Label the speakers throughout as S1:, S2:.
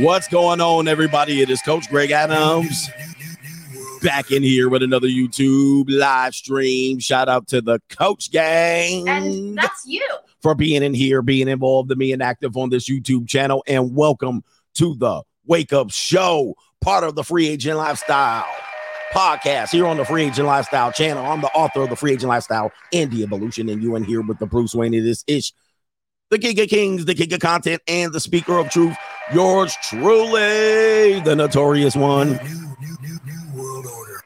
S1: What's going on, everybody? It is Coach Greg Adams back in here with another YouTube live stream. Shout out to the Coach Gang.
S2: And that's you.
S1: For being in here, being involved, and being active on this YouTube channel. And welcome to the Wake Up Show, part of the Free Agent Lifestyle podcast here on the Free Agent Lifestyle channel. I'm the author of the Free Agent Lifestyle and the Evolution, and you in here with the Bruce Wayne. It is Ish, the King of Kings, the King of Content, and the Speaker of Truth. Yours truly, the notorious one,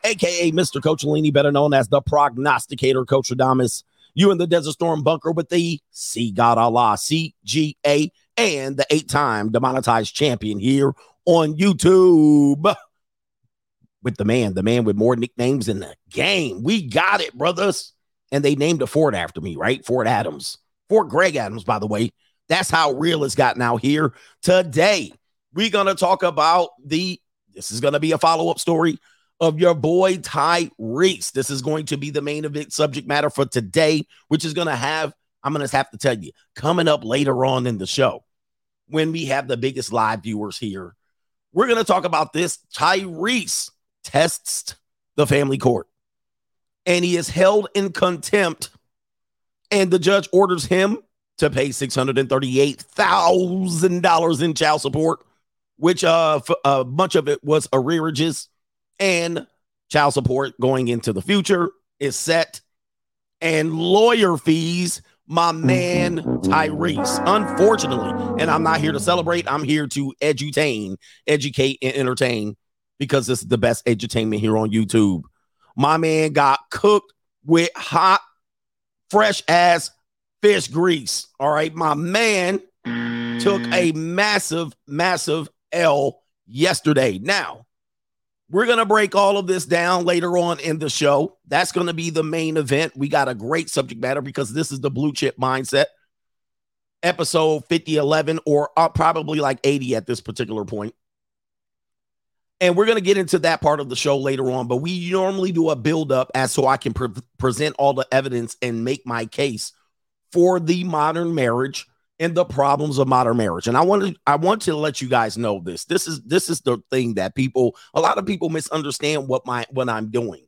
S1: aka Mr. Coach Lini, better known as the prognosticator, Coach Adamas. You in the Desert Storm bunker with the C God Allah, CGA, and the eight time demonetized champion here on YouTube with the man, the man with more nicknames in the game. We got it, brothers. And they named a Ford after me, right? Ford Adams. Fort Greg Adams, by the way. That's how real it's gotten out here. Today, we're going to talk about the, this is going to be a follow up story of your boy Tyrese. This is going to be the main event subject matter for today, which is going to have, I'm going to have to tell you, coming up later on in the show when we have the biggest live viewers here. We're going to talk about this. Tyrese tests the family court and he is held in contempt and the judge orders him to pay $638,000 in child support which uh f- a bunch of it was arrearages and child support going into the future is set and lawyer fees my man Tyrese unfortunately and I'm not here to celebrate I'm here to edutain educate and entertain because this is the best entertainment here on YouTube. My man got cooked with hot, fresh ass fish grease. All right. My man mm. took a massive, massive L yesterday. Now, we're going to break all of this down later on in the show. That's going to be the main event. We got a great subject matter because this is the blue chip mindset, episode 5011, or uh, probably like 80 at this particular point. And we're going to get into that part of the show later on, but we normally do a build up as so I can pre- present all the evidence and make my case for the modern marriage and the problems of modern marriage. And I want to I want to let you guys know this. This is this is the thing that people a lot of people misunderstand what my what I'm doing.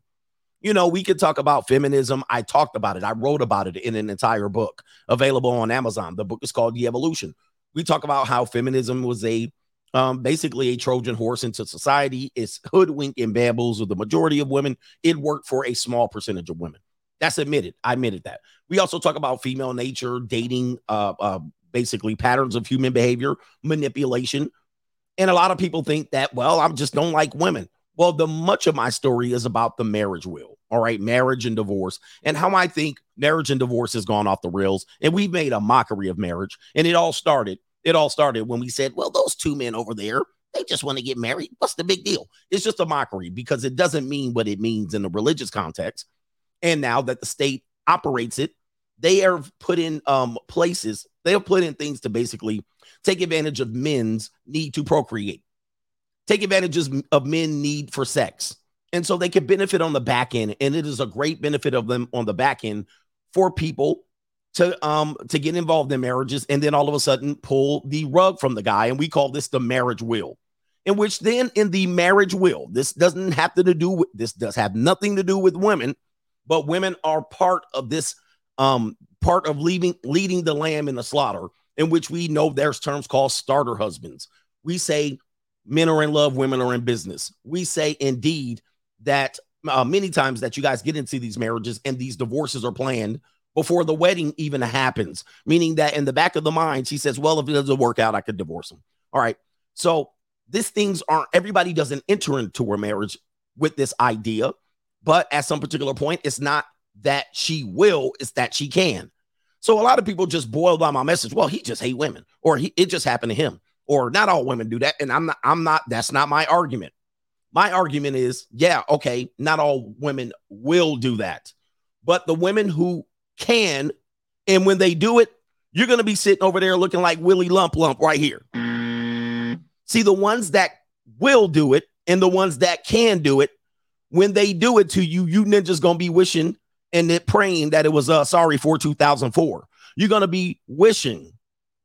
S1: You know, we could talk about feminism. I talked about it. I wrote about it in an entire book available on Amazon. The book is called The Evolution. We talk about how feminism was a um, basically a Trojan horse into society. It's hoodwink and bamboozle the majority of women. It worked for a small percentage of women. That's admitted. I admitted that. We also talk about female nature, dating, uh, uh, basically patterns of human behavior, manipulation. And a lot of people think that, well, I just don't like women. Well, the much of my story is about the marriage wheel. All right, marriage and divorce, and how I think marriage and divorce has gone off the rails. And we've made a mockery of marriage. And it all started it all started when we said, well, those two men over there, they just want to get married. What's the big deal? It's just a mockery because it doesn't mean what it means in the religious context. And now that the state operates it, they are put in um, places, they have put in things to basically take advantage of men's need to procreate, take advantages of men need for sex. And so they can benefit on the back end. And it is a great benefit of them on the back end for people to um to get involved in marriages and then all of a sudden pull the rug from the guy and we call this the marriage will in which then in the marriage will this doesn't have to do with this does have nothing to do with women but women are part of this um part of leaving leading the lamb in the slaughter in which we know there's terms called starter husbands we say men are in love women are in business we say indeed that uh, many times that you guys get into these marriages and these divorces are planned before the wedding even happens, meaning that in the back of the mind, she says, Well, if it doesn't work out, I could divorce him. All right. So these things aren't, everybody doesn't enter into a marriage with this idea. But at some particular point, it's not that she will, it's that she can. So a lot of people just boil down my message. Well, he just hate women, or he, it just happened to him, or not all women do that. And I'm not, I'm not, that's not my argument. My argument is, yeah, okay, not all women will do that. But the women who can. And when they do it, you're going to be sitting over there looking like Willie Lump Lump right here. Mm. See, the ones that will do it and the ones that can do it, when they do it to you, you ninjas to be wishing and it praying that it was uh sorry for 2004. You're to be wishing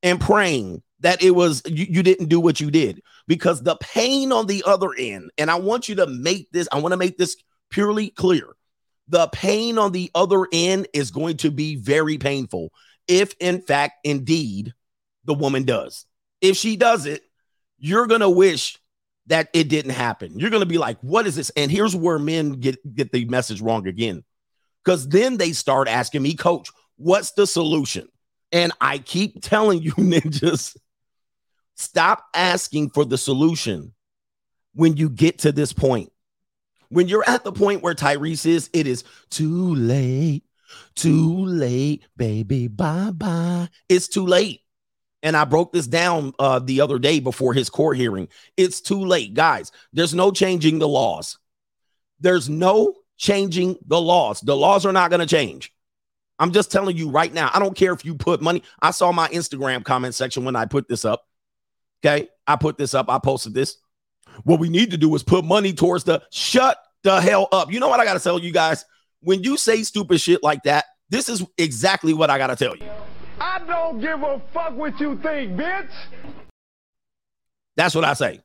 S1: and praying that it was you, you didn't do what you did because the pain on the other end, and I want you to make this, I want to make this purely clear. The pain on the other end is going to be very painful if, in fact, indeed, the woman does. If she does it, you're going to wish that it didn't happen. You're going to be like, what is this? And here's where men get, get the message wrong again. Because then they start asking me, coach, what's the solution? And I keep telling you, ninjas, stop asking for the solution when you get to this point. When you're at the point where Tyrese is, it is too late, too late, baby. Bye bye. It's too late. And I broke this down uh, the other day before his court hearing. It's too late, guys. There's no changing the laws. There's no changing the laws. The laws are not going to change. I'm just telling you right now. I don't care if you put money. I saw my Instagram comment section when I put this up. Okay. I put this up. I posted this. What we need to do is put money towards the shut the hell up. You know what I got to tell you guys? When you say stupid shit like that, this is exactly what I got to tell you.
S2: I don't give a fuck what you think, bitch.
S1: That's what I say.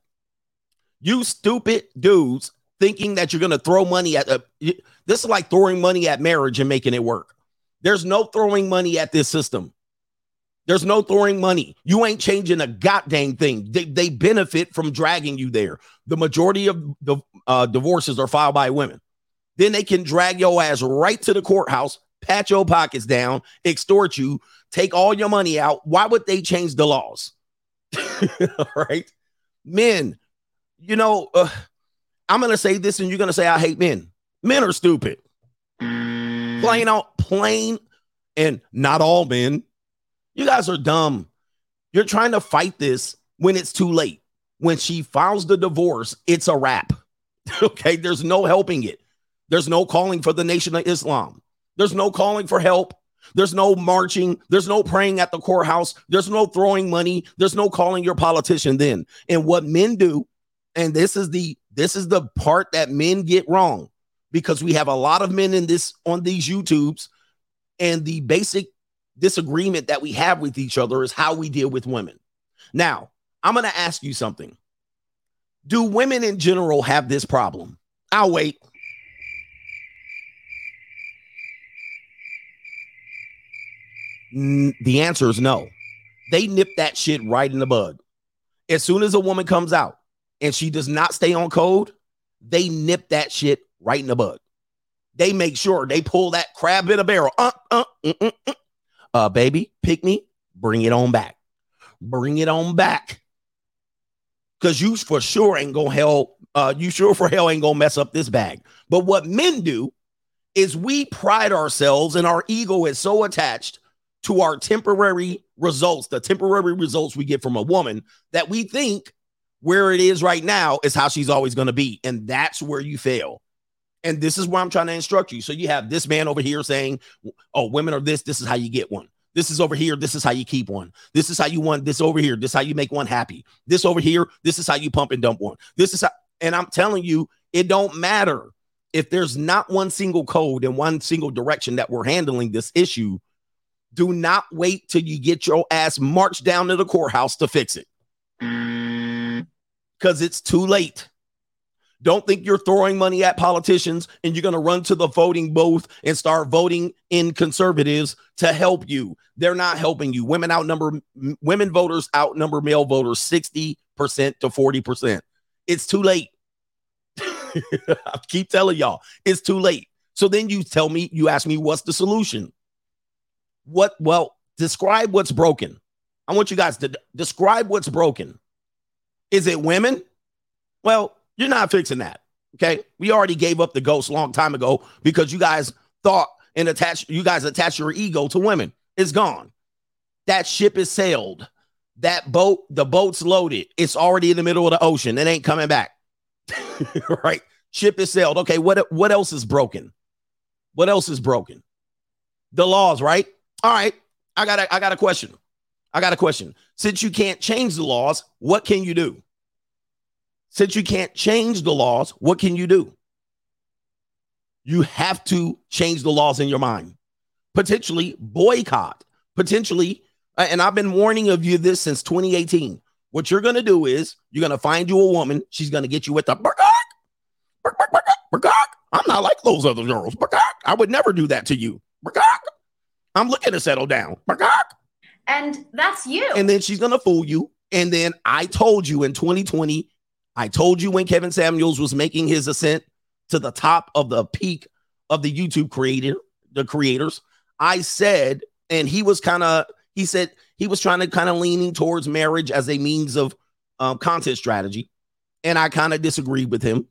S1: You stupid dudes thinking that you're going to throw money at a, this is like throwing money at marriage and making it work. There's no throwing money at this system. There's no throwing money. You ain't changing a goddamn thing. They, they benefit from dragging you there. The majority of the uh, divorces are filed by women. Then they can drag your ass right to the courthouse, pat your pockets down, extort you, take all your money out. Why would they change the laws? right? Men, you know, uh, I'm going to say this and you're going to say I hate men. Men are stupid. Plain out, plain, and not all men. You guys are dumb. You're trying to fight this when it's too late. When she files the divorce, it's a wrap. okay, there's no helping it. There's no calling for the Nation of Islam. There's no calling for help. There's no marching. There's no praying at the courthouse. There's no throwing money. There's no calling your politician then. And what men do, and this is the this is the part that men get wrong because we have a lot of men in this on these YouTubes and the basic disagreement that we have with each other is how we deal with women. Now, I'm going to ask you something. Do women in general have this problem? I'll wait. The answer is no. They nip that shit right in the bud. As soon as a woman comes out and she does not stay on code, they nip that shit right in the bud. They make sure they pull that crab in a barrel. Uh, uh, uh, uh, uh uh, baby, pick me, bring it on back. Bring it on back. Cause you for sure ain't gonna hell, uh, you sure for hell ain't gonna mess up this bag. But what men do is we pride ourselves and our ego is so attached to our temporary results, the temporary results we get from a woman that we think where it is right now is how she's always going to be. And that's where you fail. And this is where I'm trying to instruct you. So you have this man over here saying, oh, women are this. This is how you get one. This is over here. This is how you keep one. This is how you want this over here. This is how you make one happy. This over here. This is how you pump and dump one. This is how, and I'm telling you, it don't matter if there's not one single code and one single direction that we're handling this issue. Do not wait till you get your ass marched down to the courthouse to fix it. Mm. Because it's too late. Don't think you're throwing money at politicians and you're going to run to the voting booth and start voting in conservatives to help you. They're not helping you. Women outnumber women voters outnumber male voters 60% to 40%. It's too late. I keep telling y'all, it's too late. So then you tell me, you ask me, what's the solution? What, well, describe what's broken. I want you guys to d- describe what's broken. Is it women? Well, you're not fixing that. Okay. We already gave up the ghost long time ago because you guys thought and attached, you guys attach your ego to women. It's gone. That ship is sailed. That boat, the boat's loaded. It's already in the middle of the ocean. It ain't coming back. right? Ship is sailed. Okay, what what else is broken? What else is broken? The laws, right? All right. I got a, I got a question. I got a question. Since you can't change the laws, what can you do? Since you can't change the laws, what can you do? You have to change the laws in your mind. Potentially boycott, potentially And I've been warning of you this since 2018. What you're gonna do is you're gonna find you a woman. She's gonna get you with the I'm not like those other girls. I would never do that to you. I'm looking to settle down.
S3: And that's you.
S1: And then she's gonna fool you. And then I told you in 2020, I told you when Kevin Samuels was making his ascent to the top of the peak of the YouTube creator, the creators. I said, and he was kind of, he said he was trying to kind of leaning towards marriage as a means of um, content strategy. And I kind of disagreed with him.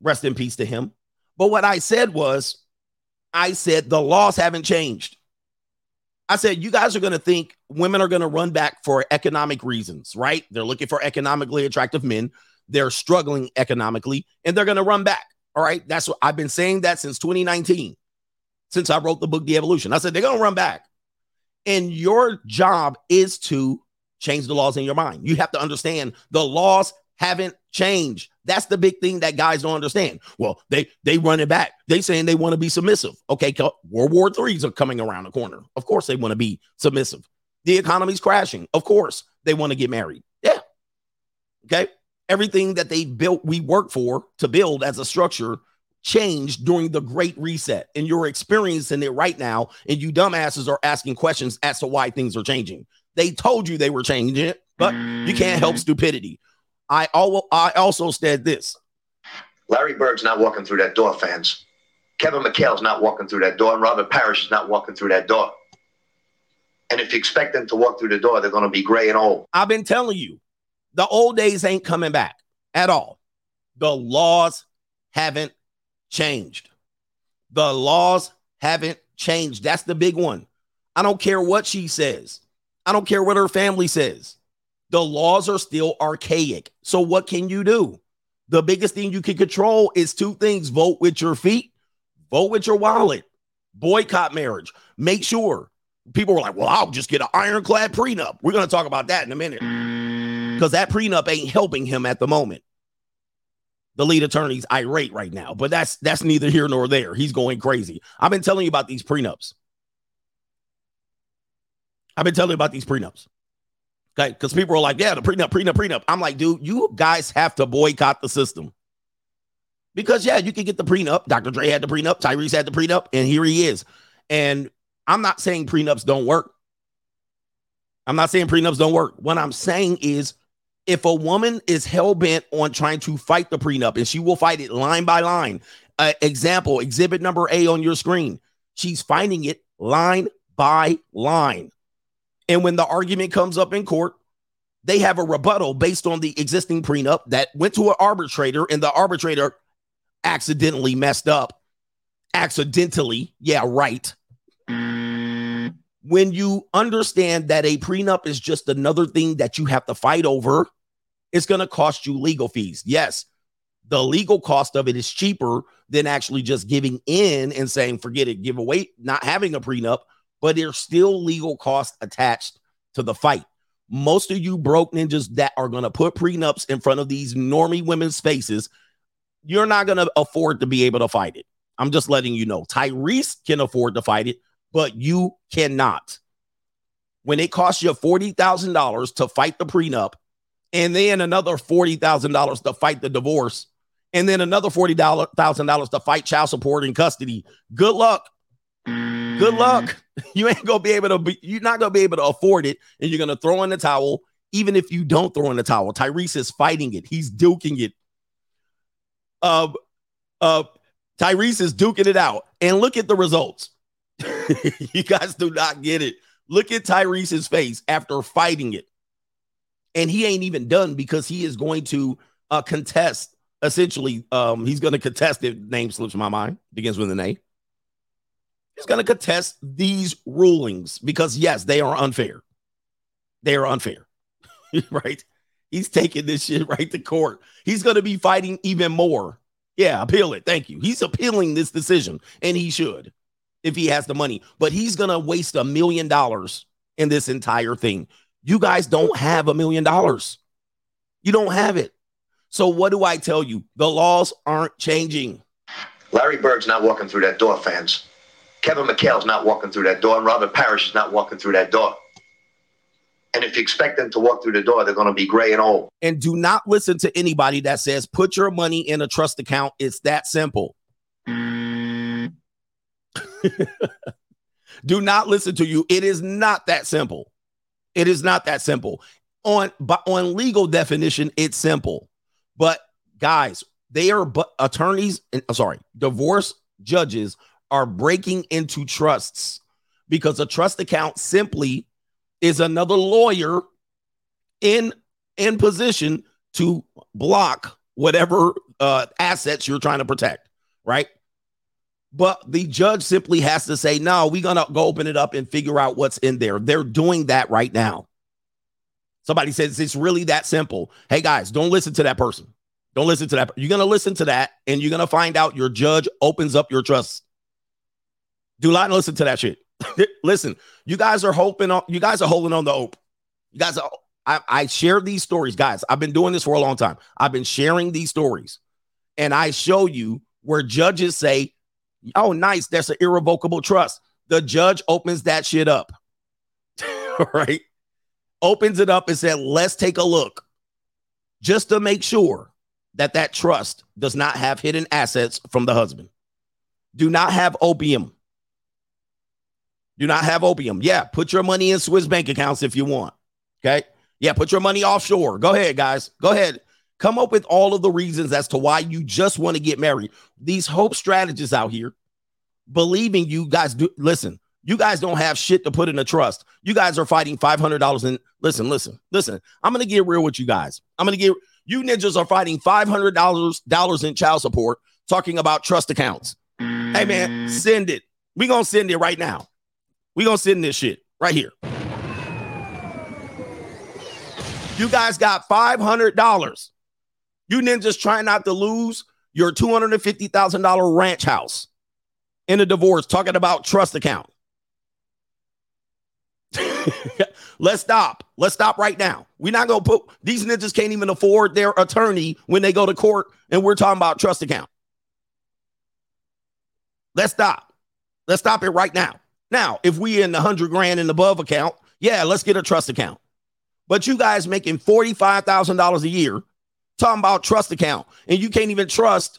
S1: Rest in peace to him. But what I said was, I said the laws haven't changed. I said, you guys are going to think women are going to run back for economic reasons, right? They're looking for economically attractive men. They're struggling economically and they're going to run back. All right. That's what I've been saying that since 2019, since I wrote the book, The Evolution. I said, they're going to run back. And your job is to change the laws in your mind. You have to understand the laws haven't changed. That's the big thing that guys don't understand. Well, they they run it back. They saying they want to be submissive. Okay, World War Threes are coming around the corner. Of course, they want to be submissive. The economy's crashing. Of course, they want to get married. Yeah. Okay. Everything that they built, we work for to build as a structure changed during the great reset. And you're experiencing it right now. And you dumbasses are asking questions as to why things are changing. They told you they were changing it, but you can't help mm. stupidity. I, al- I also said this
S4: Larry Bird's not walking through that door, fans. Kevin McHale's not walking through that door, and Robert Parish is not walking through that door. And if you expect them to walk through the door, they're going to be gray and old.
S1: I've been telling you, the old days ain't coming back at all. The laws haven't changed. The laws haven't changed. That's the big one. I don't care what she says. I don't care what her family says. The laws are still archaic. So what can you do? The biggest thing you can control is two things vote with your feet, vote with your wallet, boycott marriage. Make sure people were like, well, I'll just get an ironclad prenup. We're going to talk about that in a minute because that prenup ain't helping him at the moment. The lead attorney's irate right now, but that's that's neither here nor there. He's going crazy. I've been telling you about these prenups. I've been telling you about these prenups. Okay. Because people are like, yeah, the prenup, prenup, prenup. I'm like, dude, you guys have to boycott the system. Because, yeah, you can get the prenup. Dr. Dre had the prenup. Tyrese had the prenup. And here he is. And I'm not saying prenups don't work. I'm not saying prenups don't work. What I'm saying is if a woman is hell bent on trying to fight the prenup and she will fight it line by line, uh, example, exhibit number A on your screen, she's fighting it line by line. And when the argument comes up in court, they have a rebuttal based on the existing prenup that went to an arbitrator and the arbitrator accidentally messed up. Accidentally, yeah, right. When you understand that a prenup is just another thing that you have to fight over, it's going to cost you legal fees. Yes, the legal cost of it is cheaper than actually just giving in and saying, forget it, give away, not having a prenup but there's still legal costs attached to the fight. Most of you broke ninjas that are going to put prenups in front of these normie women's faces, you're not going to afford to be able to fight it. I'm just letting you know. Tyrese can afford to fight it, but you cannot. When it costs you $40,000 to fight the prenup, and then another $40,000 to fight the divorce, and then another $40,000 to fight child support and custody, good luck. Good luck. You ain't gonna be able to be. You're not gonna be able to afford it, and you're gonna throw in the towel. Even if you don't throw in the towel, Tyrese is fighting it. He's duking it. Uh, uh, Tyrese is duking it out, and look at the results. you guys do not get it. Look at Tyrese's face after fighting it, and he ain't even done because he is going to uh, contest. Essentially, um, he's going to contest. If name slips my mind, begins with an A is going to contest these rulings because, yes, they are unfair. They are unfair, right? He's taking this shit right to court. He's going to be fighting even more. Yeah, appeal it. Thank you. He's appealing this decision, and he should if he has the money. But he's going to waste a million dollars in this entire thing. You guys don't have a million dollars. You don't have it. So, what do I tell you? The laws aren't changing.
S4: Larry Bird's not walking through that door, fans. Kevin McHale's not walking through that door, and Robert Parish is not walking through that door. And if you expect them to walk through the door, they're going to be gray and old.
S1: And do not listen to anybody that says put your money in a trust account. It's that simple. do not listen to you. It is not that simple. It is not that simple. On but on legal definition, it's simple. But guys, they are but attorneys and sorry, divorce judges are breaking into trusts because a trust account simply is another lawyer in in position to block whatever uh, assets you're trying to protect, right? But the judge simply has to say, no, we're going to go open it up and figure out what's in there. They're doing that right now. Somebody says it's really that simple. Hey, guys, don't listen to that person. Don't listen to that. You're going to listen to that and you're going to find out your judge opens up your trust. Do not listen to that shit. listen, you guys are hoping on, you guys are holding on the hope. You guys are, I, I share these stories, guys. I've been doing this for a long time. I've been sharing these stories and I show you where judges say, oh, nice, that's an irrevocable trust. The judge opens that shit up, right? Opens it up and said, let's take a look just to make sure that that trust does not have hidden assets from the husband. Do not have opium. Do not have opium. Yeah, put your money in Swiss bank accounts if you want. Okay. Yeah, put your money offshore. Go ahead, guys. Go ahead. Come up with all of the reasons as to why you just want to get married. These hope strategists out here believing you guys do listen. You guys don't have shit to put in a trust. You guys are fighting $500 in. Listen, listen, listen. I'm going to get real with you guys. I'm going to get you ninjas are fighting $500 in child support talking about trust accounts. Hey man, send it. we going to send it right now. We to sit in this shit right here. You guys got $500. You ninjas trying not to lose your $250,000 ranch house in a divorce talking about trust account. Let's stop. Let's stop right now. We're not gonna put these ninjas can't even afford their attorney when they go to court, and we're talking about trust account. Let's stop. Let's stop it right now. Now, if we in the hundred grand and above account, yeah, let's get a trust account. But you guys making forty-five thousand dollars a year, talking about trust account, and you can't even trust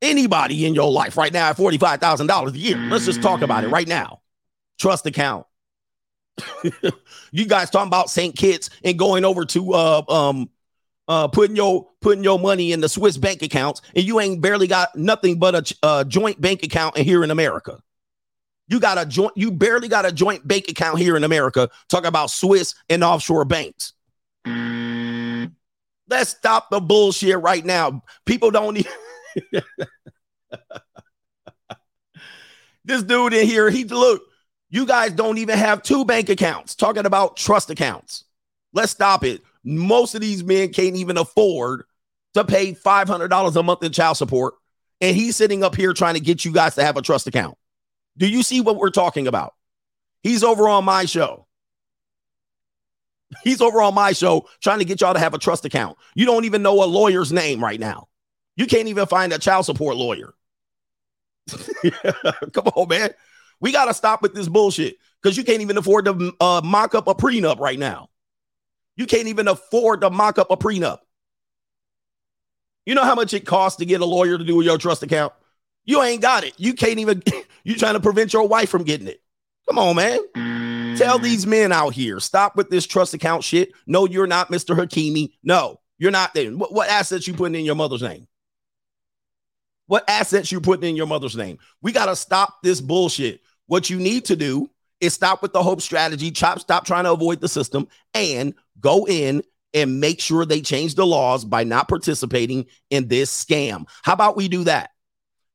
S1: anybody in your life right now at forty-five thousand dollars a year. Let's just talk about it right now. Trust account. you guys talking about St. Kitts and going over to uh um uh putting your putting your money in the Swiss bank accounts and you ain't barely got nothing but a, a joint bank account here in America. You got a joint you barely got a joint bank account here in America talking about Swiss and offshore banks. Let's stop the bullshit right now. People don't even this dude in here, he look, you guys don't even have two bank accounts, talking about trust accounts. Let's stop it. Most of these men can't even afford to pay $500 a month in child support. And he's sitting up here trying to get you guys to have a trust account. Do you see what we're talking about? He's over on my show. He's over on my show trying to get y'all to have a trust account. You don't even know a lawyer's name right now. You can't even find a child support lawyer. Come on, man. We got to stop with this bullshit because you can't even afford to uh, mock up a prenup right now. You can't even afford to mock up a prenup. You know how much it costs to get a lawyer to do your trust account? You ain't got it. You can't even, you trying to prevent your wife from getting it. Come on, man. Mm. Tell these men out here, stop with this trust account shit. No, you're not Mr. Hakimi. No, you're not there. What, what assets you putting in your mother's name? What assets you putting in your mother's name? We got to stop this bullshit. What you need to do is stop with the hope strategy, chop, stop trying to avoid the system, and go in and make sure they change the laws by not participating in this scam. How about we do that?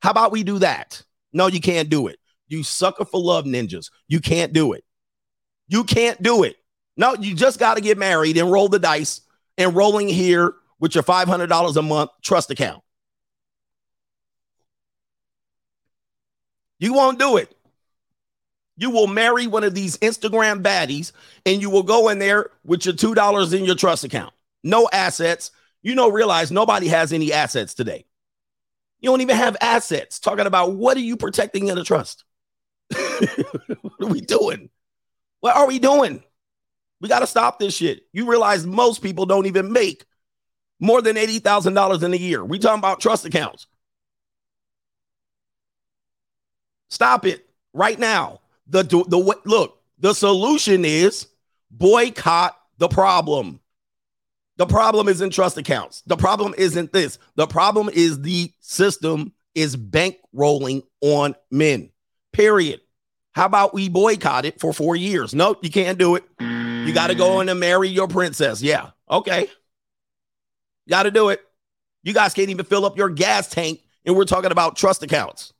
S1: How about we do that? No, you can't do it. You sucker for love ninjas. You can't do it. You can't do it. No, you just got to get married and roll the dice and rolling here with your $500 a month trust account. You won't do it. You will marry one of these Instagram baddies and you will go in there with your $2 in your trust account. No assets. You know, realize nobody has any assets today. You don't even have assets. Talking about what are you protecting in a trust? what are we doing? What are we doing? We got to stop this shit. You realize most people don't even make more than $80,000 in a year. We talking about trust accounts. Stop it right now. The, the, look, the solution is boycott the problem. The problem isn't trust accounts. The problem isn't this. The problem is the system is bankrolling on men. Period. How about we boycott it for four years? Nope, you can't do it. You got to go in and marry your princess. Yeah. Okay. Got to do it. You guys can't even fill up your gas tank, and we're talking about trust accounts.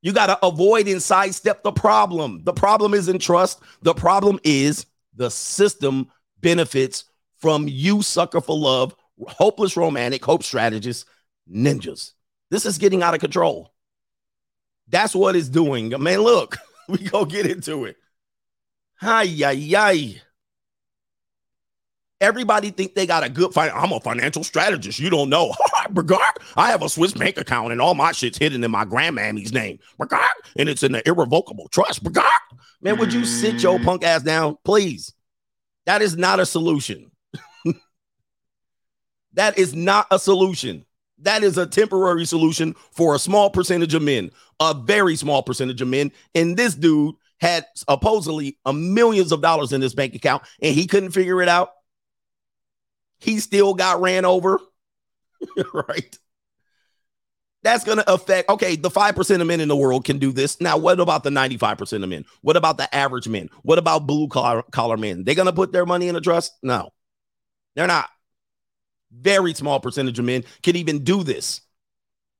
S1: You got to avoid and sidestep the problem. The problem isn't trust. The problem is the system benefits from you, sucker for love, hopeless romantic, hope strategist, ninjas. This is getting out of control. That's what it's doing. I Man, look, we go get into it. Hi, yi, yi. Everybody think they got a good fight. I'm a financial strategist. You don't know. I have a Swiss bank account and all my shit's hidden in my grandmammy's name. And it's in the irrevocable trust. Man, would you sit your punk ass down, please? That is not a solution. That is not a solution. That is a temporary solution for a small percentage of men, a very small percentage of men. And this dude had supposedly a millions of dollars in his bank account and he couldn't figure it out. He still got ran over. right. That's going to affect, okay, the 5% of men in the world can do this. Now, what about the 95% of men? What about the average men? What about blue collar, collar men? They're going to put their money in a trust? No, they're not. Very small percentage of men can even do this.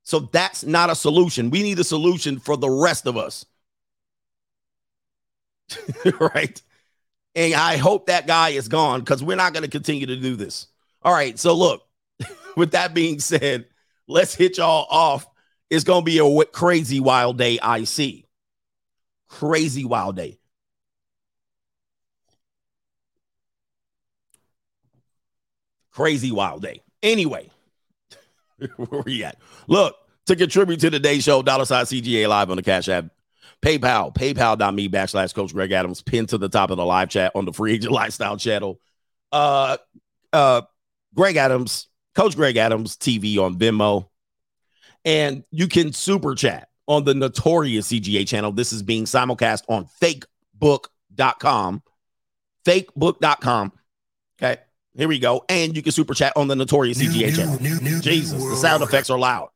S1: So that's not a solution. We need a solution for the rest of us. right? And I hope that guy is gone because we're not going to continue to do this. All right. So, look, with that being said, let's hit y'all off. It's going to be a crazy wild day, I see. Crazy wild day. Crazy wild day. Anyway, where we at? Look, to contribute to today's show, dollar sign CGA live on the Cash App PayPal, paypal.me backslash Coach Greg Adams, pinned to the top of the live chat on the Free Agent Lifestyle channel. Uh, uh, Greg Adams, Coach Greg Adams TV on Venmo. And you can super chat on the notorious CGA channel. This is being simulcast on fakebook.com. Fakebook.com. Okay. Here we go. And you can super chat on the notorious CGA channel. New, new, Jesus, the sound effects are loud.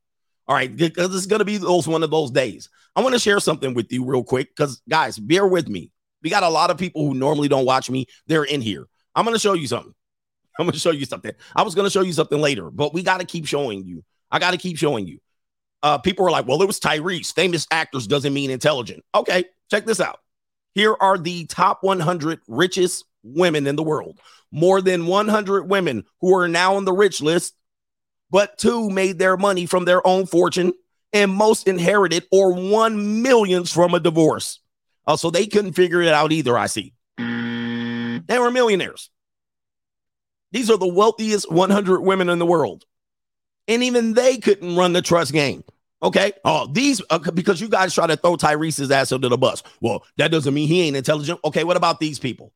S1: All right, because this is going to be those one of those days. I want to share something with you real quick because, guys, bear with me. We got a lot of people who normally don't watch me. They're in here. I'm going to show you something. I'm going to show you something. I was going to show you something later, but we got to keep showing you. I got to keep showing you. Uh, people are like, well, it was Tyrese. Famous actors doesn't mean intelligent. Okay, check this out. Here are the top 100 richest women in the world. More than 100 women who are now on the rich list but two made their money from their own fortune, and most inherited or won millions from a divorce. Uh, so they couldn't figure it out either, I see. They were millionaires. These are the wealthiest 100 women in the world. And even they couldn't run the trust game. Okay. Oh, these, uh, because you guys try to throw Tyrese's ass under the bus. Well, that doesn't mean he ain't intelligent. Okay. What about these people?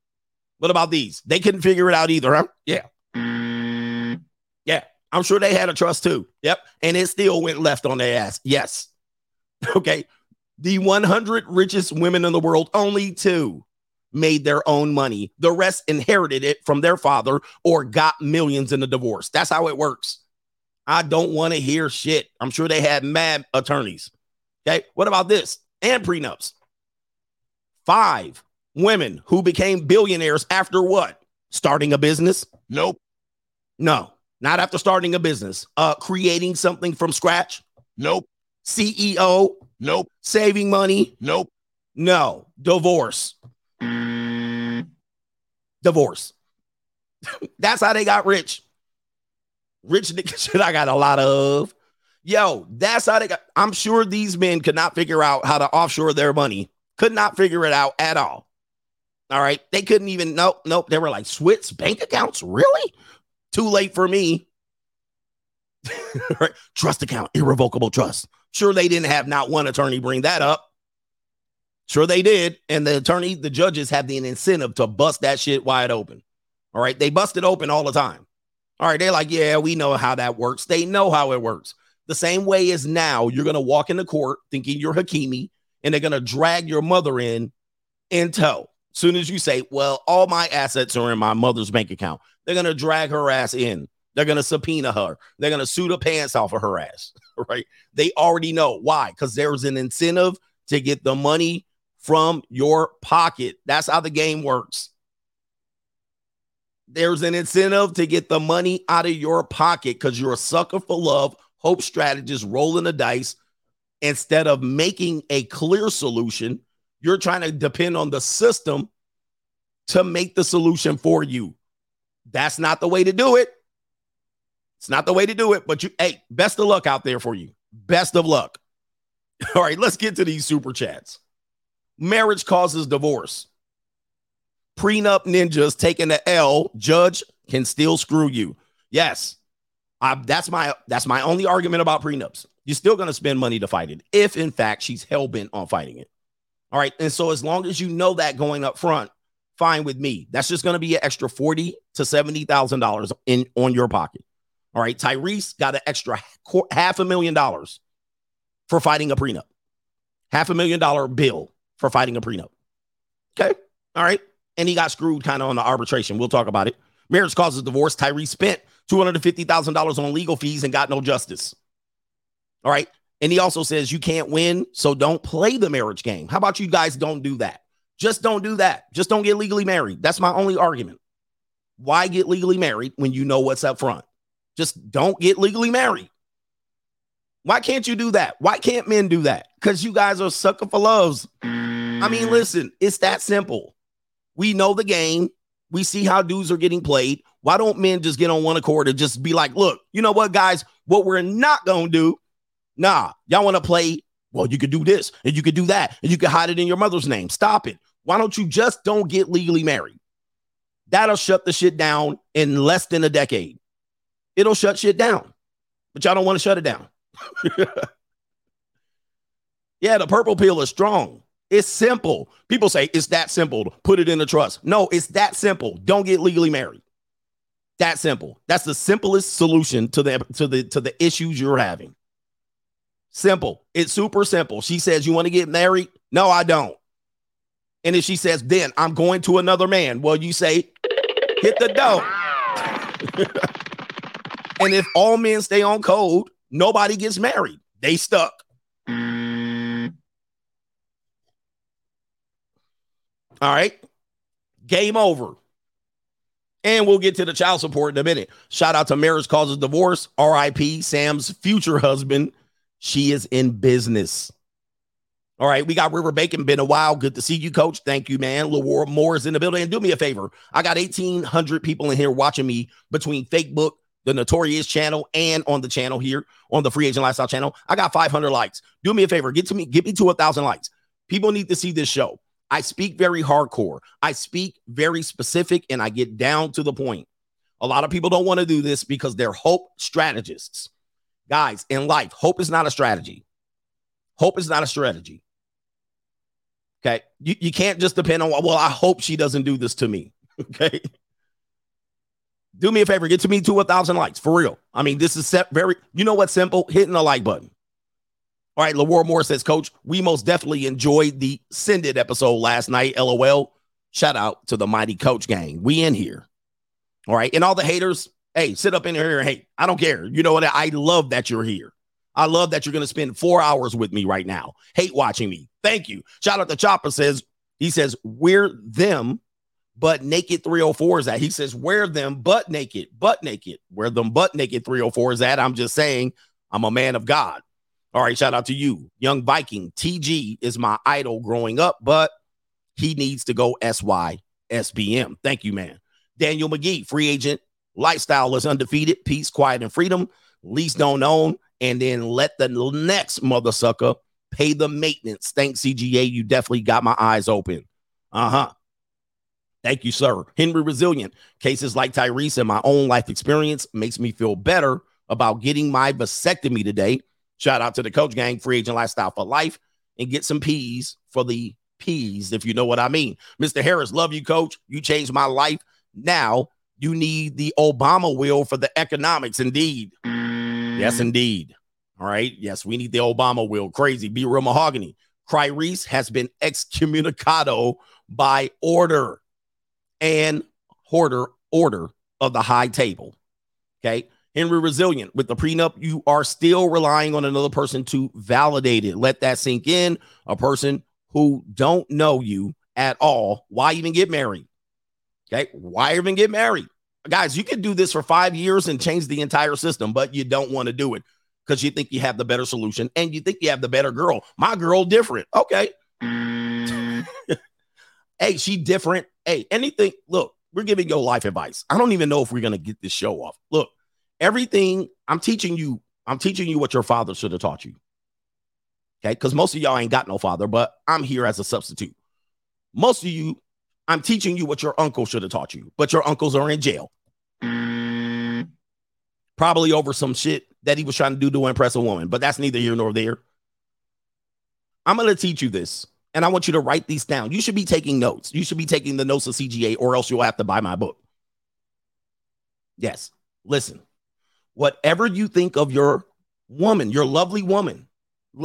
S1: What about these? They couldn't figure it out either, huh? Yeah. Yeah. I'm sure they had a trust too. Yep. And it still went left on their ass. Yes. Okay. The 100 richest women in the world, only two made their own money. The rest inherited it from their father or got millions in the divorce. That's how it works. I don't want to hear shit. I'm sure they had mad attorneys. Okay. What about this? And prenups. Five women who became billionaires after what? Starting a business? Nope. No. Not after starting a business. Uh, creating something from scratch? Nope. CEO? Nope. Saving money? Nope. No. Divorce. Divorce. That's how they got rich. Rich nigga shit I got a lot of. Yo, that's how they got. I'm sure these men could not figure out how to offshore their money. Could not figure it out at all. All right. They couldn't even, nope, nope. They were like, Swiss bank accounts? Really? Too late for me. trust account, irrevocable trust. Sure, they didn't have not one attorney bring that up. Sure, they did. And the attorney, the judges have the incentive to bust that shit wide open. All right. They bust it open all the time. All right. They're like, yeah, we know how that works. They know how it works. The same way as now, you're going to walk into court thinking you're Hakimi and they're going to drag your mother in in tow. Soon as you say, well, all my assets are in my mother's bank account, they're going to drag her ass in. They're going to subpoena her. They're going to sue the pants off of her ass, right? They already know why, because there's an incentive to get the money from your pocket. That's how the game works. There's an incentive to get the money out of your pocket because you're a sucker for love, hope strategist, rolling the dice. Instead of making a clear solution, you're trying to depend on the system to make the solution for you. That's not the way to do it. It's not the way to do it, but you, hey, best of luck out there for you. Best of luck. All right, let's get to these super chats. Marriage causes divorce. Prenup ninjas taking the L. Judge can still screw you. Yes, I, that's my that's my only argument about prenups. You're still going to spend money to fight it if, in fact, she's hell bent on fighting it. All right, and so as long as you know that going up front, fine with me. That's just going to be an extra forty to seventy thousand dollars in on your pocket. All right, Tyrese got an extra half a million dollars for fighting a prenup, half a million dollar bill for fighting a prenup. Okay. All right. And he got screwed kind of on the arbitration. We'll talk about it. Marriage causes divorce. Tyrese spent $250,000 on legal fees and got no justice. All right. And he also says you can't win, so don't play the marriage game. How about you guys don't do that? Just don't do that. Just don't get legally married. That's my only argument. Why get legally married when you know what's up front? Just don't get legally married. Why can't you do that? Why can't men do that? Because you guys are sucker for loves. I mean, mm. listen, it's that simple. We know the game. We see how dudes are getting played. Why don't men just get on one accord and just be like, look, you know what, guys, what we're not going to do, nah, y'all want to play, well, you could do this and you could do that and you could hide it in your mother's name. Stop it. Why don't you just don't get legally married? That'll shut the shit down in less than a decade. It'll shut shit down, but y'all don't want to shut it down. yeah, the purple pill is strong. It's simple. People say it's that simple. Put it in the trust. No, it's that simple. Don't get legally married. That simple. That's the simplest solution to the to the to the issues you're having. Simple. It's super simple. She says, "You want to get married?" No, I don't. And if she says, "Then I'm going to another man," well, you say, "Hit the dough." and if all men stay on code, nobody gets married. They stuck. All right. Game over. And we'll get to the child support in a minute. Shout out to Marriage Causes Divorce, RIP, Sam's future husband. She is in business. All right, we got River Bacon. Been a while. Good to see you, coach. Thank you, man. Lawar Moore is in the building. And do me a favor. I got 1,800 people in here watching me between Facebook, the Notorious channel, and on the channel here on the Free Agent Lifestyle channel. I got 500 likes. Do me a favor. Get to me. Get me to a thousand likes. People need to see this show. I speak very hardcore. I speak very specific and I get down to the point. A lot of people don't want to do this because they're hope strategists. Guys, in life, hope is not a strategy. Hope is not a strategy. Okay. You, you can't just depend on, well, I hope she doesn't do this to me. Okay. Do me a favor, get to me to a thousand likes for real. I mean, this is set very, you know what's simple? Hitting the like button. All right, Lawar Moore says, Coach, we most definitely enjoyed the Send It episode last night. LOL. Shout out to the mighty coach gang. We in here. All right. And all the haters, hey, sit up in here Hey. I don't care. You know what? I love that you're here. I love that you're going to spend four hours with me right now. Hate watching me. Thank you. Shout out to Chopper says, he says, we're them, but naked 304 is that. He says, wear them butt naked, butt naked. Wear them butt naked 304 is that. I'm just saying, I'm a man of God. All right, shout out to you, Young Viking. TG is my idol growing up, but he needs to go SY SBM. Thank you, man. Daniel McGee, free agent. Lifestyle is undefeated. Peace, quiet, and freedom. Least don't own. And then let the next mother sucker pay the maintenance. Thanks, CGA. You definitely got my eyes open. Uh huh. Thank you, sir. Henry Resilient. Cases like Tyrese and my own life experience makes me feel better about getting my vasectomy today Shout out to the coach gang, free agent lifestyle for life, and get some peas for the peas, if you know what I mean. Mr. Harris, love you, coach. You changed my life. Now you need the Obama will for the economics. Indeed. Yes, mm. indeed. All right. Yes, we need the Obama will. Crazy. Be real mahogany. Tyrese has been excommunicado by order and hoarder order of the high table. Okay. Henry Resilient, with the prenup, you are still relying on another person to validate it. Let that sink in. A person who don't know you at all. Why even get married? Okay. Why even get married? Guys, you can do this for five years and change the entire system, but you don't want to do it because you think you have the better solution and you think you have the better girl. My girl different. Okay. hey, she different. Hey, anything. Look, we're giving you life advice. I don't even know if we're gonna get this show off. Look, everything I'm teaching you, I'm teaching you what your father should have taught you. Okay, because most of y'all ain't got no father, but I'm here as a substitute. Most of you, I'm teaching you what your uncle should have taught you, but your uncles are in jail. Probably over some shit that he was trying to do to impress a woman, but that's neither here nor there. I'm going to teach you this, and I want you to write these down. You should be taking notes. You should be taking the notes of CGA, or else you'll have to buy my book. Yes, listen. Whatever you think of your woman, your lovely woman,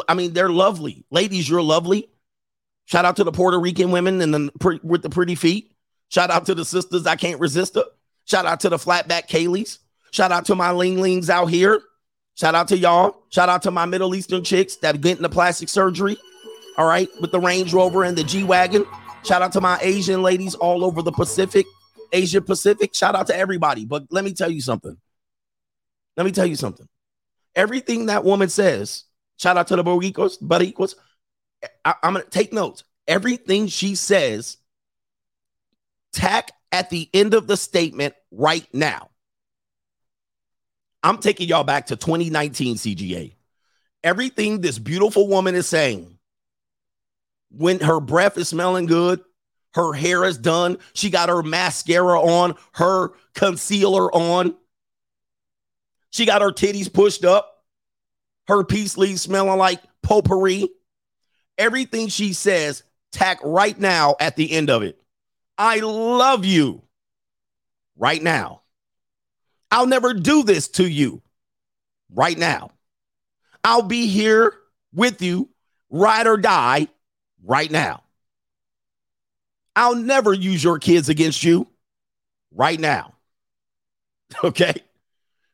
S1: I mean, they're lovely. Ladies, you're lovely. Shout out to the Puerto Rican women and the with the pretty feet. Shout out to the sisters I can't resist her. Shout out to the flatback Kayleys. Shout out to my Ling Lings out here. Shout out to y'all. Shout out to my Middle Eastern chicks that get into plastic surgery. All right, with the Range Rover and the G Wagon. Shout out to my Asian ladies all over the Pacific, Asia Pacific. Shout out to everybody. But let me tell you something. Let me tell you something. Everything that woman says, shout out to the Boricuas, Boricuas. I, I'm gonna take notes. Everything she says, tack at the end of the statement right now. I'm taking y'all back to 2019 CGA. Everything this beautiful woman is saying, when her breath is smelling good, her hair is done, she got her mascara on, her concealer on, she got her titties pushed up, her peace leaves smelling like potpourri. Everything she says, tack right now at the end of it. I love you right now. I'll never do this to you right now. I'll be here with you, ride or die, right now. I'll never use your kids against you right now. Okay.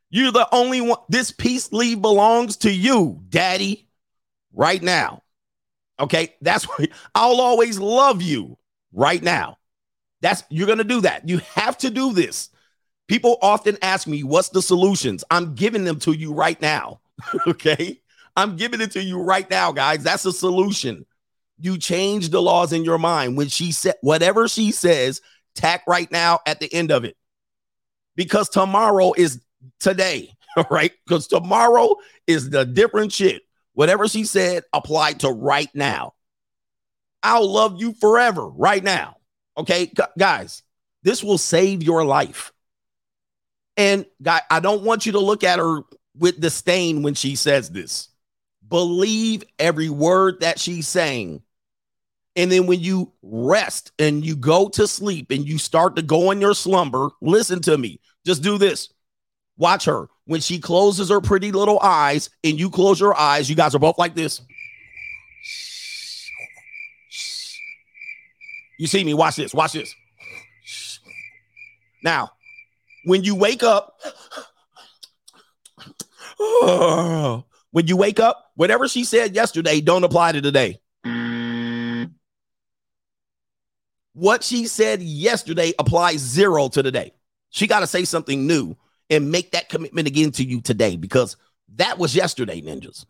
S1: You're the only one. This peace leave belongs to you, daddy, right now. Okay. That's why I'll always love you right now. That's you're going to do that. You have to do this. People often ask me, what's the solutions? I'm giving them to you right now. okay. I'm giving it to you right now, guys. That's a solution. You change the laws in your mind. When she said whatever she says, tack right now at the end of it. Because tomorrow is today, right? Because tomorrow is the different shit. Whatever she said, applied to right now. I'll love you forever right now. Okay, Gu- guys, this will save your life. And guy, I don't want you to look at her with disdain when she says this. Believe every word that she's saying. And then when you rest and you go to sleep and you start to go in your slumber, listen to me. Just do this. Watch her. When she closes her pretty little eyes and you close your eyes, you guys are both like this. You see me? Watch this. Watch this. Now, when you wake up, when you wake up, whatever she said yesterday don't apply to today. What she said yesterday applies zero to today. She got to say something new and make that commitment again to you today because that was yesterday, ninjas.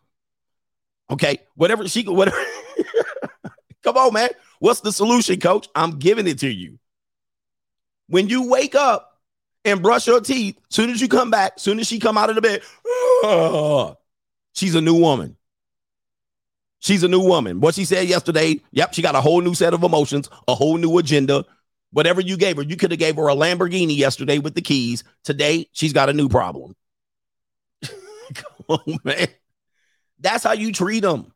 S1: Okay, whatever she whatever. Come on, man. What's the solution, coach? I'm giving it to you. When you wake up and brush your teeth, soon as you come back, soon as she come out of the bed, she's a new woman. She's a new woman. What she said yesterday, yep, she got a whole new set of emotions, a whole new agenda. Whatever you gave her, you could have gave her a Lamborghini yesterday with the keys. Today, she's got a new problem. Come on, man. That's how you treat them.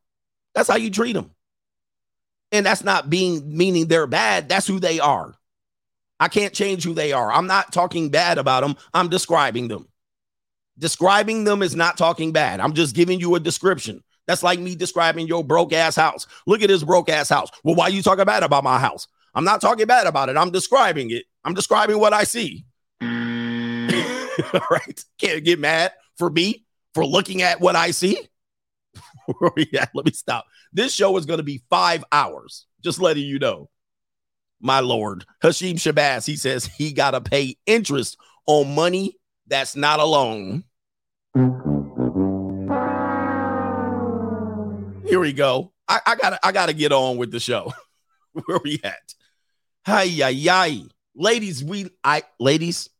S1: That's how you treat them. And that's not being meaning they're bad. That's who they are. I can't change who they are. I'm not talking bad about them. I'm describing them. Describing them is not talking bad. I'm just giving you a description. That's like me describing your broke ass house. Look at this broke ass house. Well, why you talking bad about my house? I'm not talking bad about it. I'm describing it. I'm describing what I see. Mm. All right. Can't get mad for me for looking at what I see. At? Let me stop. This show is going to be five hours. Just letting you know. My lord. Hashim Shabazz, he says he got to pay interest on money that's not a loan. Here we go. I, I gotta I gotta get on with the show. Where we at? Hi, yi, yi. Ladies, we I ladies,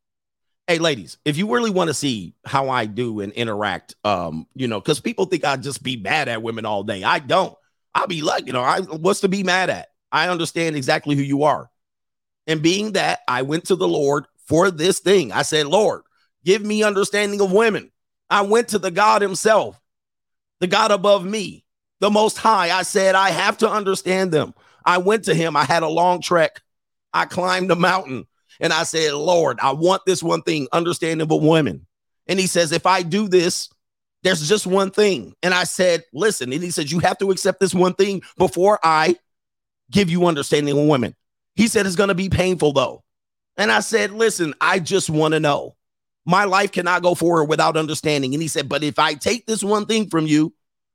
S1: hey ladies, if you really want to see how I do and interact, um, you know, because people think I just be mad at women all day. I don't. I'll be like, you know, I what's to be mad at? I understand exactly who you are. And being that I went to the Lord for this thing, I said, Lord, give me understanding of women. I went to the God Himself, the God above me, the Most High. I said, I have to understand them. I went to Him. I had a long trek. I climbed the mountain and I said, Lord, I want this one thing understanding of women. And He says, if I do this, there's just one thing. And I said, listen. And He said, you have to accept this one thing before I give you understanding of women. He said, it's going to be painful though. And I said, listen, I just want to know. My life cannot go forward without understanding. And he said, but if I take this one thing from you,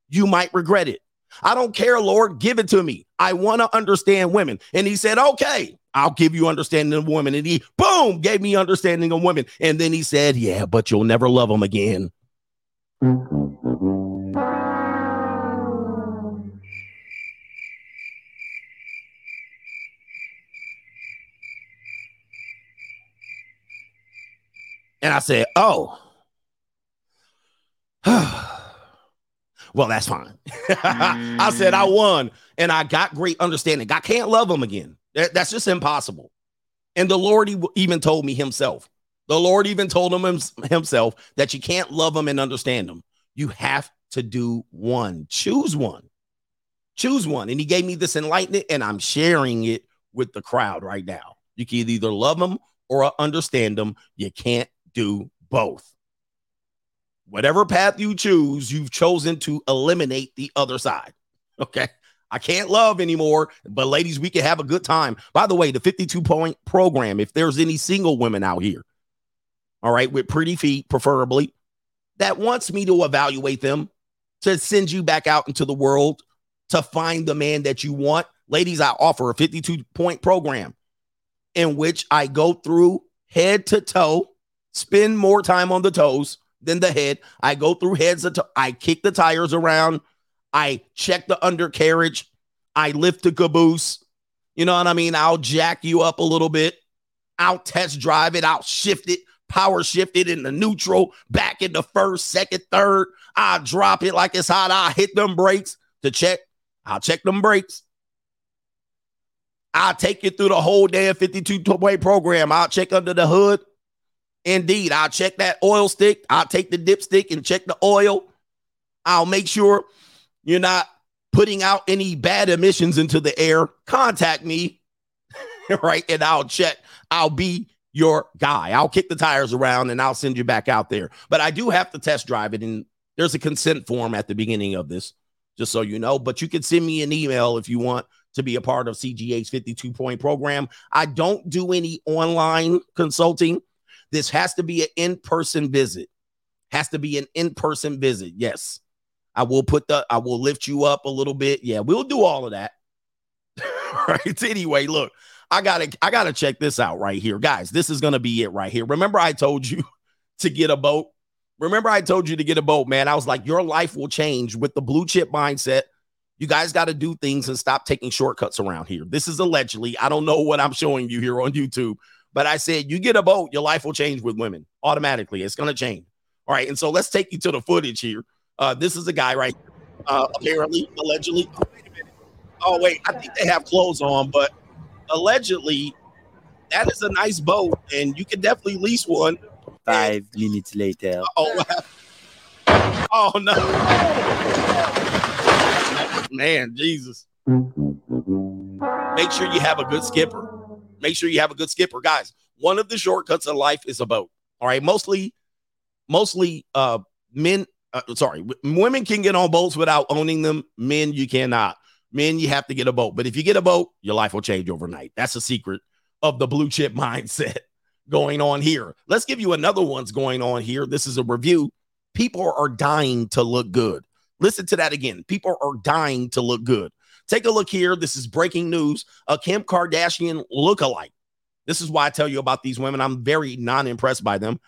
S1: you might regret it. I don't care, Lord, give it to me. I want to understand women. And he said, okay, I'll give you understanding of women. And he, boom, gave me understanding of women. And then he said, yeah, but you'll never love them again. And I said, oh, well, that's fine. I said, I mm. won and I got great understanding. I can't love them again. That, that's just impossible. And the Lord even told me himself. The Lord even told him himself that you can't love them and understand them. You have to do one. Choose one. Choose one. And he gave me this enlightenment, and I'm sharing it with the crowd right now. You can either love them or understand them. You can't do both. Whatever path you choose, you've chosen to eliminate the other side. Okay. I can't love anymore, but ladies, we can have a good time. By the way, the 52 point program, if there's any single women out here, all right, with pretty feet, preferably, that wants me to evaluate them to send you back out into the world to find the man that you want. Ladies, I offer a 52 point program in which I go through head to toe spend more time on the toes than the head. I go through heads. To- I kick the tires around. I check the undercarriage. I lift the caboose. You know what I mean? I'll jack you up a little bit. I'll test drive it. I'll shift it, power shift it in the neutral, back in the first, second, third. I'll drop it like it's hot. I'll hit them brakes to check. I'll check them brakes. I'll take you through the whole damn 52 way program. I'll check under the hood. Indeed, I'll check that oil stick. I'll take the dipstick and check the oil. I'll make sure you're not putting out any bad emissions into the air. Contact me, right? And I'll check. I'll be your guy. I'll kick the tires around and I'll send you back out there. But I do have to test drive it. And there's a consent form at the beginning of this, just so you know. But you can send me an email if you want to be a part of CGA's 52 point program. I don't do any online consulting. This has to be an in person visit. Has to be an in person visit. Yes. I will put the, I will lift you up a little bit. Yeah, we'll do all of that. right. Anyway, look, I gotta, I gotta check this out right here. Guys, this is gonna be it right here. Remember, I told you to get a boat. Remember, I told you to get a boat, man. I was like, your life will change with the blue chip mindset. You guys got to do things and stop taking shortcuts around here. This is allegedly, I don't know what I'm showing you here on YouTube, but I said, you get a boat, your life will change with women automatically. It's going to change. All right. And so let's take you to the footage here. Uh, this is a guy right uh, apparently, allegedly. Oh wait, a minute. oh, wait. I think they have clothes on, but allegedly, that is a nice boat, and you can definitely lease one.
S5: Five and, minutes later.
S1: Oh, oh no. Man, Jesus. make sure you have a good skipper. Make sure you have a good skipper, guys. One of the shortcuts of life is a boat. All right, mostly, mostly, uh, men. Uh, sorry, women can get on boats without owning them. Men, you cannot. Men, you have to get a boat. But if you get a boat, your life will change overnight. That's the secret of the blue chip mindset going on here. Let's give you another one's going on here. This is a review. People are dying to look good. Listen to that again. People are dying to look good. Take a look here. This is breaking news. A Kim Kardashian lookalike. This is why I tell you about these women. I'm very non impressed by them.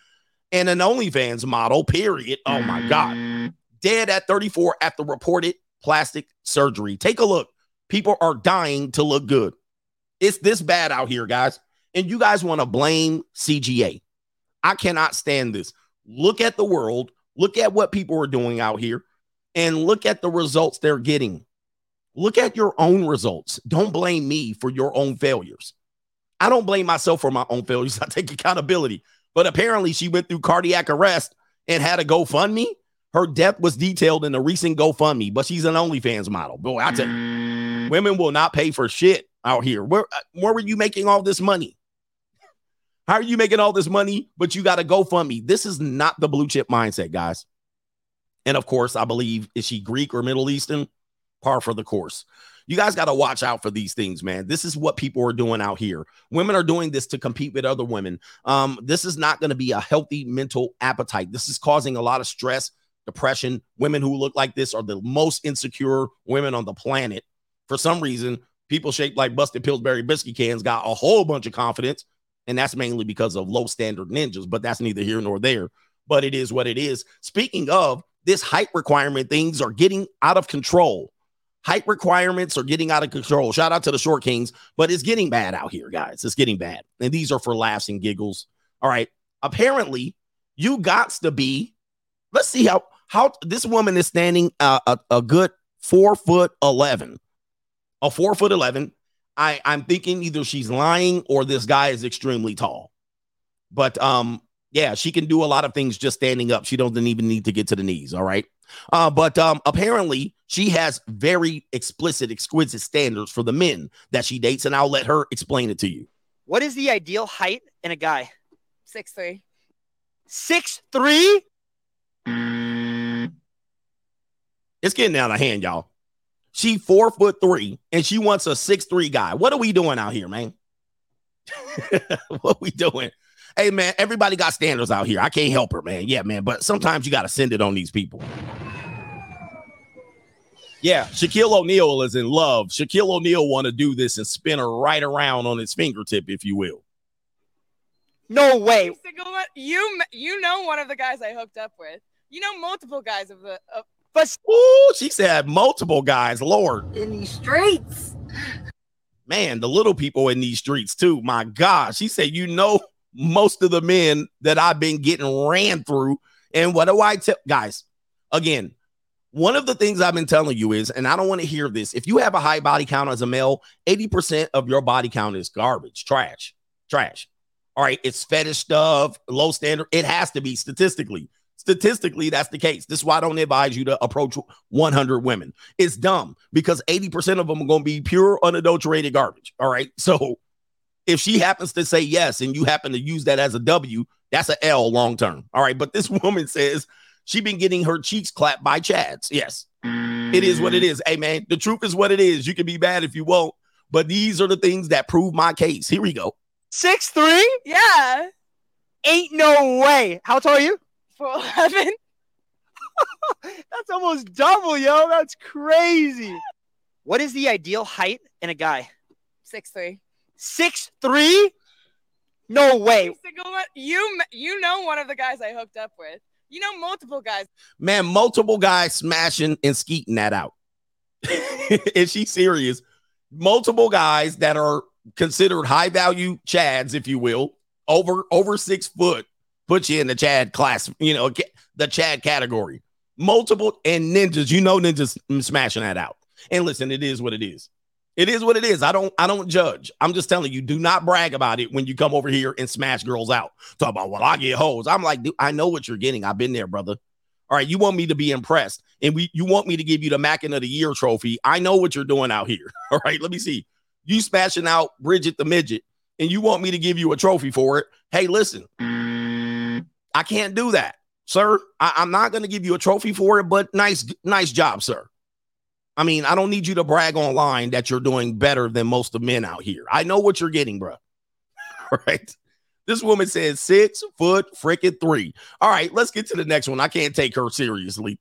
S1: And an OnlyFans model, period. Oh my God. Dead at 34 after reported plastic surgery. Take a look. People are dying to look good. It's this bad out here, guys. And you guys want to blame CGA. I cannot stand this. Look at the world. Look at what people are doing out here and look at the results they're getting. Look at your own results. Don't blame me for your own failures. I don't blame myself for my own failures. I take accountability. But apparently, she went through cardiac arrest and had a GoFundMe. Her death was detailed in a recent GoFundMe, but she's an OnlyFans model. Boy, I tell you, women will not pay for shit out here. Where, uh, where were you making all this money? How are you making all this money, but you got to GoFundMe? This is not the blue chip mindset, guys. And of course, I believe, is she Greek or Middle Eastern? Par for the course. You guys got to watch out for these things, man. This is what people are doing out here. Women are doing this to compete with other women. Um, this is not going to be a healthy mental appetite. This is causing a lot of stress, depression. Women who look like this are the most insecure women on the planet. For some reason, people shaped like busted Pillsbury biscuit cans got a whole bunch of confidence, and that's mainly because of low standard ninjas. But that's neither here nor there. But it is what it is. Speaking of this height requirement, things are getting out of control. Height requirements are getting out of control. Shout out to the short kings, but it's getting bad out here, guys. It's getting bad. And these are for laughs and giggles. All right. Apparently, you got to be. Let's see how how this woman is standing uh, a, a good four foot eleven, a four foot eleven. I I'm thinking either she's lying or this guy is extremely tall. But um, yeah, she can do a lot of things just standing up. She doesn't even need to get to the knees. All right. Uh, but um, apparently she has very explicit, exquisite standards for the men that she dates, and I'll let her explain it to you.
S6: What is the ideal height in a guy?
S7: Six three.
S6: Six three?
S1: It's getting out of hand, y'all. She four foot three, and she wants a six three guy. What are we doing out here, man? what we doing? Hey, man, everybody got standards out here. I can't help her, man. Yeah, man, but sometimes you got to send it on these people. Yeah, Shaquille O'Neal is in love. Shaquille O'Neal want to do this and spin her right around on his fingertip, if you will.
S6: No way.
S7: You you know one of the guys I hooked up with. You know multiple guys of the. Of,
S6: But
S1: Ooh, she said multiple guys. Lord,
S3: In these streets.
S1: man, the little people in these streets too. My God, she said, you know, most of the men that I've been getting ran through. And what do I tell guys? Again, one of the things I've been telling you is, and I don't want to hear this. If you have a high body count as a male, 80% of your body count is garbage, trash, trash. All right, it's fetish stuff, low standard. It has to be statistically. Statistically, that's the case. This is why I don't advise you to approach 100 women. It's dumb because 80% of them are going to be pure, unadulterated garbage. All right. So if she happens to say yes and you happen to use that as a W, that's an L long term. All right. But this woman says she been getting her cheeks clapped by Chads. Yes. It is what it is. Hey, man, the truth is what it is. You can be bad if you won't, but these are the things that prove my case. Here we go.
S6: six three?
S7: yeah,
S6: Ain't no way. How tall are you?
S7: Four eleven.
S6: That's almost double, yo. That's crazy. What is the ideal height in a guy?
S7: Six three.
S6: Six three? No way.
S7: You you know one of the guys I hooked up with. You know multiple guys.
S1: Man, multiple guys smashing and skeeting that out. is she serious? Multiple guys that are considered high value Chads, if you will, over over six foot, put you in the Chad class, you know, the Chad category. Multiple and ninjas, you know, ninjas smashing that out. And listen, it is what it is. It is what it is. I don't I don't judge. I'm just telling you, do not brag about it when you come over here and smash girls out. Talk about well, I get hoes. I'm like, dude, I know what you're getting. I've been there, brother. All right, you want me to be impressed, and we you want me to give you the Mackin of the Year trophy. I know what you're doing out here. All right, let me see. you smashing out Bridget the midget, and you want me to give you a trophy for it. Hey, listen, I can't do that, sir. I, I'm not to give you a trophy for it, but nice, nice job, sir. I mean, I don't need you to brag online that you're doing better than most of men out here. I know what you're getting, bro. right? This woman says six foot freaking three. All right, let's get to the next one. I can't take her seriously.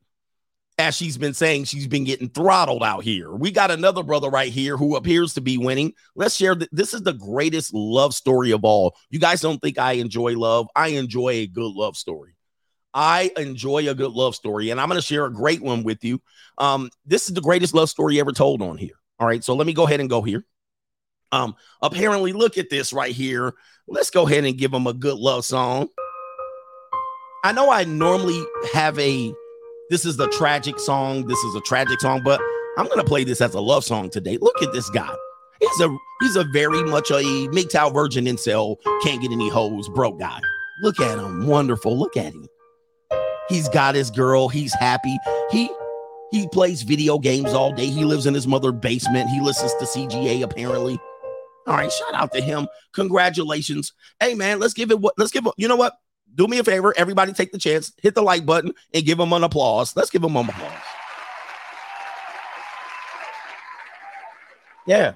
S1: As she's been saying, she's been getting throttled out here. We got another brother right here who appears to be winning. Let's share that. This is the greatest love story of all. You guys don't think I enjoy love? I enjoy a good love story. I enjoy a good love story, and I'm going to share a great one with you. Um, this is the greatest love story ever told on here. All right, so let me go ahead and go here. Um, apparently, look at this right here. Let's go ahead and give them a good love song. I know I normally have a this is the tragic song, this is a tragic song, but I'm gonna play this as a love song today. Look at this guy. He's a he's a very much a MGTOW virgin incel, can't get any hoes, broke guy. Look at him, wonderful. Look at him. He's got his girl, he's happy. He he plays video games all day. He lives in his mother basement. He listens to CGA apparently. All right, shout out to him. Congratulations. Hey man, let's give it what let's give. You know what? Do me a favor, everybody take the chance, hit the like button and give him an applause. Let's give him an applause. Yeah.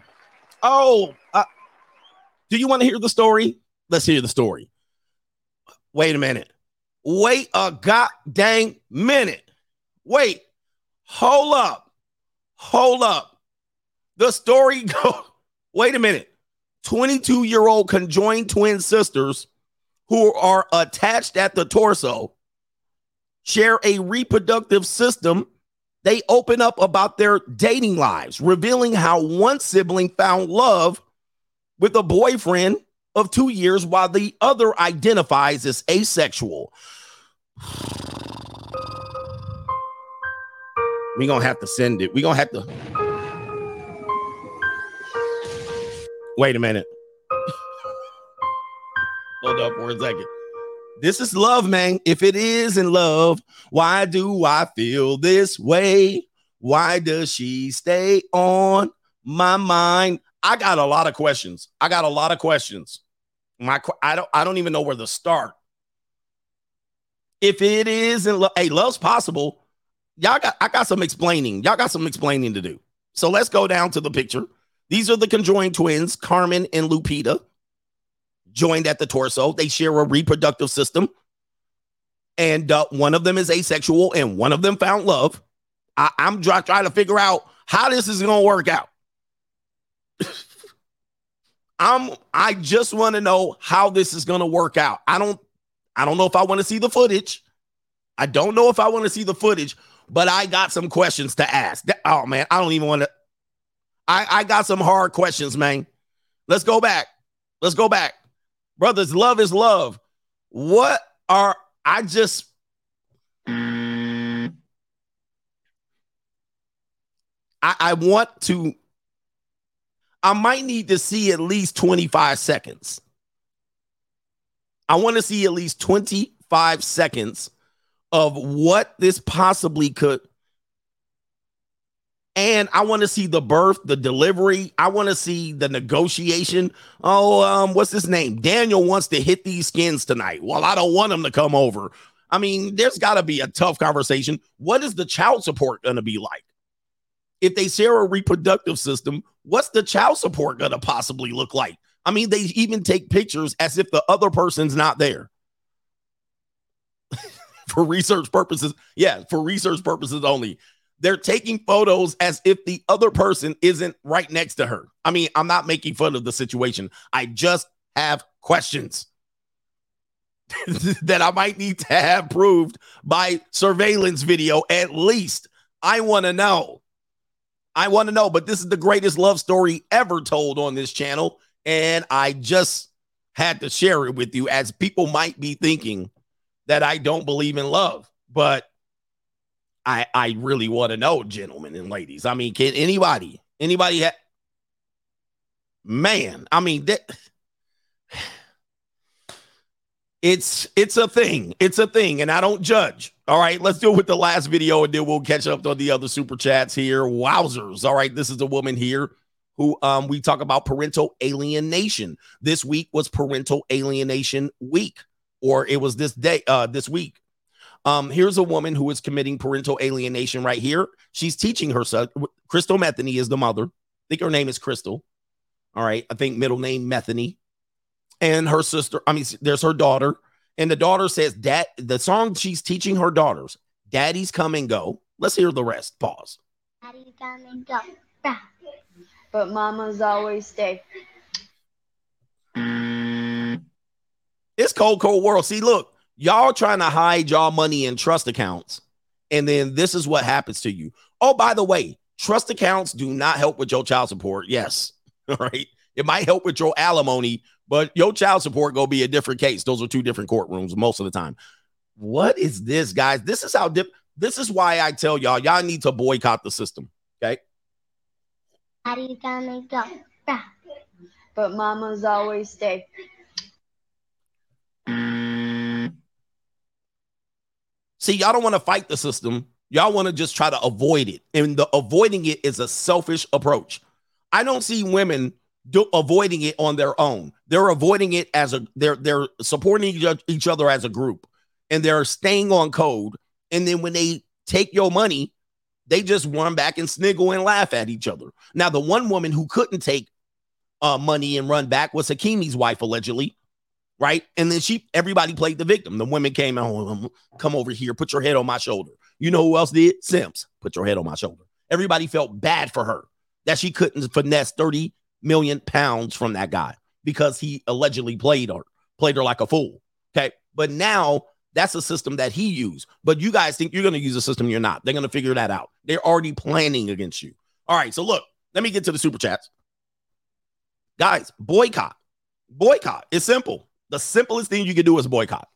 S1: Oh, uh, do you want to hear the story? Let's hear the story. Wait a minute. Wait a god dang minute. Wait. Hold up. Hold up. The story go. Wait a minute. 22 year old conjoined twin sisters who are attached at the torso share a reproductive system. They open up about their dating lives, revealing how one sibling found love with a boyfriend of two years while the other identifies as asexual. Going to have to send it. Going to have to. Wait a minute. Hold up for a second. This is love, man. If it is in love, why do I feel this way? Why does she stay on my mind? I got a lot of questions. I got a lot of questions. My I don't I don't even know where to start. If it is in love, hey, love's possible. Y'all got I got some explaining. Y'all got some explaining to do. So let's go down to the picture. These are the conjoined twins, Carmen and Lupita, joined at the torso. They share a reproductive system. And uh, one of them is asexual and one of them found love. I, am try, trying to figure out how this is going to work out. I'm I just want to know how this is going to work out. I don't I don't know if I want to see the footage. I don't know if I want to see the footage, but I got some questions to ask. Oh man, I don't even want to I, I got some hard questions, man. Let's go back. Let's go back. Brothers, love is love. What are I just I, I want to I might need to see at least 25 seconds. I want to see at least 25 seconds of what this possibly could and I want to see the birth, the delivery. I want to see the negotiation. Oh, um, what's his name? Daniel wants to hit these skins tonight. Well, I don't want him to come over. I mean, there's got to be a tough conversation. What is the child support going to be like? If they share a reproductive system, what's the child support going to possibly look like? I mean, they even take pictures as if the other person's not there. for research purposes. Yeah, for research purposes only they're taking photos as if the other person isn't right next to her. I mean, I'm not making fun of the situation. I just have questions that I might need to have proved by surveillance video at least. I want to know. I want to know, but this is the greatest love story ever told on this channel. And I just had to share it with you as people might be thinking that I don't believe in love. But I I really want to know, gentlemen and ladies. I mean, can anybody anybody ha- man? I mean that it's it's a thing. It's a thing, and I don't judge. All right, let's do it with the last video, and then we'll catch up on the other super chats here. Wowzers! All right, this is a woman here who um we talk about parental alienation. This week was parental alienation week, or it was this day, uh, this week. Um, here's a woman who is committing parental alienation right here. She's teaching her son. Crystal Metheny is the mother. I think her name is Crystal. All right. I think middle name Metheny. And her sister, I mean, there's her daughter. And the daughter says, Dad, the song she's teaching her daughters, Daddy's Come and Go. Let's hear the rest. Pause.
S8: Daddy's come and go. But mamas always stay. Mm.
S1: It's cold, cold world. See, look, y'all trying to hide y'all money in trust accounts. And then this is what happens to you. Oh, by the way, trust accounts do not help with your child support. Yes. All right. It might help with your alimony, but your child support go be a different case. Those are two different courtrooms most of the time. What is this, guys? This is how dip. This is why I tell y'all, y'all need to boycott the system. Okay.
S8: Daddy's come and go. Bah. But mamas always stay. Mm.
S1: See, y'all don't want to fight the system. Y'all want to just try to avoid it. And the avoiding it is a selfish approach. I don't see women do, avoiding it on their own. They're avoiding it as a they're they're supporting each, each other as a group and they're staying on code. And then when they take your money, they just run back and sniggle and laugh at each other. Now, the one woman who couldn't take uh, money and run back was Hakimi's wife, allegedly, right? And then she, everybody played the victim. The women came out, come over here, put your head on my shoulder. You know who else did? Sims, put your head on my shoulder. Everybody felt bad for her that she couldn't finesse 30 million pounds from that guy because he allegedly played her, played her like a fool. Okay. But now that's a system that he used. But you guys think you're going to use a system you're not. They're going to figure that out. They're already planning against you. All right. So look, let me get to the super chats. Guys, boycott. Boycott. It's simple. The simplest thing you can do is boycott.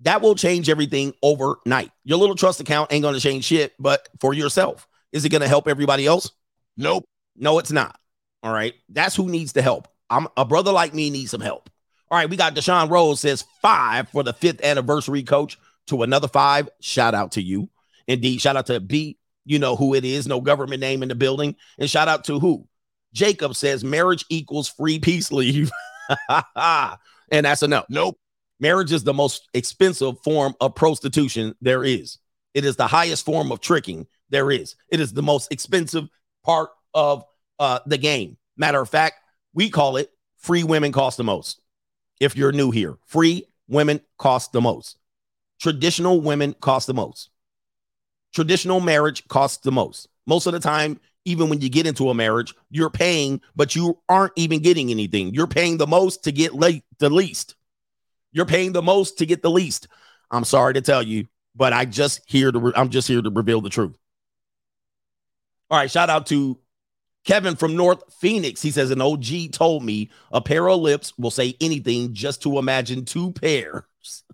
S1: That will change everything overnight. Your little trust account ain't going to change shit, but for yourself, is it going to help everybody else? Nope. No, it's not. All right. That's who needs the help. I'm a brother like me needs some help. All right, we got Deshaun Rose says five for the fifth anniversary, coach. To another five, shout out to you. Indeed, shout out to B. You know who it is, no government name in the building. And shout out to who? Jacob says marriage equals free peace leave. and that's a no. Nope. Marriage is the most expensive form of prostitution there is. It is the highest form of tricking there is. It is the most expensive part of uh, the game. Matter of fact, we call it free women cost the most if you're new here. Free women cost the most. Traditional women cost the most. Traditional marriage costs the most. Most of the time, even when you get into a marriage, you're paying, but you aren't even getting anything. You're paying the most to get the least. You're paying the most to get the least. I'm sorry to tell you, but I just here to re- I'm just here to reveal the truth. All right, shout out to Kevin from North Phoenix. He says, An OG told me a pair of lips will say anything just to imagine two pairs.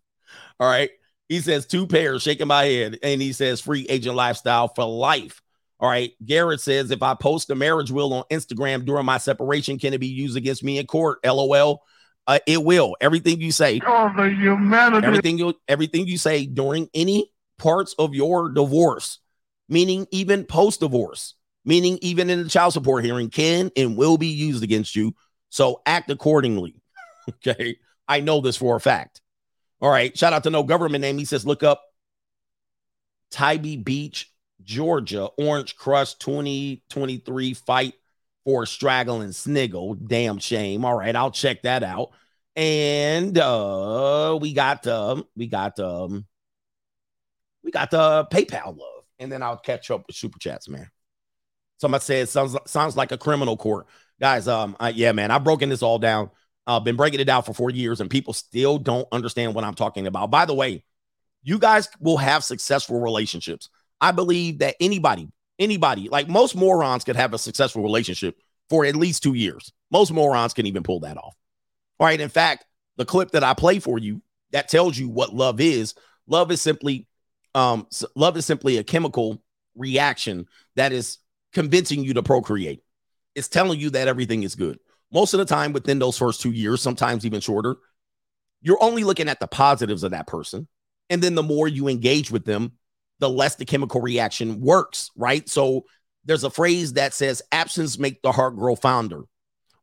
S1: All right. He says, Two pairs, shaking my head. And he says, Free agent lifestyle for life. All right. Garrett says, If I post a marriage will on Instagram during my separation, can it be used against me in court? LOL. Uh, it will. Everything you say,
S2: Oh, the humanity.
S1: everything you everything you say during any parts of your divorce, meaning even post divorce, meaning even in the child support hearing, can and will be used against you. So act accordingly. okay. I know this for a fact. All right. Shout out to no government name. He says, look up Tybee Beach, Georgia, Orange Crush 2023 fight for Straggle and Sniggle. Damn shame. All right, I'll check that out. And uh we got um we got um we got the PayPal love, and then I'll catch up with super chats, man. Somebody said sounds sounds like a criminal court, guys. Um, I, yeah, man, I've broken this all down. I've been breaking it down for four years, and people still don't understand what I'm talking about. By the way, you guys will have successful relationships. I believe that anybody, anybody, like most morons, could have a successful relationship for at least two years. Most morons can even pull that off. All right. In fact, the clip that I play for you that tells you what love is. Love is simply, um, love is simply a chemical reaction that is convincing you to procreate. It's telling you that everything is good. Most of the time, within those first two years, sometimes even shorter, you're only looking at the positives of that person. And then the more you engage with them, the less the chemical reaction works, right? So there's a phrase that says absence make the heart grow fonder.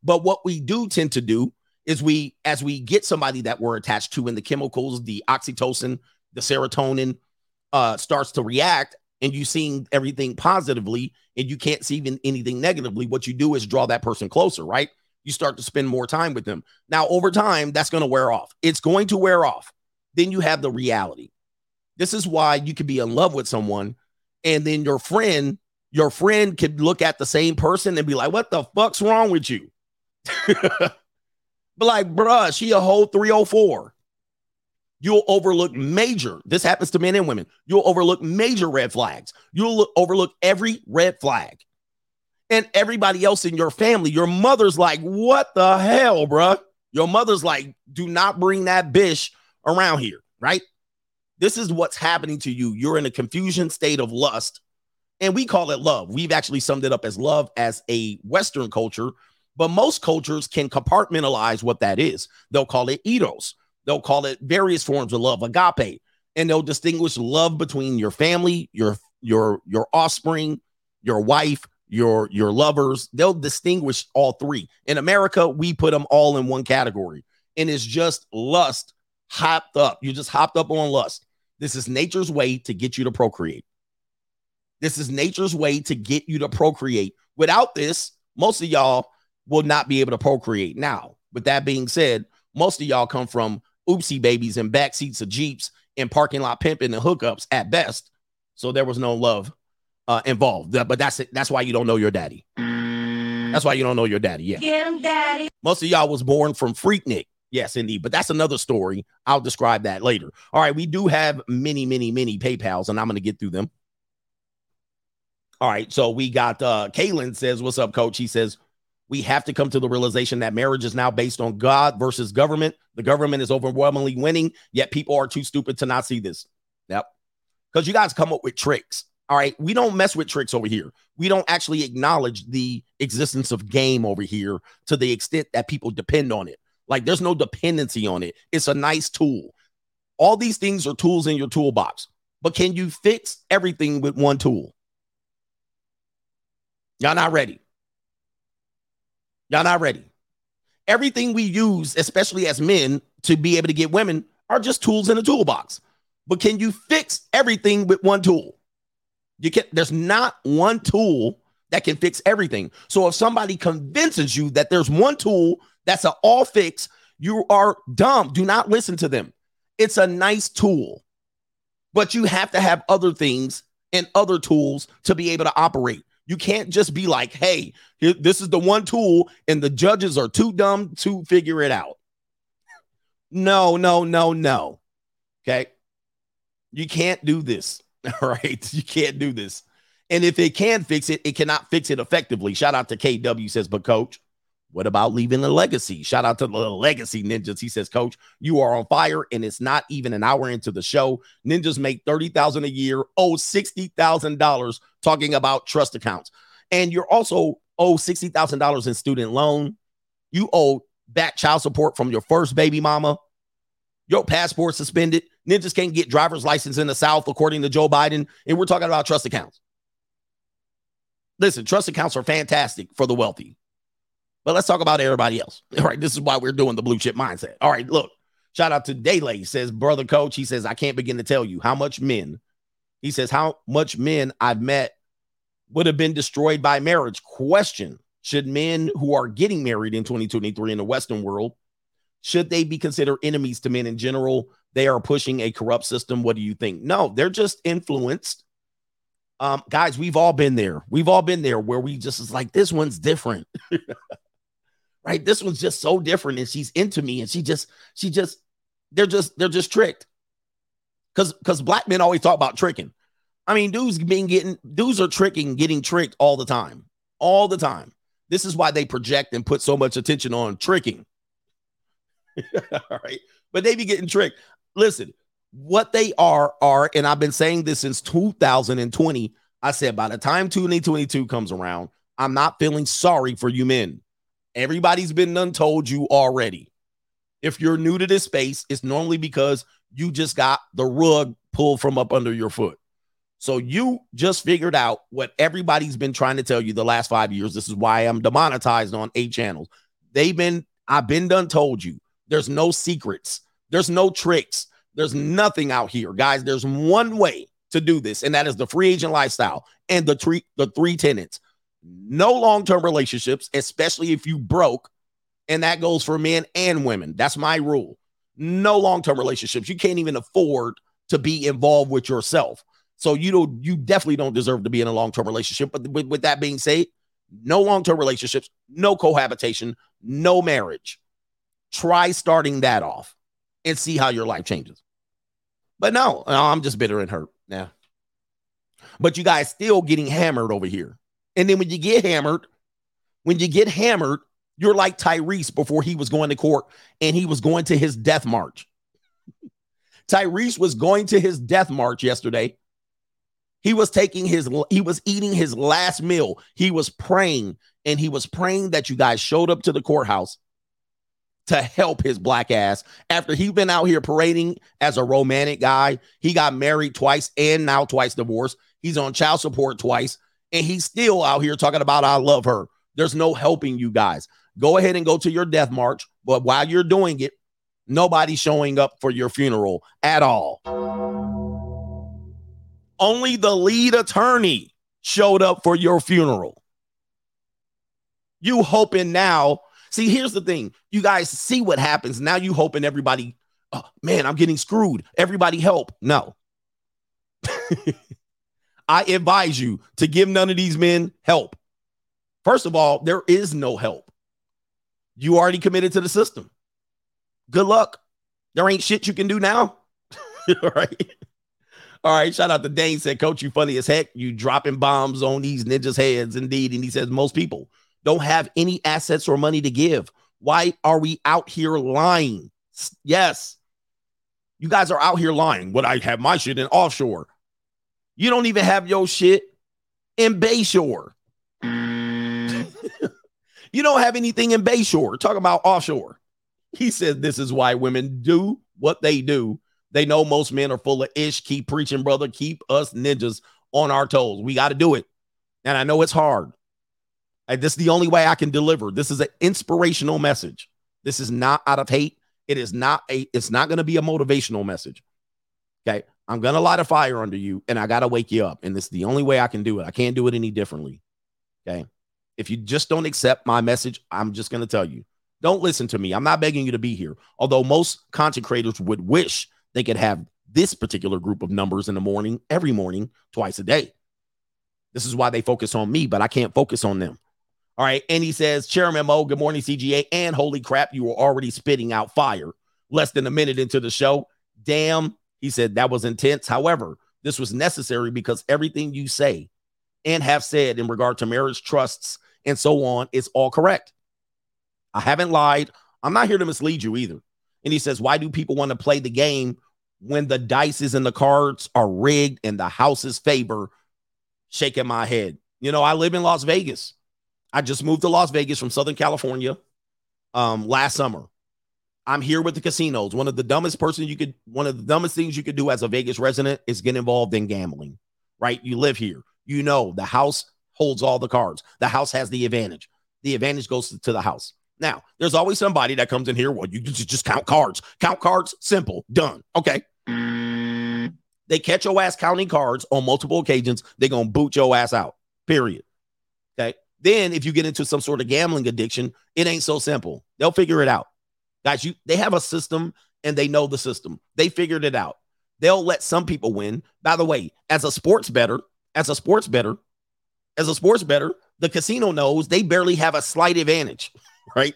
S1: But what we do tend to do is we, as we get somebody that we're attached to, and the chemicals, the oxytocin, the serotonin, uh, starts to react, and you seeing everything positively, and you can't see even anything negatively. What you do is draw that person closer, right? You start to spend more time with them. Now, over time, that's going to wear off. It's going to wear off. Then you have the reality. This is why you could be in love with someone, and then your friend, your friend could look at the same person and be like, "What the fuck's wrong with you?" but like, bruh, she a whole 304. You'll overlook major. This happens to men and women. You'll overlook major red flags. You'll look, overlook every red flag. And everybody else in your family, your mother's like, what the hell, bruh? Your mother's like, do not bring that bitch around here, right? This is what's happening to you. You're in a confusion state of lust, and we call it love. We've actually summed it up as love as a Western culture, but most cultures can compartmentalize what that is. They'll call it eros, they'll call it various forms of love, agape, and they'll distinguish love between your family, your your your offspring, your wife, your your lovers. They'll distinguish all three. In America, we put them all in one category, and it's just lust hopped up. You just hopped up on lust. This is nature's way to get you to procreate. This is nature's way to get you to procreate. Without this, most of y'all will not be able to procreate. Now, with that being said, most of y'all come from oopsie babies and back seats of Jeeps and parking lot pimping and hookups at best. So there was no love uh, involved. But that's it. That's why you don't know your daddy. That's why you don't know your daddy. Yeah.
S8: Get him, daddy.
S1: Most of y'all was born from Freaknik. Yes, indeed. But that's another story. I'll describe that later. All right. We do have many, many, many PayPals, and I'm going to get through them. All right. So we got uh Kaylin says, What's up, coach? He says, We have to come to the realization that marriage is now based on God versus government. The government is overwhelmingly winning, yet people are too stupid to not see this. Yep. Because you guys come up with tricks. All right. We don't mess with tricks over here. We don't actually acknowledge the existence of game over here to the extent that people depend on it. Like there's no dependency on it. It's a nice tool. All these things are tools in your toolbox, but can you fix everything with one tool? Y'all not ready. Y'all not ready. Everything we use, especially as men, to be able to get women are just tools in a toolbox. But can you fix everything with one tool? You can't. there's not one tool that can fix everything. So if somebody convinces you that there's one tool that's an all fix, you are dumb. Do not listen to them. It's a nice tool, but you have to have other things and other tools to be able to operate. You can't just be like, hey, this is the one tool, and the judges are too dumb to figure it out. No, no, no, no. Okay. You can't do this. All right. You can't do this. And if it can fix it, it cannot fix it effectively. Shout out to KW says, but coach, what about leaving a legacy? Shout out to the legacy ninjas. He says, Coach, you are on fire, and it's not even an hour into the show. Ninjas make 30000 a year, owe $60,000 talking about trust accounts. And you're also owe $60,000 in student loan. You owe back child support from your first baby mama. Your passport suspended. Ninjas can't get driver's license in the South, according to Joe Biden. And we're talking about trust accounts. Listen, trust accounts are fantastic for the wealthy. But let's talk about everybody else. All right. This is why we're doing the blue chip mindset. All right. Look, shout out to Daylay. Says, brother coach, he says, I can't begin to tell you how much men, he says, how much men I've met would have been destroyed by marriage. Question Should men who are getting married in 2023 in the Western world, should they be considered enemies to men in general? They are pushing a corrupt system. What do you think? No, they're just influenced. Um, guys, we've all been there. We've all been there where we just is like, this one's different. right? This one's just so different, and she's into me, and she just, she just, they're just, they're just tricked. Cause, cause black men always talk about tricking. I mean, dudes being getting, dudes are tricking, getting tricked all the time, all the time. This is why they project and put so much attention on tricking. all right, but they be getting tricked. Listen, what they are are, and I've been saying this since 2020. I said by the time 2022 comes around, I'm not feeling sorry for you men. Everybody's been done told you already. If you're new to this space, it's normally because you just got the rug pulled from up under your foot. So you just figured out what everybody's been trying to tell you the last five years. This is why I'm demonetized on eight channels. They've been, I've been done told you. There's no secrets. There's no tricks. There's nothing out here, guys. There's one way to do this, and that is the free agent lifestyle and the three the three tenants. No long-term relationships, especially if you broke, and that goes for men and women. That's my rule. No long-term relationships. You can't even afford to be involved with yourself. So you don't you definitely don't deserve to be in a long-term relationship. But with, with that being said, no long-term relationships, no cohabitation, no marriage. Try starting that off and see how your life changes. But no, I'm just bitter and hurt. Yeah. But you guys still getting hammered over here. And then when you get hammered, when you get hammered, you're like Tyrese before he was going to court and he was going to his death march. Tyrese was going to his death march yesterday. He was taking his, he was eating his last meal. He was praying and he was praying that you guys showed up to the courthouse to help his black ass after he's been out here parading as a romantic guy. He got married twice and now twice divorced. He's on child support twice and he's still out here talking about I love her. There's no helping you guys. Go ahead and go to your death march, but while you're doing it, nobody's showing up for your funeral at all. Only the lead attorney showed up for your funeral. You hoping now See, here's the thing. You guys see what happens. Now you hoping everybody, oh, man, I'm getting screwed. Everybody help. No. I advise you to give none of these men help. First of all, there is no help. You already committed to the system. Good luck. There ain't shit you can do now. all right. All right. Shout out to Dane said, Coach, you funny as heck. You dropping bombs on these ninjas' heads, indeed. And he says, most people don't have any assets or money to give. Why are we out here lying? Yes. You guys are out here lying. What I have my shit in offshore. You don't even have your shit in Bayshore. Mm. you don't have anything in Bayshore. Talk about offshore. He said this is why women do what they do. They know most men are full of ish. Keep preaching, brother. Keep us ninjas on our toes. We got to do it. And I know it's hard. And this is the only way I can deliver. This is an inspirational message. This is not out of hate. It is not a, it's not going to be a motivational message. Okay. I'm to light a fire under you and I got to wake you up. And this is the only way I can do it. I can't do it any differently. Okay. If you just don't accept my message, I'm just to tell you don't listen to me. I'm not begging you to be here. Although most content creators would wish they could have this particular group of numbers in the morning, every morning, twice a day. This is why they focus on me, but I can't focus on them. All right. And he says, Chairman Mo, good morning, CGA. And holy crap, you were already spitting out fire less than a minute into the show. Damn. He said that was intense. However, this was necessary because everything you say and have said in regard to marriage trusts and so on is all correct. I haven't lied. I'm not here to mislead you either. And he says, Why do people want to play the game when the dices and the cards are rigged and the house's favor? Shaking my head. You know, I live in Las Vegas. I just moved to Las Vegas from Southern California um, last summer. I'm here with the casinos. One of the dumbest person you could, one of the dumbest things you could do as a Vegas resident is get involved in gambling, right? You live here. You know, the house holds all the cards. The house has the advantage. The advantage goes to the house. Now, there's always somebody that comes in here. Well, you just count cards. Count cards. Simple. Done. Okay. They catch your ass counting cards on multiple occasions. They're to boot your ass out. Period. Okay. Then if you get into some sort of gambling addiction, it ain't so simple. They'll figure it out. Guys, you they have a system and they know the system. They figured it out. They'll let some people win. By the way, as a sports better, as a sports better, as a sports better, the casino knows they barely have a slight advantage, right?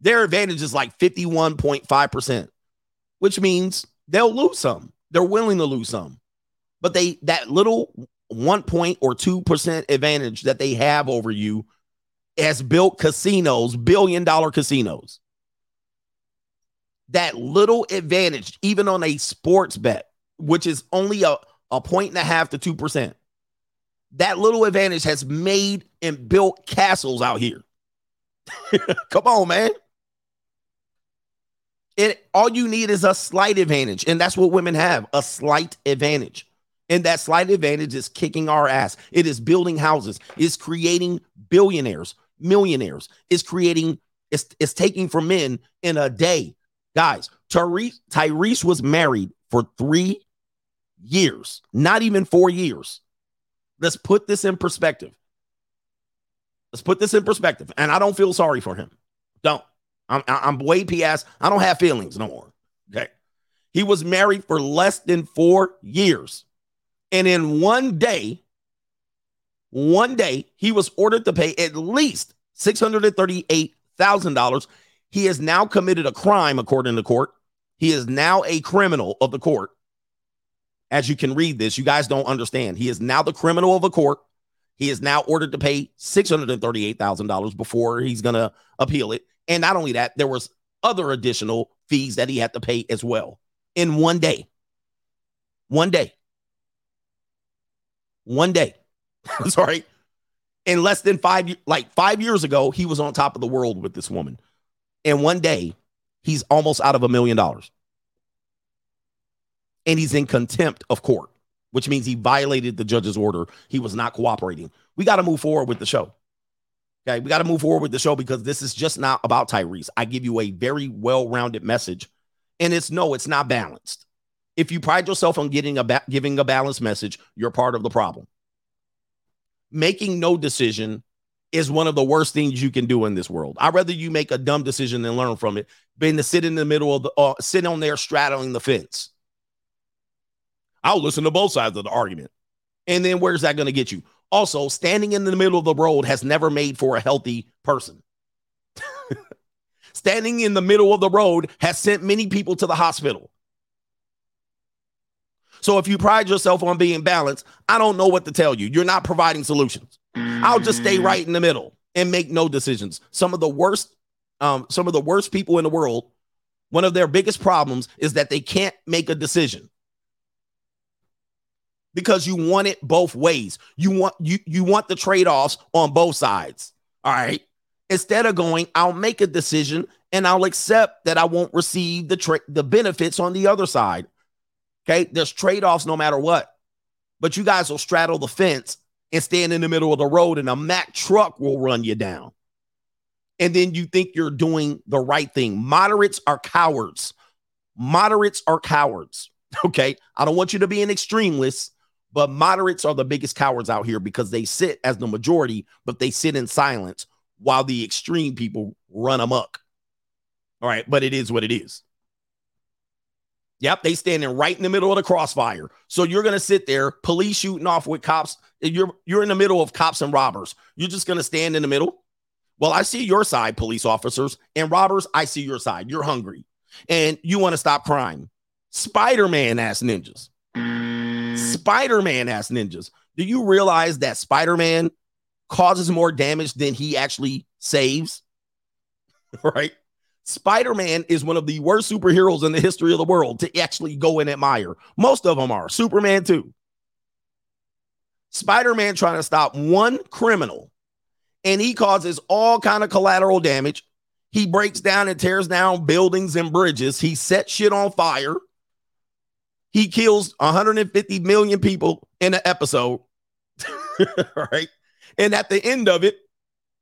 S1: Their advantage is like 51.5%, which means they'll lose some. They're willing to lose some. But they that little one point or two percent advantage that they have over you has built casinos, billion dollar casinos. That little advantage, even on a sports bet, which is only a, a point and a half to two percent, that little advantage has made and built castles out here. Come on, man. It all you need is a slight advantage, and that's what women have a slight advantage. And that slight advantage is kicking our ass. It is building houses, it's creating billionaires, millionaires, it's creating, it's, it's taking from men in a day. Guys, Tyrese, Tyrese was married for three years, not even four years. Let's put this in perspective. Let's put this in perspective. And I don't feel sorry for him. Don't. I'm, I'm way past. I don't have feelings no more. Okay. He was married for less than four years. And in one day, one day, he was ordered to pay at least $638,000. He has now committed a crime, according to court. He is now a criminal of the court. As you can read this, you guys don't understand. He is now the criminal of the court. He is now ordered to pay $638,000 before he's going to appeal it. And not only that, there was other additional fees that he had to pay as well in one day. One day. One day. Sorry. In less than five, like five years ago, he was on top of the world with this woman. And one day, he's almost out of a million dollars. And he's in contempt of court, which means he violated the judge's order. He was not cooperating. We got to move forward with the show. Okay. We got to move forward with the show because this is just not about Tyrese. I give you a very well rounded message. And it's no, it's not balanced. If you pride yourself on getting a ba- giving a balanced message, you're part of the problem. Making no decision is one of the worst things you can do in this world. I'd rather you make a dumb decision and learn from it than to sit in the middle of the uh, sit on there straddling the fence. I'll listen to both sides of the argument. And then where's that going to get you? Also, standing in the middle of the road has never made for a healthy person. standing in the middle of the road has sent many people to the hospital. So if you pride yourself on being balanced, I don't know what to tell you. You're not providing solutions. I'll just stay right in the middle and make no decisions. Some of the worst, um, some of the worst people in the world, one of their biggest problems is that they can't make a decision because you want it both ways. You want you you want the trade-offs on both sides. All right. Instead of going, I'll make a decision and I'll accept that I won't receive the tra- the benefits on the other side. Okay? There's trade-offs no matter what. But you guys will straddle the fence and stand in the middle of the road and a Mack truck will run you down. And then you think you're doing the right thing. Moderates are cowards. Moderates are cowards. Okay? I don't want you to be an extremist. But moderates are the biggest cowards out here because they sit as the majority, but they sit in silence while the extreme people run amok. All right, but it is what it is. Yep, they standing right in the middle of the crossfire. So you're gonna sit there, police shooting off with cops. You're you're in the middle of cops and robbers. You're just gonna stand in the middle. Well, I see your side, police officers and robbers. I see your side. You're hungry and you want to stop crime. Spider Man ass ninjas. Spider Man ass ninjas. Do you realize that Spider Man causes more damage than he actually saves? right? Spider Man is one of the worst superheroes in the history of the world to actually go and admire. Most of them are. Superman, too. Spider Man trying to stop one criminal and he causes all kind of collateral damage. He breaks down and tears down buildings and bridges. He sets shit on fire. He kills 150 million people in an episode. right? And at the end of it,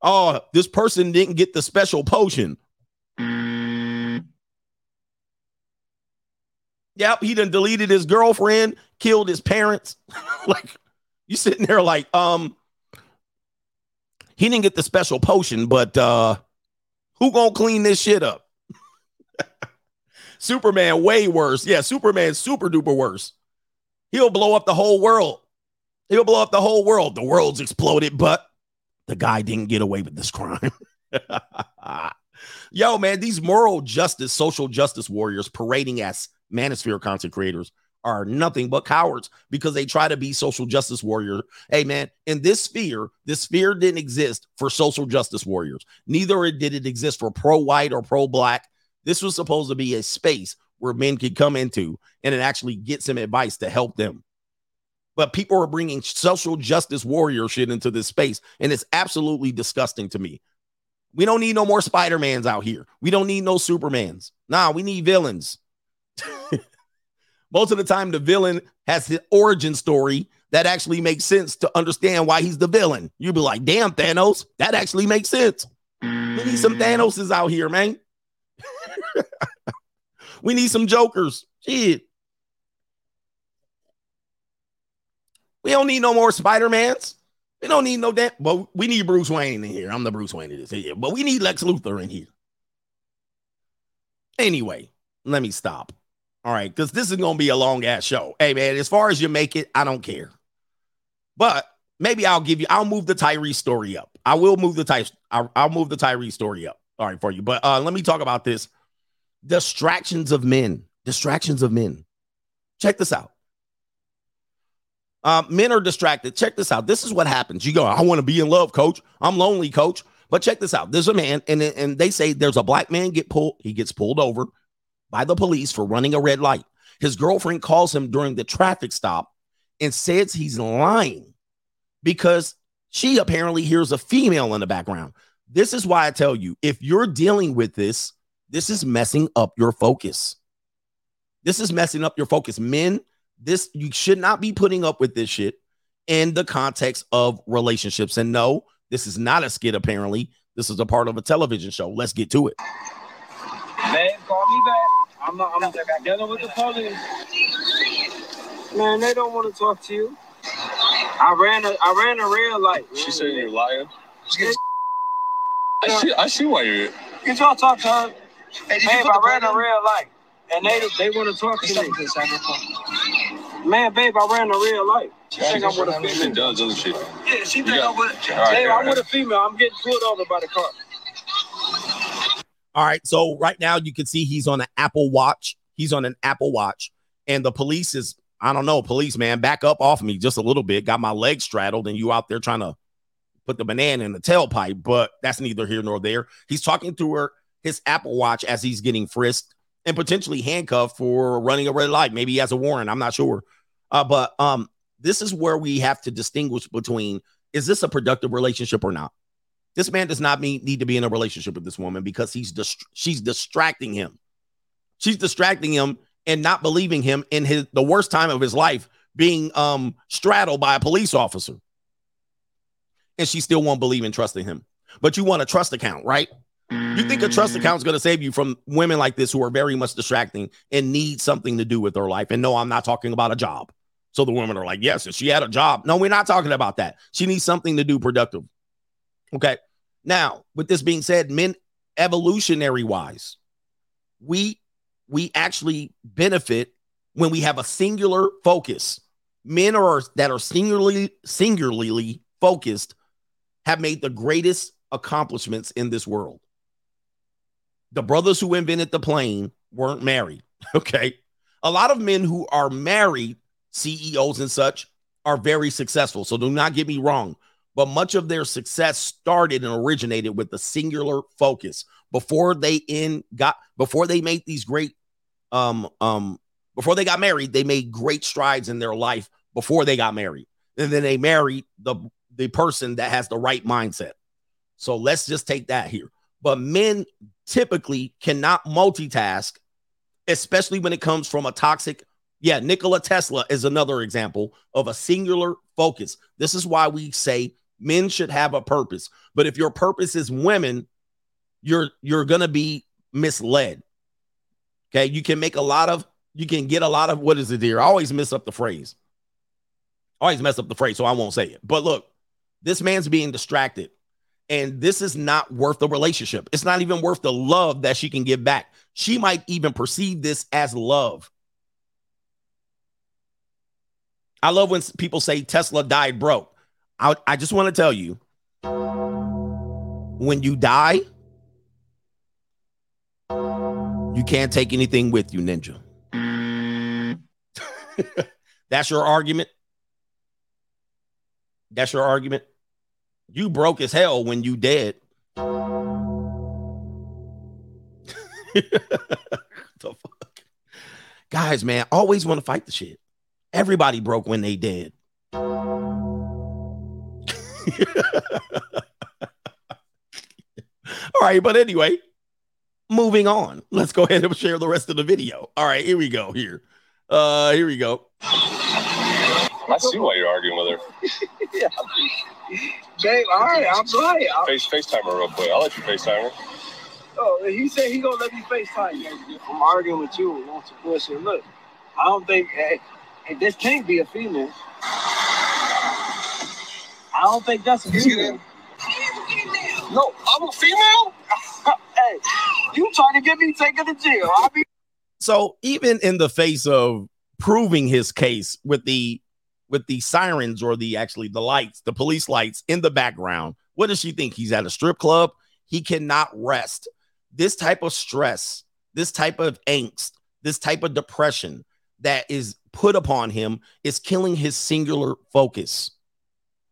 S1: oh, this person didn't get the special potion. Yep, he done deleted his girlfriend, killed his parents. like you sitting there like, um, he didn't get the special potion, but uh who gonna clean this shit up? Superman way worse. Yeah, Superman super duper worse. He'll blow up the whole world. He'll blow up the whole world. The world's exploded, but the guy didn't get away with this crime. Yo, man, these moral justice, social justice warriors parading as manosphere content creators are nothing but cowards because they try to be social justice warrior. Hey, man, in this sphere, this sphere didn't exist for social justice warriors. Neither did it exist for pro white or pro black. This was supposed to be a space where men could come into and it actually get some advice to help them. But people are bringing social justice warrior shit into this space, and it's absolutely disgusting to me. We don't need no more Spider-Mans out here. We don't need no Supermans. Nah, we need villains. Most of the time, the villain has his origin story that actually makes sense to understand why he's the villain. You'd be like, damn, Thanos, that actually makes sense. We need some mm. Thanoses out here, man. we need some jokers. Shit. We don't need no more Spider-Mans. We don't need no that. But we need Bruce Wayne in here. I'm the Bruce Wayne of this here. But we need Lex Luthor in here. Anyway, let me stop. All right, because this is gonna be a long ass show. Hey man, as far as you make it, I don't care. But maybe I'll give you. I'll move the Tyree story up. I will move the Ty. I'll, I'll move the Tyree story up. All right for you. But uh, let me talk about this. Distractions of men. Distractions of men. Check this out. Uh, men are distracted. Check this out. This is what happens. You go, I want to be in love, coach. I'm lonely, coach. But check this out. There's a man, and, and they say there's a black man get pulled. He gets pulled over by the police for running a red light. His girlfriend calls him during the traffic stop and says he's lying because she apparently hears a female in the background. This is why I tell you if you're dealing with this, this is messing up your focus. This is messing up your focus. Men, this you should not be putting up with this shit in the context of relationships. And no, this is not a skit, apparently. This is a part of a television show. Let's get to it.
S9: Man, call me back. I'm not, I'm dealing with the police. Man, they don't want to talk to you. I ran a I ran a red light.
S10: She said you're a liar.
S9: Get,
S10: I see, I see why you're.
S9: get y'all talk to her.
S10: Hey,
S9: Babe, I ran a red light. And they they want to talk to me. Man, babe, I ran a real life. She think I'm with a
S10: She
S9: female.
S10: does, doesn't she?
S9: Yeah, she think I'm with
S10: All right,
S9: Babe,
S10: all
S9: I'm
S10: right.
S9: with a female. I'm getting pulled over by the car.
S1: All right. So right now you can see he's on an Apple Watch. He's on an Apple Watch, and the police is, I don't know, police man, back up off me just a little bit. Got my legs straddled, and you out there trying to put the banana in the tailpipe, but that's neither here nor there. He's talking to her his Apple Watch as he's getting frisked and potentially handcuffed for running a red light. Maybe he has a warrant. I'm not sure. Uh, but um, this is where we have to distinguish between is this a productive relationship or not? This man does not mean, need to be in a relationship with this woman because he's dist- she's distracting him. She's distracting him and not believing him in his the worst time of his life, being um straddled by a police officer. And she still won't believe in trusting him. But you want a trust account, right? You think a trust account is going to save you from women like this who are very much distracting and need something to do with their life. And no, I'm not talking about a job. So the women are like, yes, if she had a job. No, we're not talking about that. She needs something to do productive. Okay. Now, with this being said, men evolutionary wise, we we actually benefit when we have a singular focus. Men are that are singularly singularly focused have made the greatest accomplishments in this world. The brothers who invented the plane weren't married. Okay. A lot of men who are married, CEOs and such, are very successful. So do not get me wrong. But much of their success started and originated with a singular focus before they in got before they made these great um um before they got married, they made great strides in their life before they got married. And then they married the the person that has the right mindset. So let's just take that here. But men typically cannot multitask, especially when it comes from a toxic. Yeah, Nikola Tesla is another example of a singular focus. This is why we say men should have a purpose. But if your purpose is women, you're you're gonna be misled. Okay, you can make a lot of you can get a lot of what is it here? I always mess up the phrase. Always mess up the phrase, so I won't say it. But look, this man's being distracted, and this is not worth the relationship. It's not even worth the love that she can give back. She might even perceive this as love. I love when people say Tesla died broke. I, I just want to tell you when you die, you can't take anything with you, Ninja. That's your argument. That's your argument. You broke as hell when you dead. the fuck? Guys, man, always want to fight the shit. Everybody broke when they dead. All right, but anyway, moving on. Let's go ahead and share the rest of the video. All right, here we go. Here. Uh, here we go.
S10: I see why you're arguing with her.
S9: yeah. Babe, all right, I'm right. I'm,
S10: Face FaceTime her real quick. I'll let you FaceTime her.
S9: oh, he said he gonna let me FaceTime you. I'm arguing with you on some bullshit. Look, I don't think hey, hey, this can't be a female. I don't think that's a female. No, I'm a female. hey, you trying to get me taken to jail? I'll be
S1: So even in the face of proving his case with the with the sirens or the actually the lights, the police lights in the background, what does she think? He's at a strip club. He cannot rest. This type of stress, this type of angst, this type of depression that is put upon him is killing his singular focus.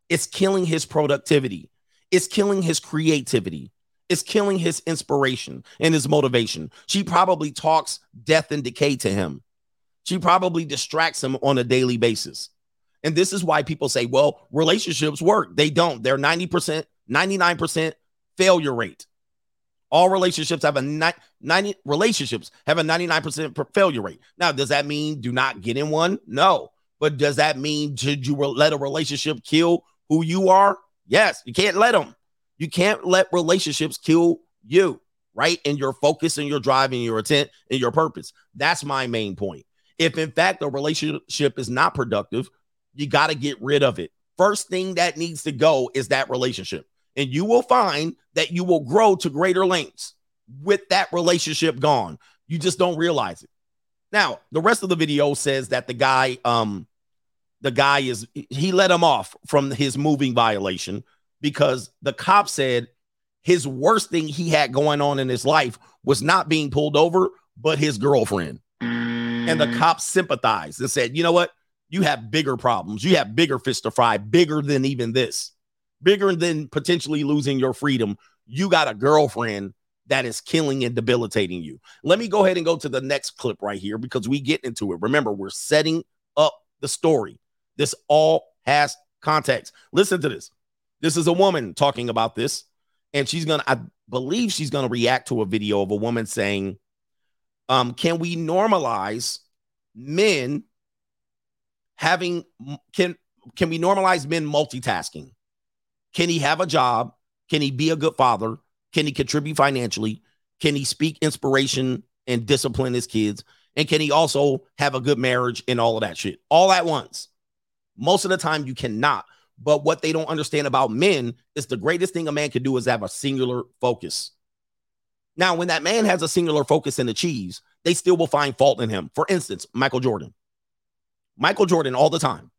S1: It's killing his productivity. It's killing his creativity. It's killing his inspiration and his motivation. She probably talks death and decay to him. She probably distracts him on a daily basis. And this is why people say, well, relationships work. They don't. They're 90%, 99% failure rate. All relationships have a ni- 90 relationships have a 99% failure rate. Now, does that mean do not get in one? No. But does that mean should you let a relationship kill who you are? Yes, you can't let them. You can't let relationships kill you, right? And your focus and your drive and your intent and your purpose. That's my main point. If in fact a relationship is not productive, you got to get rid of it. First thing that needs to go is that relationship. And you will find that you will grow to greater lengths with that relationship gone. You just don't realize it. Now, the rest of the video says that the guy, um, the guy is he let him off from his moving violation because the cop said his worst thing he had going on in his life was not being pulled over, but his girlfriend. And the cop sympathized and said, you know what? You have bigger problems. You have bigger fish to fry, bigger than even this, bigger than potentially losing your freedom. You got a girlfriend that is killing and debilitating you. Let me go ahead and go to the next clip right here because we get into it. Remember, we're setting up the story. This all has context. Listen to this. This is a woman talking about this, and she's gonna, I believe she's gonna react to a video of a woman saying, um, can we normalize men having can can we normalize men multitasking? Can he have a job? Can he be a good father? Can he contribute financially? Can he speak inspiration and discipline his kids? And can he also have a good marriage and all of that shit all at once? Most of the time, you cannot. But what they don't understand about men is the greatest thing a man can do is have a singular focus. Now, when that man has a singular focus and achieves, they still will find fault in him. For instance, Michael Jordan. Michael Jordan, all the time,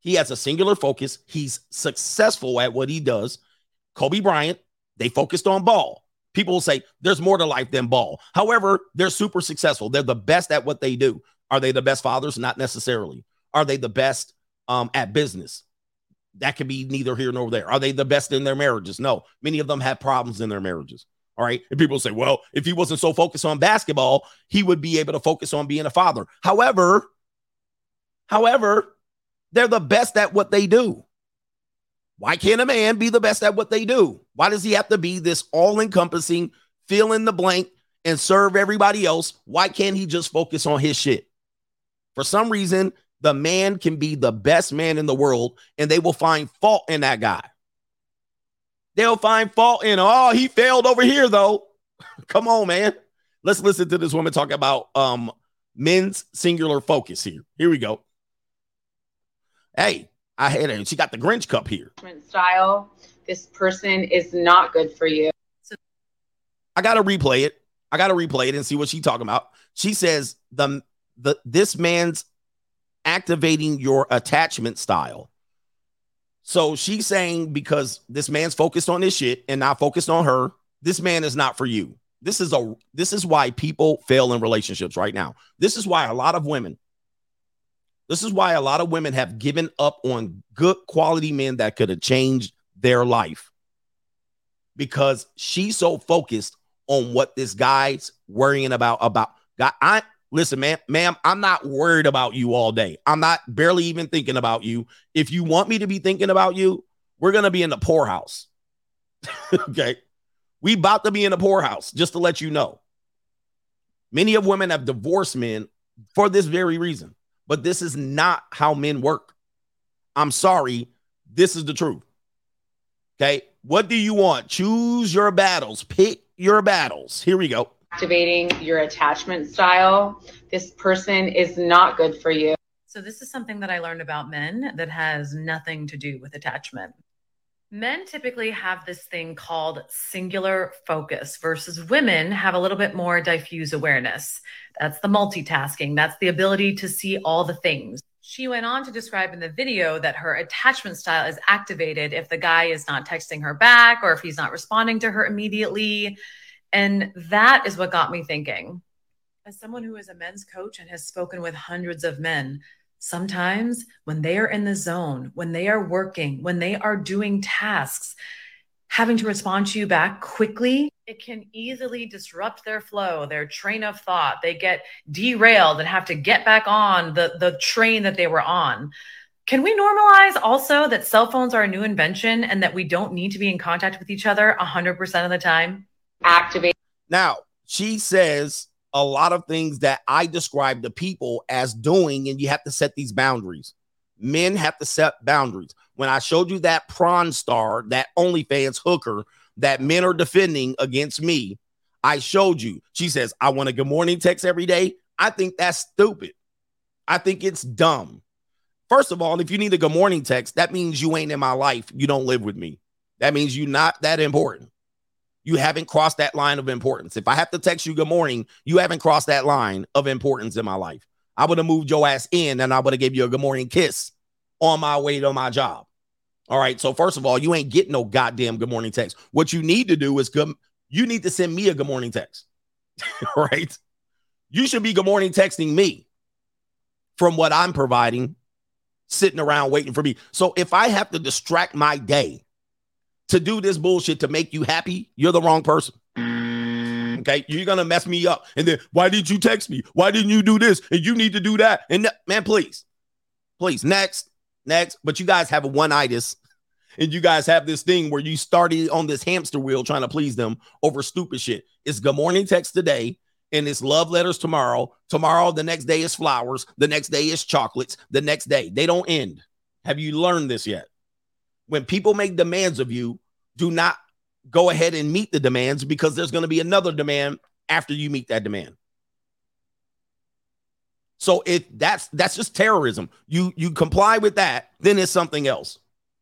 S1: he has a singular focus. He's successful at what he does. Kobe Bryant, they focused on ball. People will say there's more to life than ball. However, they're super successful. They're the best at what they do. Are they the best fathers? Not necessarily. Are they the best um, at business? That could be neither here nor there. Are they the best in their marriages? No. Many of them have problems in their marriages. All right. And people say, well, if he wasn't so focused on basketball, he would be able to focus on being a father. However, however, they're the best at what they do. Why can't a man be the best at what they do? Why does he have to be this all encompassing, fill in the blank, and serve everybody else? Why can't he just focus on his shit? For some reason, the man can be the best man in the world and they will find fault in that guy. They'll find fault in, oh, he failed over here, though. Come on, man. Let's listen to this woman talk about um men's singular focus here. Here we go. Hey, I had her. She got the Grinch cup here.
S11: style. This person is not good for you.
S1: I gotta replay it. I gotta replay it and see what she's talking about. She says the the this man's activating your attachment style. So she's saying because this man's focused on this shit and not focused on her, this man is not for you. This is a this is why people fail in relationships right now. This is why a lot of women this is why a lot of women have given up on good quality men that could have changed their life. Because she's so focused on what this guy's worrying about about God. I listen, man, ma'am, I'm not worried about you all day. I'm not barely even thinking about you. If you want me to be thinking about you, we're gonna be in the poorhouse. okay. We about to be in the poorhouse, just to let you know. Many of women have divorced men for this very reason. But this is not how men work. I'm sorry. This is the truth. Okay. What do you want? Choose your battles. Pick your battles. Here we go.
S11: Activating your attachment style. This person is not good for you.
S12: So, this is something that I learned about men that has nothing to do with attachment. Men typically have this thing called singular focus versus women have a little bit more diffuse awareness. That's the multitasking, that's the ability to see all the things. She went on to describe in the video that her attachment style is activated if the guy is not texting her back or if he's not responding to her immediately. And that is what got me thinking. As someone who is a men's coach and has spoken with hundreds of men, sometimes when they are in the zone, when they are working, when they are doing tasks, having to respond to you back quickly, it can easily disrupt their flow, their train of thought. They get derailed and have to get back on the, the train that they were on. Can we normalize also that cell phones are a new invention and that we don't need to be in contact with each other 100% of the time?
S11: Activate.
S1: Now, she says a lot of things that I describe to people as doing, and you have to set these boundaries. Men have to set boundaries. When I showed you that prawn star, that OnlyFans hooker that men are defending against me, I showed you. She says, I want a good morning text every day. I think that's stupid. I think it's dumb. First of all, if you need a good morning text, that means you ain't in my life. You don't live with me. That means you're not that important you haven't crossed that line of importance. If I have to text you good morning, you haven't crossed that line of importance in my life. I would have moved your ass in and I would have gave you a good morning kiss on my way to my job. All right. So first of all, you ain't getting no goddamn good morning text. What you need to do is come. You need to send me a good morning text. right. You should be good morning texting me from what I'm providing, sitting around waiting for me. So if I have to distract my day to do this bullshit to make you happy, you're the wrong person. Mm. Okay, you're gonna mess me up. And then why did you text me? Why didn't you do this? And you need to do that. And th- man, please, please, next, next. But you guys have a one itis, and you guys have this thing where you started on this hamster wheel trying to please them over stupid shit. It's good morning text today, and it's love letters tomorrow. Tomorrow, the next day is flowers. The next day is chocolates. The next day, they don't end. Have you learned this yet? When people make demands of you, do not go ahead and meet the demands because there's going to be another demand after you meet that demand. So if that's that's just terrorism. You you comply with that, then it's something else.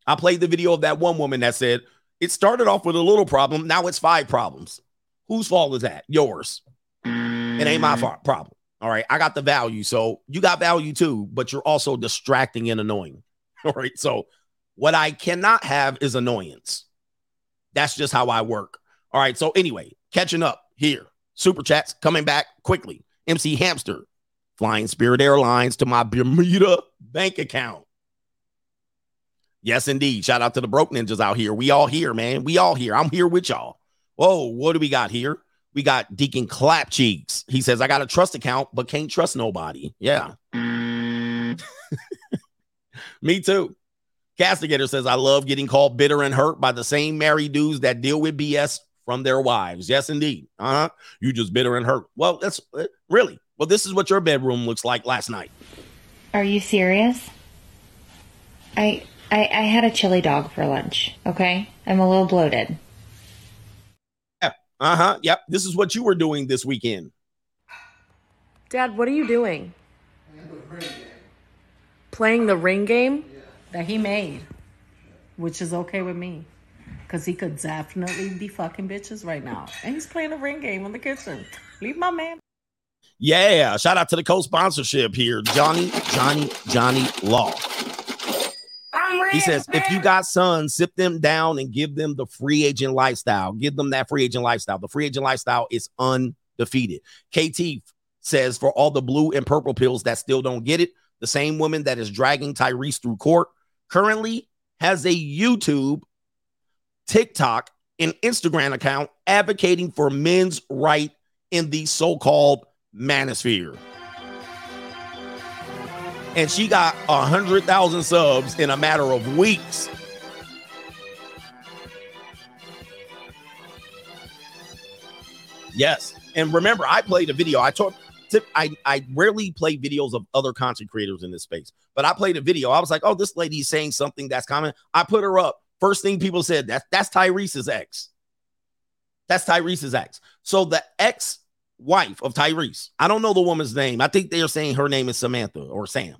S1: I played the video of that one woman that said it started off with a little problem, now it's five problems. Whose fault is that? Yours. It ain't my fault, problem. All right, I got the value, so you got value too, but you're also distracting and annoying. All right, so what I cannot have is annoyance. That's just how I work. All right. So, anyway, catching up here. Super chats coming back quickly. MC Hamster, flying Spirit Airlines to my Bermuda bank account. Yes, indeed. Shout out to the broke ninjas out here. We all here, man. We all here. I'm here with y'all. Whoa, what do we got here? We got Deacon Clap Cheeks. He says, I got a trust account, but can't trust nobody. Yeah. Mm. Me too. Castigator says, I love getting called bitter and hurt by the same married dudes that deal with BS from their wives. Yes, indeed. Uh huh. You just bitter and hurt. Well, that's uh, really. Well, this is what your bedroom looks like last night.
S13: Are you serious? I, I I had a chili dog for lunch. Okay, I'm a little bloated.
S1: Yeah. Uh huh. Yep. This is what you were doing this weekend.
S14: Dad, what are you doing? Playing the ring game?
S15: That he made, which is okay with me. Because he could definitely be fucking bitches right now. And he's playing a ring game in the kitchen. Leave my man.
S1: Yeah. Shout out to the co sponsorship here Johnny, Johnny, Johnny Law. He says, if you got sons, sit them down and give them the free agent lifestyle. Give them that free agent lifestyle. The free agent lifestyle is undefeated. KT says, for all the blue and purple pills that still don't get it, the same woman that is dragging Tyrese through court currently has a YouTube, TikTok, and Instagram account advocating for men's right in the so-called manosphere. And she got a hundred thousand subs in a matter of weeks. Yes. And remember, I played a video. I talked I I rarely play videos of other content creators in this space, but I played a video. I was like, oh, this lady's saying something that's common. I put her up. First thing people said that's that's Tyrese's ex. That's Tyrese's ex. So the ex wife of Tyrese, I don't know the woman's name. I think they're saying her name is Samantha or Sam.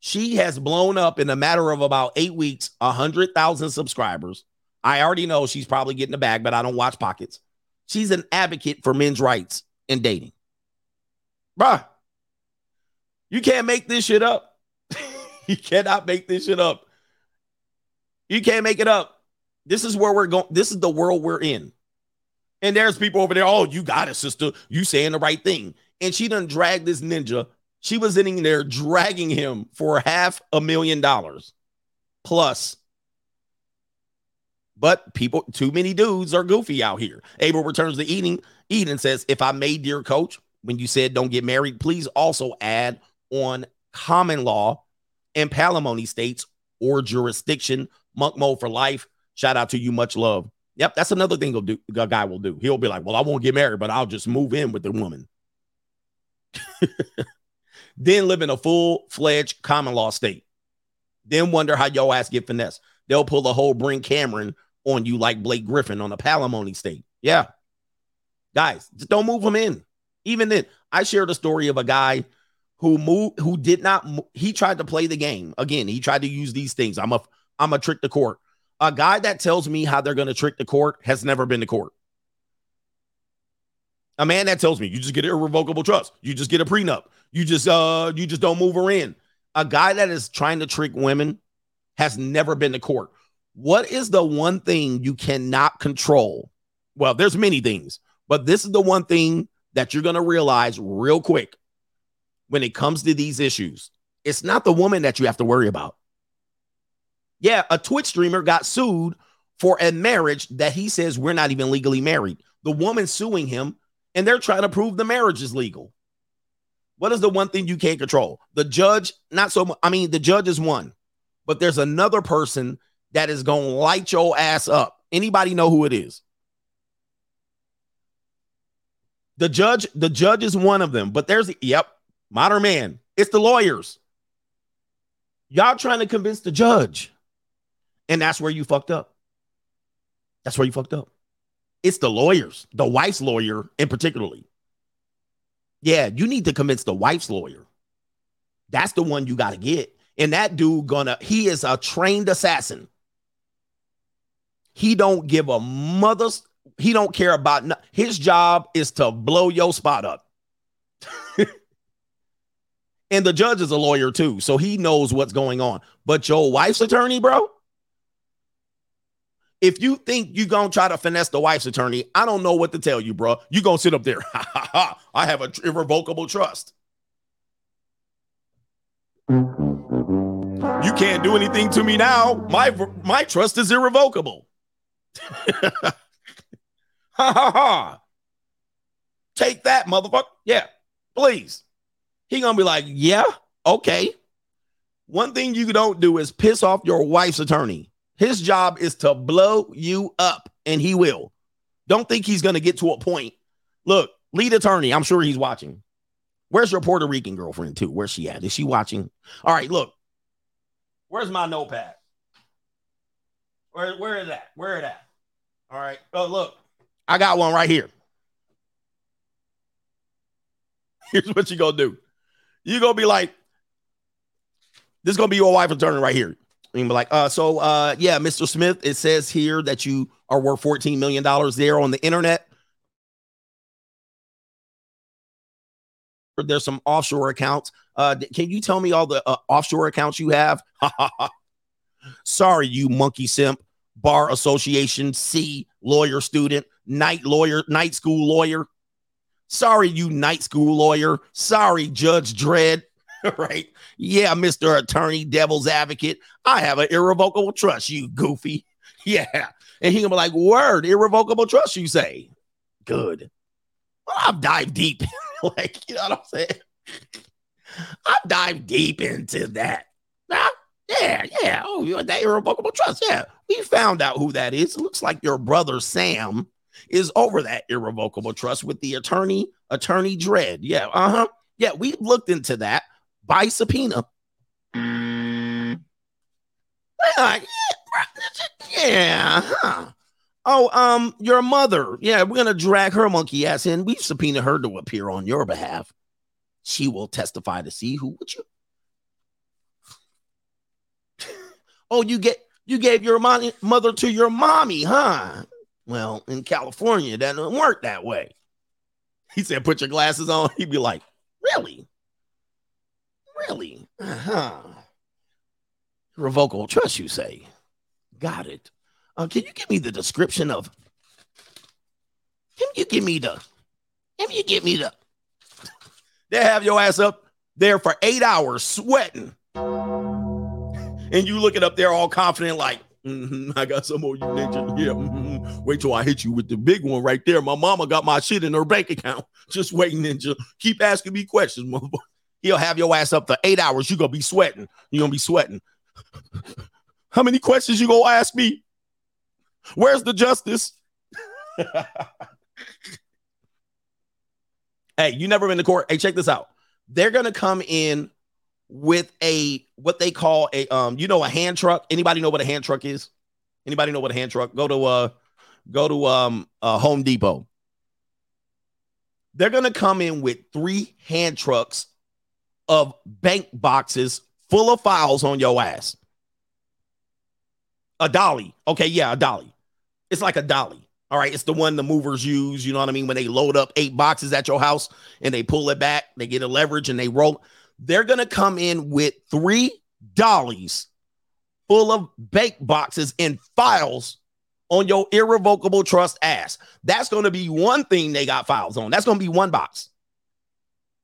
S1: She has blown up in a matter of about eight weeks, a hundred thousand subscribers. I already know she's probably getting the bag, but I don't watch pockets. She's an advocate for men's rights in dating. Bruh, you can't make this shit up. you cannot make this shit up. You can't make it up. This is where we're going. This is the world we're in. And there's people over there. Oh, you got it, sister. You saying the right thing. And she done dragged this ninja. She was in there dragging him for half a million dollars plus. But people, too many dudes are goofy out here. Abel returns to eating. Eden says, if I made your coach, when you said don't get married, please also add on common law and palimony states or jurisdiction, monk mode for life. Shout out to you, much love. Yep, that's another thing do, a guy will do. He'll be like, Well, I won't get married, but I'll just move in with the woman. then live in a full fledged common law state. Then wonder how your ass get finesse. They'll pull the whole Brynn Cameron on you like Blake Griffin on a palimony state. Yeah. Guys, just don't move them in. Even then, I shared a story of a guy who moved, who did not, he tried to play the game. Again, he tried to use these things. I'm a, I'm a trick the court. A guy that tells me how they're going to trick the court has never been to court. A man that tells me you just get irrevocable trust, you just get a prenup, you just uh you just don't move her in. A guy that is trying to trick women has never been to court. What is the one thing you cannot control? Well, there's many things, but this is the one thing that you're going to realize real quick when it comes to these issues. It's not the woman that you have to worry about. Yeah, a Twitch streamer got sued for a marriage that he says we're not even legally married. The woman suing him, and they're trying to prove the marriage is legal. What is the one thing you can't control? The judge, not so much. I mean, the judge is one, but there's another person that is going to light your ass up. Anybody know who it is? The judge, the judge is one of them, but there's yep, modern man. It's the lawyers. Y'all trying to convince the judge. And that's where you fucked up. That's where you fucked up. It's the lawyers, the wife's lawyer in particularly. Yeah, you need to convince the wife's lawyer. That's the one you got to get. And that dude gonna he is a trained assassin. He don't give a mother's he don't care about no, his job is to blow your spot up. and the judge is a lawyer too, so he knows what's going on. But your wife's attorney, bro, if you think you're gonna try to finesse the wife's attorney, I don't know what to tell you, bro. You're gonna sit up there. I have an irrevocable trust. You can't do anything to me now. My my trust is irrevocable. Ha ha ha. Take that, motherfucker. Yeah, please. He gonna be like, yeah, okay. One thing you don't do is piss off your wife's attorney. His job is to blow you up, and he will. Don't think he's gonna get to a point. Look, lead attorney, I'm sure he's watching. Where's your Puerto Rican girlfriend, too? Where's she at? Is she watching? All right, look. Where's my notepad? Where, where is that? Where is that? All right. Oh, look. I got one right here. Here's what you're gonna do. You're gonna be like, this is gonna be your wife attorney right here. You be like, uh, so uh, yeah, Mr. Smith, it says here that you are worth $14 million there on the internet. There's some offshore accounts. Uh, can you tell me all the uh, offshore accounts you have? Sorry, you monkey simp, bar association C lawyer student night lawyer, night school lawyer. Sorry, you night school lawyer. Sorry, Judge Dredd. right? Yeah, Mr. Attorney, Devil's Advocate. I have an irrevocable trust, you goofy. Yeah. And he gonna be like, word, irrevocable trust, you say. Good. Well, I've dived deep. like, you know what I'm saying? I've dived deep into that. Now, yeah, yeah. Oh, you're that irrevocable trust. Yeah. We found out who that is. It looks like your brother Sam is over that irrevocable trust with the attorney, attorney dread. Yeah, uh-huh. Yeah, we looked into that by subpoena. Uh, yeah, yeah, huh. Oh, um, your mother. Yeah, we're gonna drag her monkey ass in. We've subpoenaed her to appear on your behalf. She will testify to see who would you. Oh, you get you gave your mommy, mother to your mommy, huh? Well, in California, that doesn't work that way. He said, "Put your glasses on." He'd be like, "Really, really? Uh-huh. Revocable trust, you say? Got it. Uh, can you give me the description of? Can you give me the? Can you give me the? They have your ass up there for eight hours sweating, and you looking up there all confident, like, "Mhm, I got some more you ninja. Yeah, mhm. wait till I hit you with the big one right there. My mama got my shit in her bank account. Just waiting, ninja. Keep asking me questions, motherfucker. He'll have your ass up for eight hours. you gonna be sweating. You're gonna be sweating. How many questions you gonna ask me? Where's the justice? hey, you never been to court. Hey, check this out. They're gonna come in with a what they call a um, you know, a hand truck. Anybody know what a hand truck is? Anybody know what a hand truck? Go to uh go to um uh, Home Depot. They're gonna come in with three hand trucks of bank boxes full of files on your ass. A dolly. Okay, yeah, a dolly. It's like a dolly. All right, it's the one the movers use. You know what I mean? When they load up eight boxes at your house and they pull it back, they get a leverage and they roll. They're gonna come in with three dollies full of bank boxes and files on your irrevocable trust ass. That's gonna be one thing they got files on. That's gonna be one box.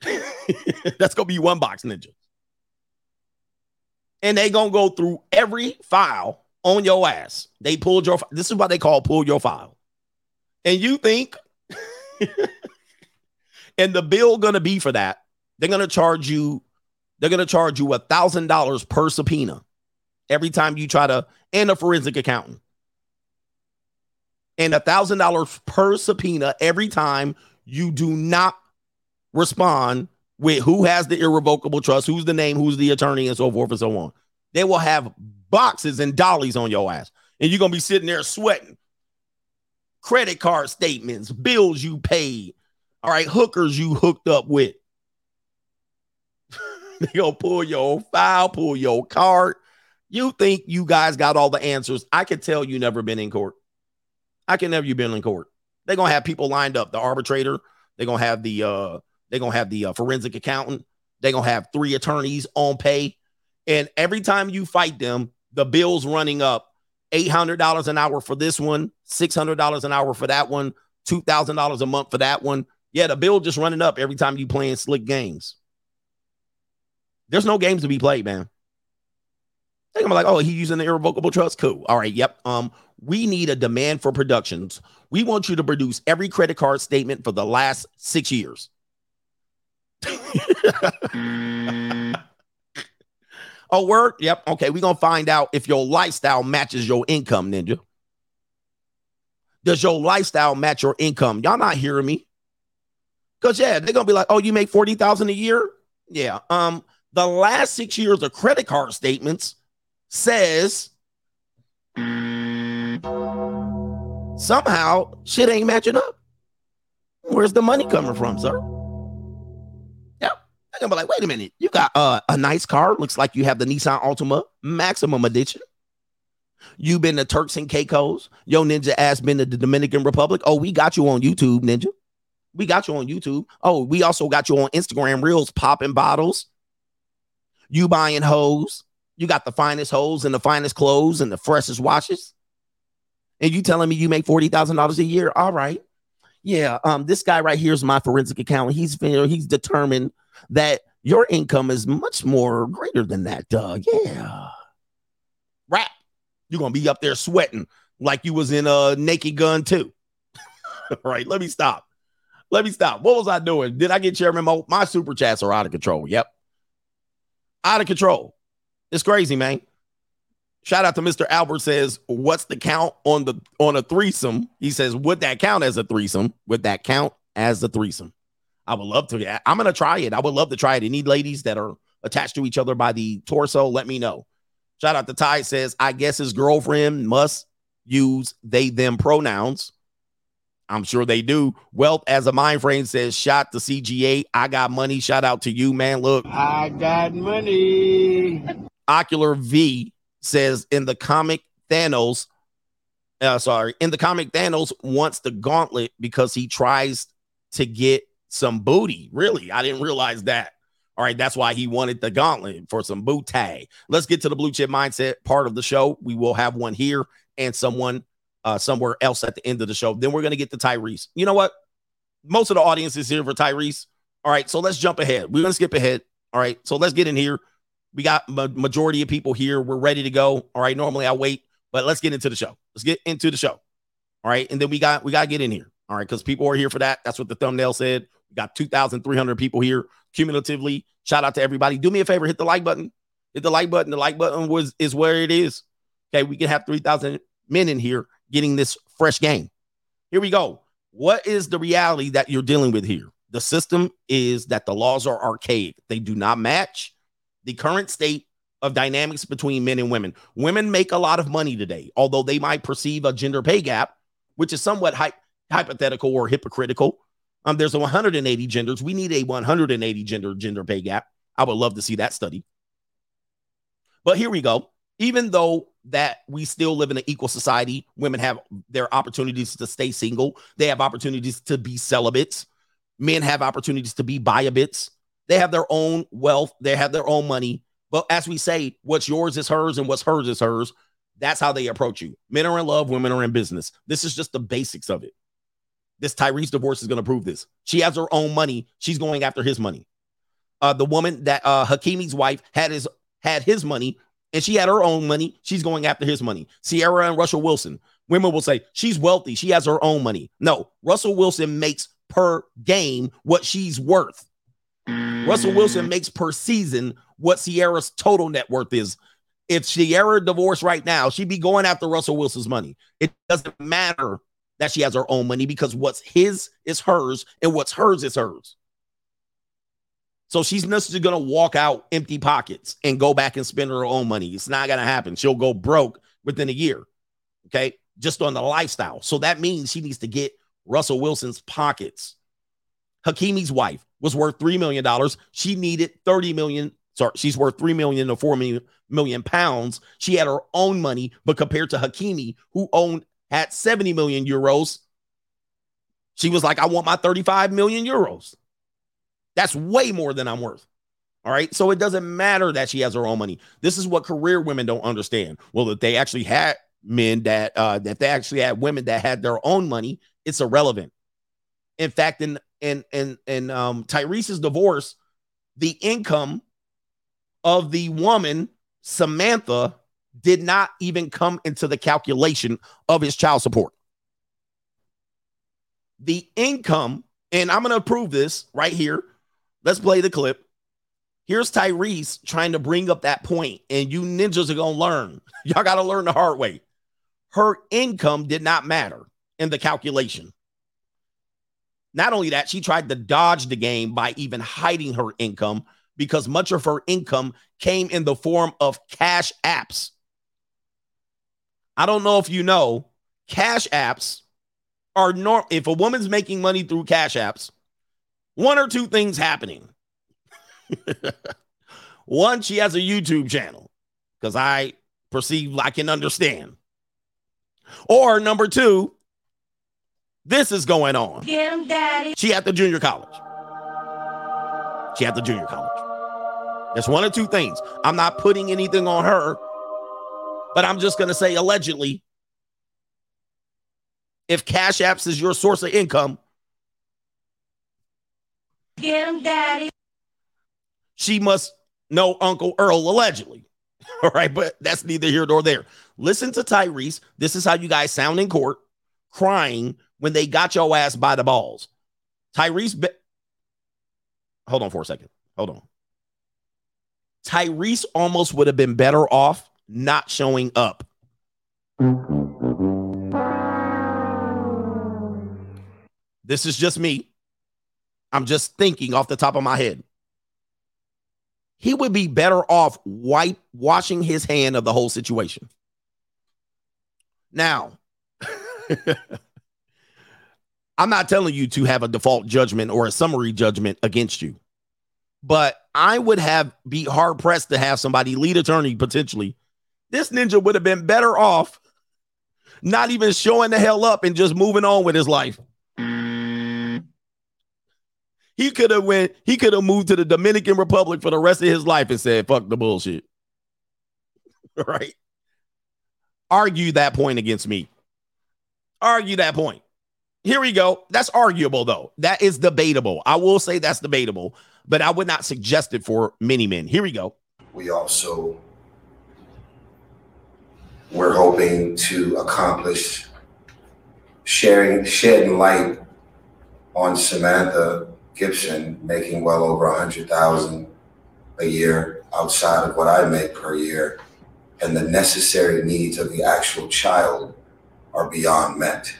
S1: That's gonna be one box, ninja. And they gonna go through every file on your ass. They pulled your. This is what they call pull your file. And you think, and the bill gonna be for that? They're gonna charge you. They're gonna charge you a thousand dollars per subpoena every time you try to, and a forensic accountant, and a thousand dollars per subpoena every time you do not respond with who has the irrevocable trust, who's the name, who's the attorney, and so forth and so on. They will have boxes and dollies on your ass, and you're gonna be sitting there sweating. Credit card statements, bills you paid, all right, hookers you hooked up with. they gonna pull your file, pull your card. You think you guys got all the answers? I can tell you never been in court. I can never you been in court. They're gonna have people lined up. The arbitrator. They're gonna have the uh they're gonna have the uh, forensic accountant. They're gonna have three attorneys on pay, and every time you fight them, the bill's running up. Eight hundred dollars an hour for this one, six hundred dollars an hour for that one, two thousand dollars a month for that one. Yeah, the bill just running up every time you playing slick games. There's no games to be played, man. They're gonna be like, oh, he's using the irrevocable trust. Cool. All right. Yep. Um, we need a demand for productions. We want you to produce every credit card statement for the last six years. oh, word? Yep. Okay, we're gonna find out if your lifestyle matches your income, ninja. Does your lifestyle match your income? Y'all not hearing me? Because yeah, they're gonna be like, oh, you make 40,000 a year? Yeah. Um, the last six years of credit card statements says somehow shit ain't matching up. Where's the money coming from, sir? Yeah, I'm gonna be like, wait a minute, you got uh, a nice car. Looks like you have the Nissan Altima Maximum Edition. You've been to Turks and Caicos. Yo, ninja ass been to the Dominican Republic. Oh, we got you on YouTube, ninja. We got you on YouTube. Oh, we also got you on Instagram Reels, popping bottles. You buying hoes. You got the finest hoes and the finest clothes and the freshest watches. And you telling me you make forty thousand dollars a year? All right. Yeah. Um, this guy right here is my forensic accountant. He's he's determined that your income is much more greater than that, Doug. Yeah. Rap. You're gonna be up there sweating like you was in a naked gun too. All right, let me stop. Let me stop. What was I doing? Did I get chairman mode? My super chats are out of control. Yep. Out of control. It's crazy, man. Shout out to Mr. Albert says, "What's the count on the on a threesome?" He says, "Would that count as a threesome? Would that count as a threesome?" I would love to. I'm gonna try it. I would love to try it. Any ladies that are attached to each other by the torso, let me know. Shout out to Ty says, "I guess his girlfriend must use they them pronouns." I'm sure they do. Wealth as a mind frame says, "Shot to CGA. I got money. Shout out to you, man. Look,
S2: I got money.
S1: Ocular V says in the comic Thanos, uh, sorry, in the comic Thanos wants the gauntlet because he tries to get some booty. Really, I didn't realize that. All right, that's why he wanted the gauntlet for some booty. Let's get to the blue chip mindset part of the show. We will have one here and someone uh, somewhere else at the end of the show. Then we're gonna get to Tyrese. You know what? Most of the audience is here for Tyrese. All right, so let's jump ahead. We're gonna skip ahead. All right, so let's get in here. We got ma- majority of people here. We're ready to go. All right. Normally I wait, but let's get into the show. Let's get into the show. All right. And then we got we got to get in here. All right, because people are here for that. That's what the thumbnail said. We got 2,300 people here cumulatively. Shout out to everybody. Do me a favor, hit the like button. Hit the like button. The like button was is where it is. Okay, we can have 3,000 men in here getting this fresh game. Here we go. What is the reality that you're dealing with here? The system is that the laws are archaic. They do not match the current state of dynamics between men and women. Women make a lot of money today, although they might perceive a gender pay gap, which is somewhat hy- hypothetical or hypocritical. Um, there's a 180 genders. We need a 180 gender gender pay gap. I would love to see that study. But here we go. Even though that we still live in an equal society, women have their opportunities to stay single. They have opportunities to be celibates. Men have opportunities to be biabits. They have their own wealth. They have their own money. But as we say, what's yours is hers and what's hers is hers. That's how they approach you. Men are in love, women are in business. This is just the basics of it. This Tyrese divorce is going to prove this. She has her own money. She's going after his money. Uh, the woman that uh, Hakimi's wife had his had his money, and she had her own money. She's going after his money. Ciara and Russell Wilson. Women will say she's wealthy. She has her own money. No, Russell Wilson makes per game what she's worth. Russell Wilson mm. makes per season what Ciara's total net worth is. If Sierra divorced right now, she'd be going after Russell Wilson's money. It doesn't matter that she has her own money because what's his is hers and what's hers is hers. So she's going to walk out empty pockets and go back and spend her own money. It's not going to happen. She'll go broke within a year. Okay. Just on the lifestyle. So that means she needs to get Russell Wilson's pockets. Hakimi's wife was worth $3 million. She needed 30 million. Sorry, she's worth 3 million or 4 million, million pounds. She had her own money, but compared to Hakimi, who owned had 70 million euros, she was like, I want my 35 million euros. That's way more than I'm worth. All right. So it doesn't matter that she has her own money. This is what career women don't understand. Well, that they actually had men that uh that they actually had women that had their own money, it's irrelevant. In fact, in in in in um Tyrese's divorce, the income of the woman, Samantha, did not even come into the calculation of his child support. The income, and I'm going to prove this right here. Let's play the clip. Here's Tyrese trying to bring up that point, and you ninjas are going to learn. Y'all got to learn the hard way. Her income did not matter in the calculation. Not only that, she tried to dodge the game by even hiding her income because much of her income came in the form of cash apps. I don't know if you know, cash apps are normal. If a woman's making money through cash apps, one or two things happening. one, she has a YouTube channel because I perceive I can understand. Or number two, this is going on.
S8: Get him, daddy.
S1: She at the junior college. She at the junior college. There's one or two things. I'm not putting anything on her, but I'm just going to say allegedly. If Cash Apps is your source of income,
S8: Get him, daddy.
S1: she must know Uncle Earl allegedly. All right, but that's neither here nor there. Listen to Tyrese. This is how you guys sound in court, crying when they got your ass by the balls. Tyrese, be- hold on for a second. Hold on. Tyrese almost would have been better off not showing up. This is just me. I'm just thinking off the top of my head. He would be better off wipe washing his hand of the whole situation. Now, I'm not telling you to have a default judgment or a summary judgment against you, but I would have be hard pressed to have somebody lead attorney potentially. This ninja would have been better off not even showing the hell up and just moving on with his life. He could have went, he could have moved to the Dominican Republic for the rest of his life and said, fuck the bullshit. right? Argue that point against me. Argue that point. Here we go. That's arguable, though. That is debatable. I will say that's debatable, but I would not suggest it for many men. Here we go.
S16: We also we're hoping to accomplish sharing shedding light on Samantha Gibson making well over a hundred thousand a year outside of what I make per year, and the necessary needs of the actual child are beyond met.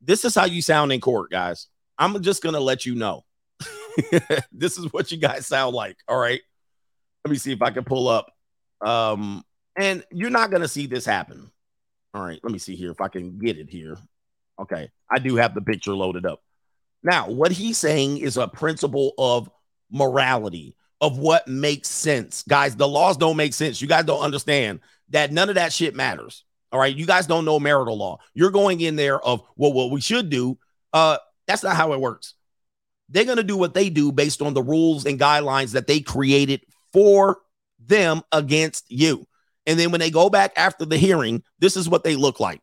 S1: This is how you sound in court, guys. I'm just gonna let you know. this is what you guys sound like. All right. Let me see if I can pull up. Um, and you're not gonna see this happen. All right, let me see here if I can get it here. Okay, I do have the picture loaded up. Now, what he's saying is a principle of morality, of what makes sense. Guys, the laws don't make sense. You guys don't understand that none of that shit matters. All right. You guys don't know marital law. You're going in there of, well, what we should do. Uh, that's not how it works. They're going to do what they do based on the rules and guidelines that they created for them against you. And then when they go back after the hearing, this is what they look like.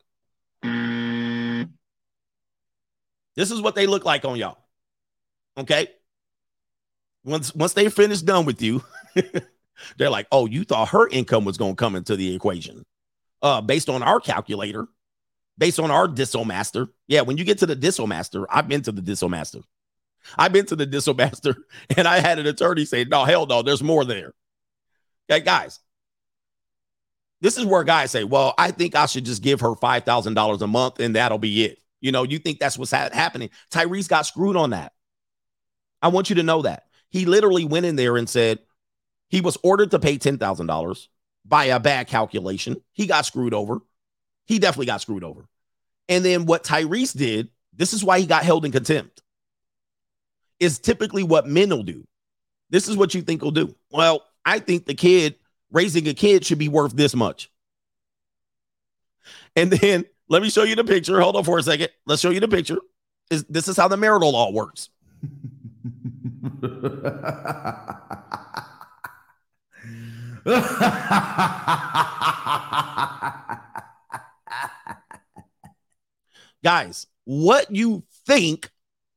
S1: This is what they look like on y'all. Okay. Once once they finish done with you, they're like, oh, you thought her income was going to come into the equation. Uh, based on our calculator, based on our Dissomaster. Yeah, when you get to the Dissomaster, I've been to the Dissomaster. I've been to the Dissomaster, and I had an attorney say, no, hell no, there's more there. Okay, guys. This is where guys say, well, I think I should just give her $5,000 a month and that'll be it. You know, you think that's what's ha- happening. Tyrese got screwed on that. I want you to know that. He literally went in there and said he was ordered to pay $10,000 by a bad calculation. He got screwed over. He definitely got screwed over. And then what Tyrese did, this is why he got held in contempt, is typically what men will do. This is what you think will do. Well, I think the kid raising a kid should be worth this much. And then let me show you the picture. Hold on for a second. Let's show you the picture. Is this is how the marital law works. Guys, what you think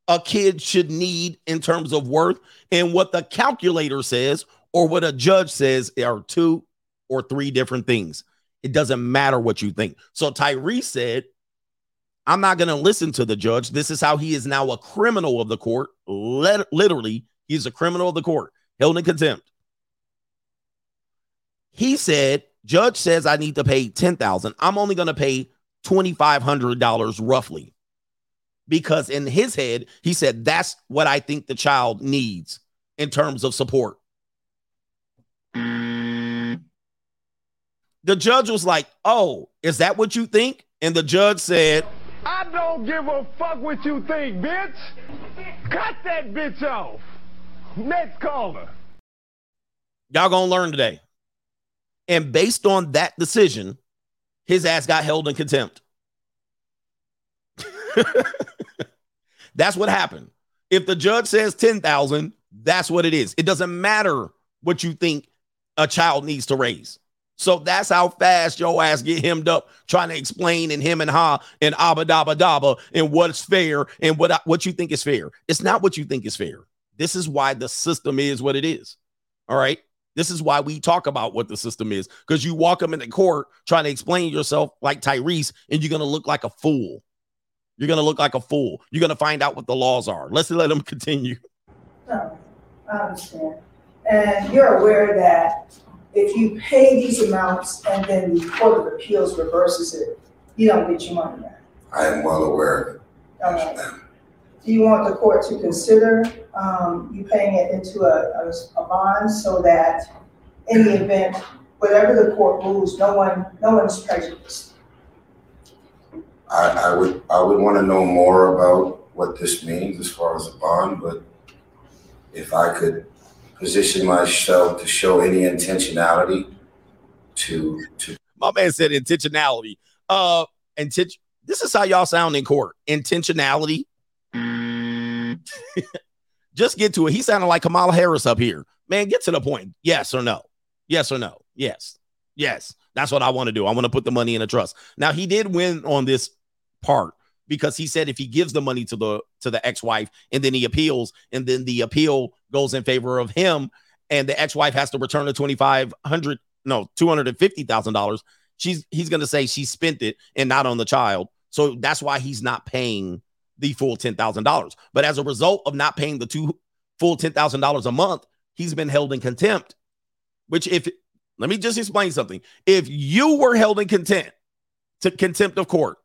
S1: a kid should need in terms of worth and what the calculator says or what a judge says are two or three different things. It doesn't matter what you think. So Tyrese said, I'm not going to listen to the judge. This is how he is now a criminal of the court. Let, literally, he's a criminal of the court, held in contempt. He said, judge says I need to pay 10,000. I'm only going to pay $2,500 roughly. Because in his head, he said, that's what I think the child needs in terms of support. The judge was like, Oh, is that what you think? And the judge said,
S17: I don't give a fuck what you think, bitch. Cut that bitch off. Next caller.
S1: Y'all gonna learn today. And based on that decision, his ass got held in contempt. that's what happened. If the judge says 10,000, that's what it is. It doesn't matter what you think a child needs to raise. So that's how fast your ass get hemmed up trying to explain in him and ha and abba dabba dabba and what's fair and what what you think is fair. It's not what you think is fair. This is why the system is what it is. All right. This is why we talk about what the system is because you walk them into court trying to explain yourself like Tyrese and you're going to look like a fool. You're going to look like a fool. You're going to find out what the laws are. Let's let them continue.
S18: No, I understand. And you're aware that if you pay these amounts and then the Court of Appeals reverses it, you don't get your money back.
S16: I am well aware of it.
S18: All right. Do you want the court to consider, um, you paying it into a, a, a bond so that in the event, whatever the court rules, no one, no one's prejudiced?
S16: I, I would, I would want to know more about what this means as far as a bond, but if I could position myself to show any intentionality to, to,
S1: My man said intentionality. Uh, intent. This is how y'all sound in court. Intentionality. Just get to it. He sounded like Kamala Harris up here. Man, get to the point. Yes or no? Yes or no? Yes. Yes. That's what I want to do. I want to put the money in a trust. Now he did win on this part because he said if he gives the money to the to the ex-wife and then he appeals and then the appeal goes in favor of him and the ex-wife has to return the 2500 no $250,000 she's he's going to say she spent it and not on the child. So that's why he's not paying the full $10,000 but as a result of not paying the two full $10,000 a month he's been held in contempt which if let me just explain something. If you were held in contempt to contempt of court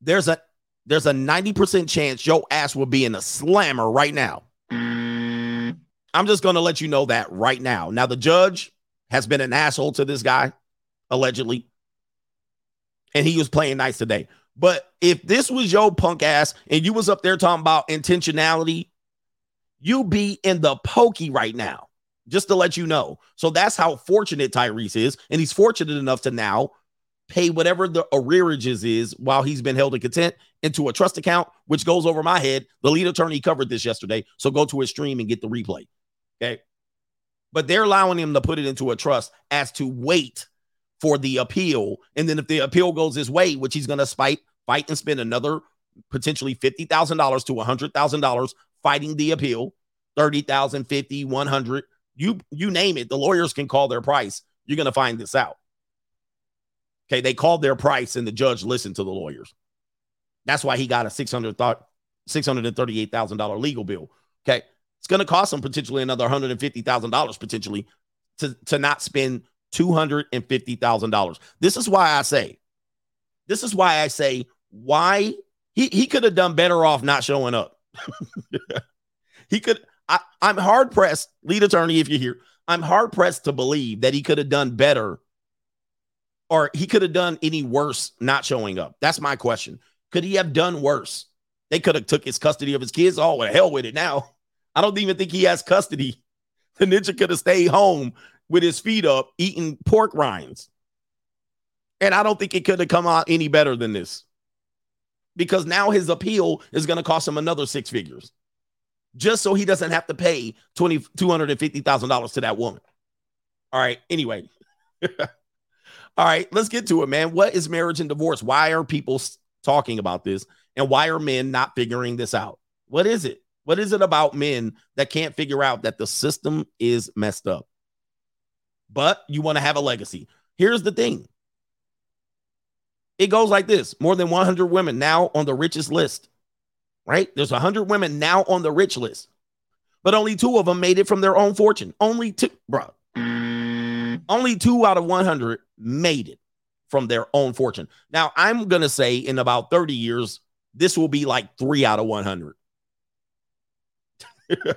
S1: there's a there's a 90% chance your ass will be in a slammer right now. Mm. I'm just going to let you know that right now. Now the judge has been an asshole to this guy allegedly. And he was playing nice today. But if this was your punk ass and you was up there talking about intentionality, you be in the pokey right now. Just to let you know. So that's how fortunate Tyrese is. And he's fortunate enough to now pay whatever the arrearages is while he's been held in contempt into a trust account, which goes over my head. The lead attorney covered this yesterday. So go to his stream and get the replay. Okay. But they're allowing him to put it into a trust as to wait for the appeal. And then if the appeal goes his way, which he's going to fight, fight and spend another potentially $50,000 to $100,000 fighting the appeal, 30,000, 50, 100, you you name it. The lawyers can call their price. You're going to find this out. Okay, they called their price and the judge listened to the lawyers. That's why he got a $600 $638,000 legal bill. Okay. It's going to cost him potentially another $150,000 potentially to, to not spend $250,000. This is why I say, this is why I say, why he, he could have done better off not showing up. he could, I, I'm hard pressed, lead attorney, if you're here, I'm hard pressed to believe that he could have done better or he could have done any worse not showing up. That's my question. Could he have done worse? They could have took his custody of his kids. Oh, well, hell with it now. I don't even think he has custody. The ninja could have stayed home with his feet up eating pork rinds. And I don't think it could have come out any better than this. Because now his appeal is going to cost him another six figures. Just so he doesn't have to pay $20, $250,000 to that woman. All right. Anyway. All right, let's get to it, man. What is marriage and divorce? Why are people talking about this? And why are men not figuring this out? What is it? What is it about men that can't figure out that the system is messed up? But you want to have a legacy. Here's the thing it goes like this more than 100 women now on the richest list, right? There's 100 women now on the rich list, but only two of them made it from their own fortune. Only two, bro. Only two out of 100 made it from their own fortune. Now, I'm going to say in about 30 years, this will be like three out of 100.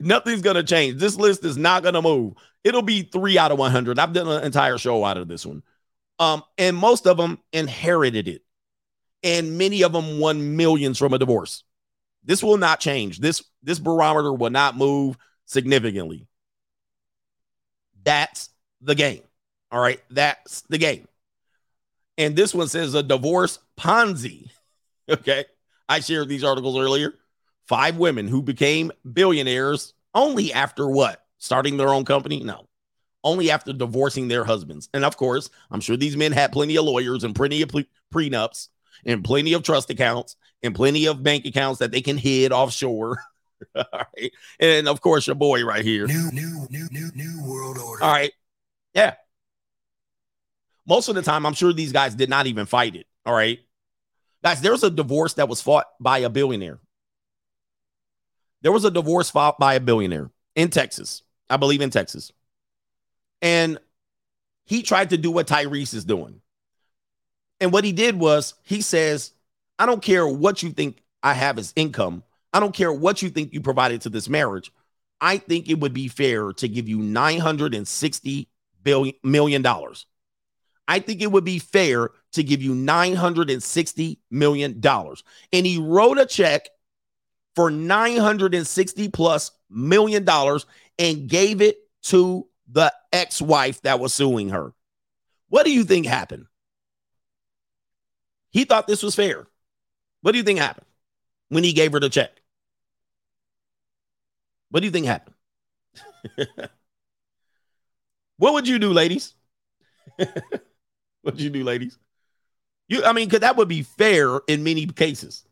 S1: Nothing's going to change. This list is not going to move. It'll be three out of 100. I've done an entire show out of this one. Um, and most of them inherited it. And many of them won millions from a divorce. This will not change. This this barometer will not move significantly. That's the game. All right, that's the game. And this one says a divorce Ponzi. Okay. I shared these articles earlier. Five women who became billionaires only after what? Starting their own company? No. Only after divorcing their husbands. And of course, I'm sure these men had plenty of lawyers and plenty of pre- prenups and plenty of trust accounts and plenty of bank accounts that they can hid offshore. All right. And of course, your boy right here.
S19: New, new, new, new, new world order.
S1: All right. Yeah. Most of the time, I'm sure these guys did not even fight it. All right. Guys, there was a divorce that was fought by a billionaire. There was a divorce fought by a billionaire in Texas. I believe in Texas. And he tried to do what Tyrese is doing. And what he did was he says, I don't care what you think I have as income. I don't care what you think you provided to this marriage. I think it would be fair to give you 960 billion million dollars. I think it would be fair to give you 960 million dollars. And he wrote a check for 960 plus million dollars and gave it to the ex-wife that was suing her. What do you think happened? He thought this was fair. What do you think happened when he gave her the check? What do you think happened? what would you do, ladies? what you do, ladies? You, I mean, because that would be fair in many cases.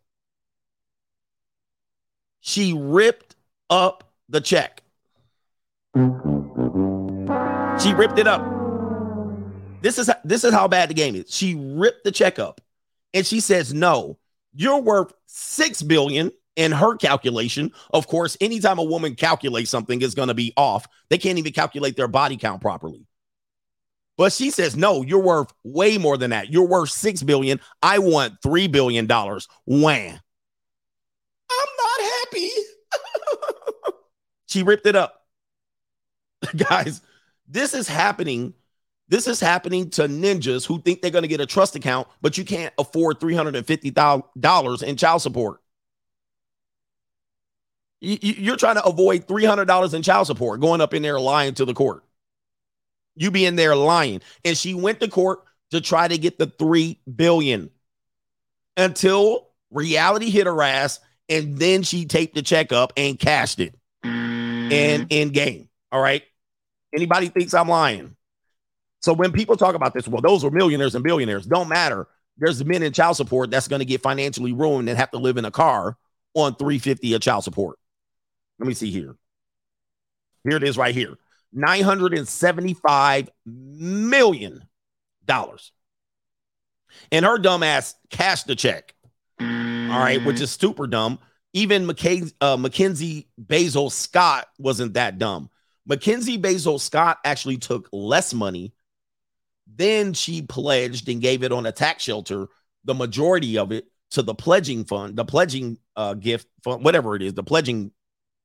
S1: She ripped up the check. She ripped it up. This is this is how bad the game is. She ripped the check up, and she says, "No, you're worth six billion in her calculation. Of course, anytime a woman calculates something, is going to be off. They can't even calculate their body count properly. But she says, no, you're worth way more than that. You're worth six billion. I want three billion dollars. Wham. I'm not happy. she ripped it up. Guys, this is happening. This is happening to ninjas who think they're going to get a trust account, but you can't afford $350,000 in child support. You're trying to avoid $300 in child support going up in there lying to the court. You be in there lying. And she went to court to try to get the 3 billion until reality hit her ass and then she taped the check up and cashed it and mm-hmm. in game. All right. Anybody thinks I'm lying? So when people talk about this, well, those are millionaires and billionaires. Don't matter. There's men in child support that's going to get financially ruined and have to live in a car on 350 of child support. Let me see here. Here it is right here. $975 million. And her dumbass cashed the check. All right, which is super dumb. Even McKay, uh, Mackenzie Bezos Scott wasn't that dumb. Mackenzie Bezos Scott actually took less money. Then she pledged and gave it on a tax shelter, the majority of it to the pledging fund, the pledging uh, gift fund, whatever it is, the pledging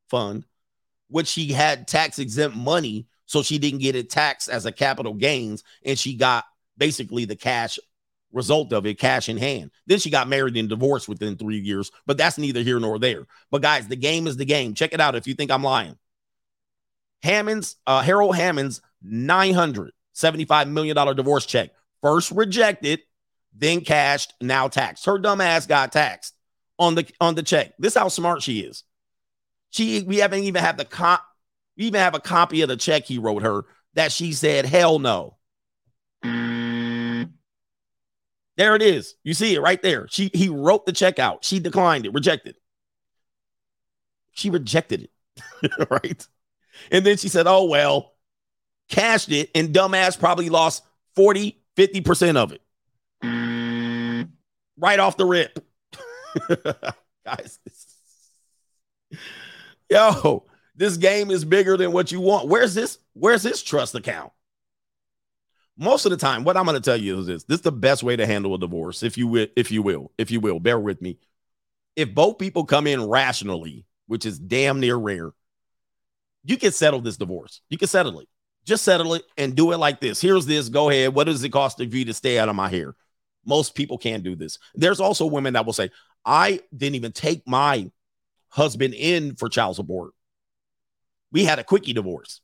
S1: fund, which she had tax exempt money, so she didn't get it taxed as a capital gains, and she got basically the cash result of it, cash in hand. Then she got married and divorced within three years, but that's neither here nor there. But guys, the game is the game. Check it out if you think I'm lying. Hammond's, uh, Harold Hammond's $975 million divorce check. First rejected, then cashed, now taxed. Her dumb ass got taxed on the on the check. This how smart she is. She we haven't even have the comp, we even have a copy of the check he wrote her that she said, hell no. Mm. There it is. You see it right there. She he wrote the check out. She declined it, rejected. She rejected it. right. And then she said, oh, well, cashed it, and dumbass probably lost 40, 50% of it. Mm. Right off the rip. Guys, yo, this game is bigger than what you want. Where's this? Where's this trust account? Most of the time, what I'm going to tell you is this: this is the best way to handle a divorce, if you will, if you will, if you will. Bear with me. If both people come in rationally, which is damn near rare, you can settle this divorce. You can settle it. Just settle it and do it like this. Here's this. Go ahead. What does it cost for you to stay out of my hair? Most people can't do this. There's also women that will say, I didn't even take my husband in for child support. We had a quickie divorce.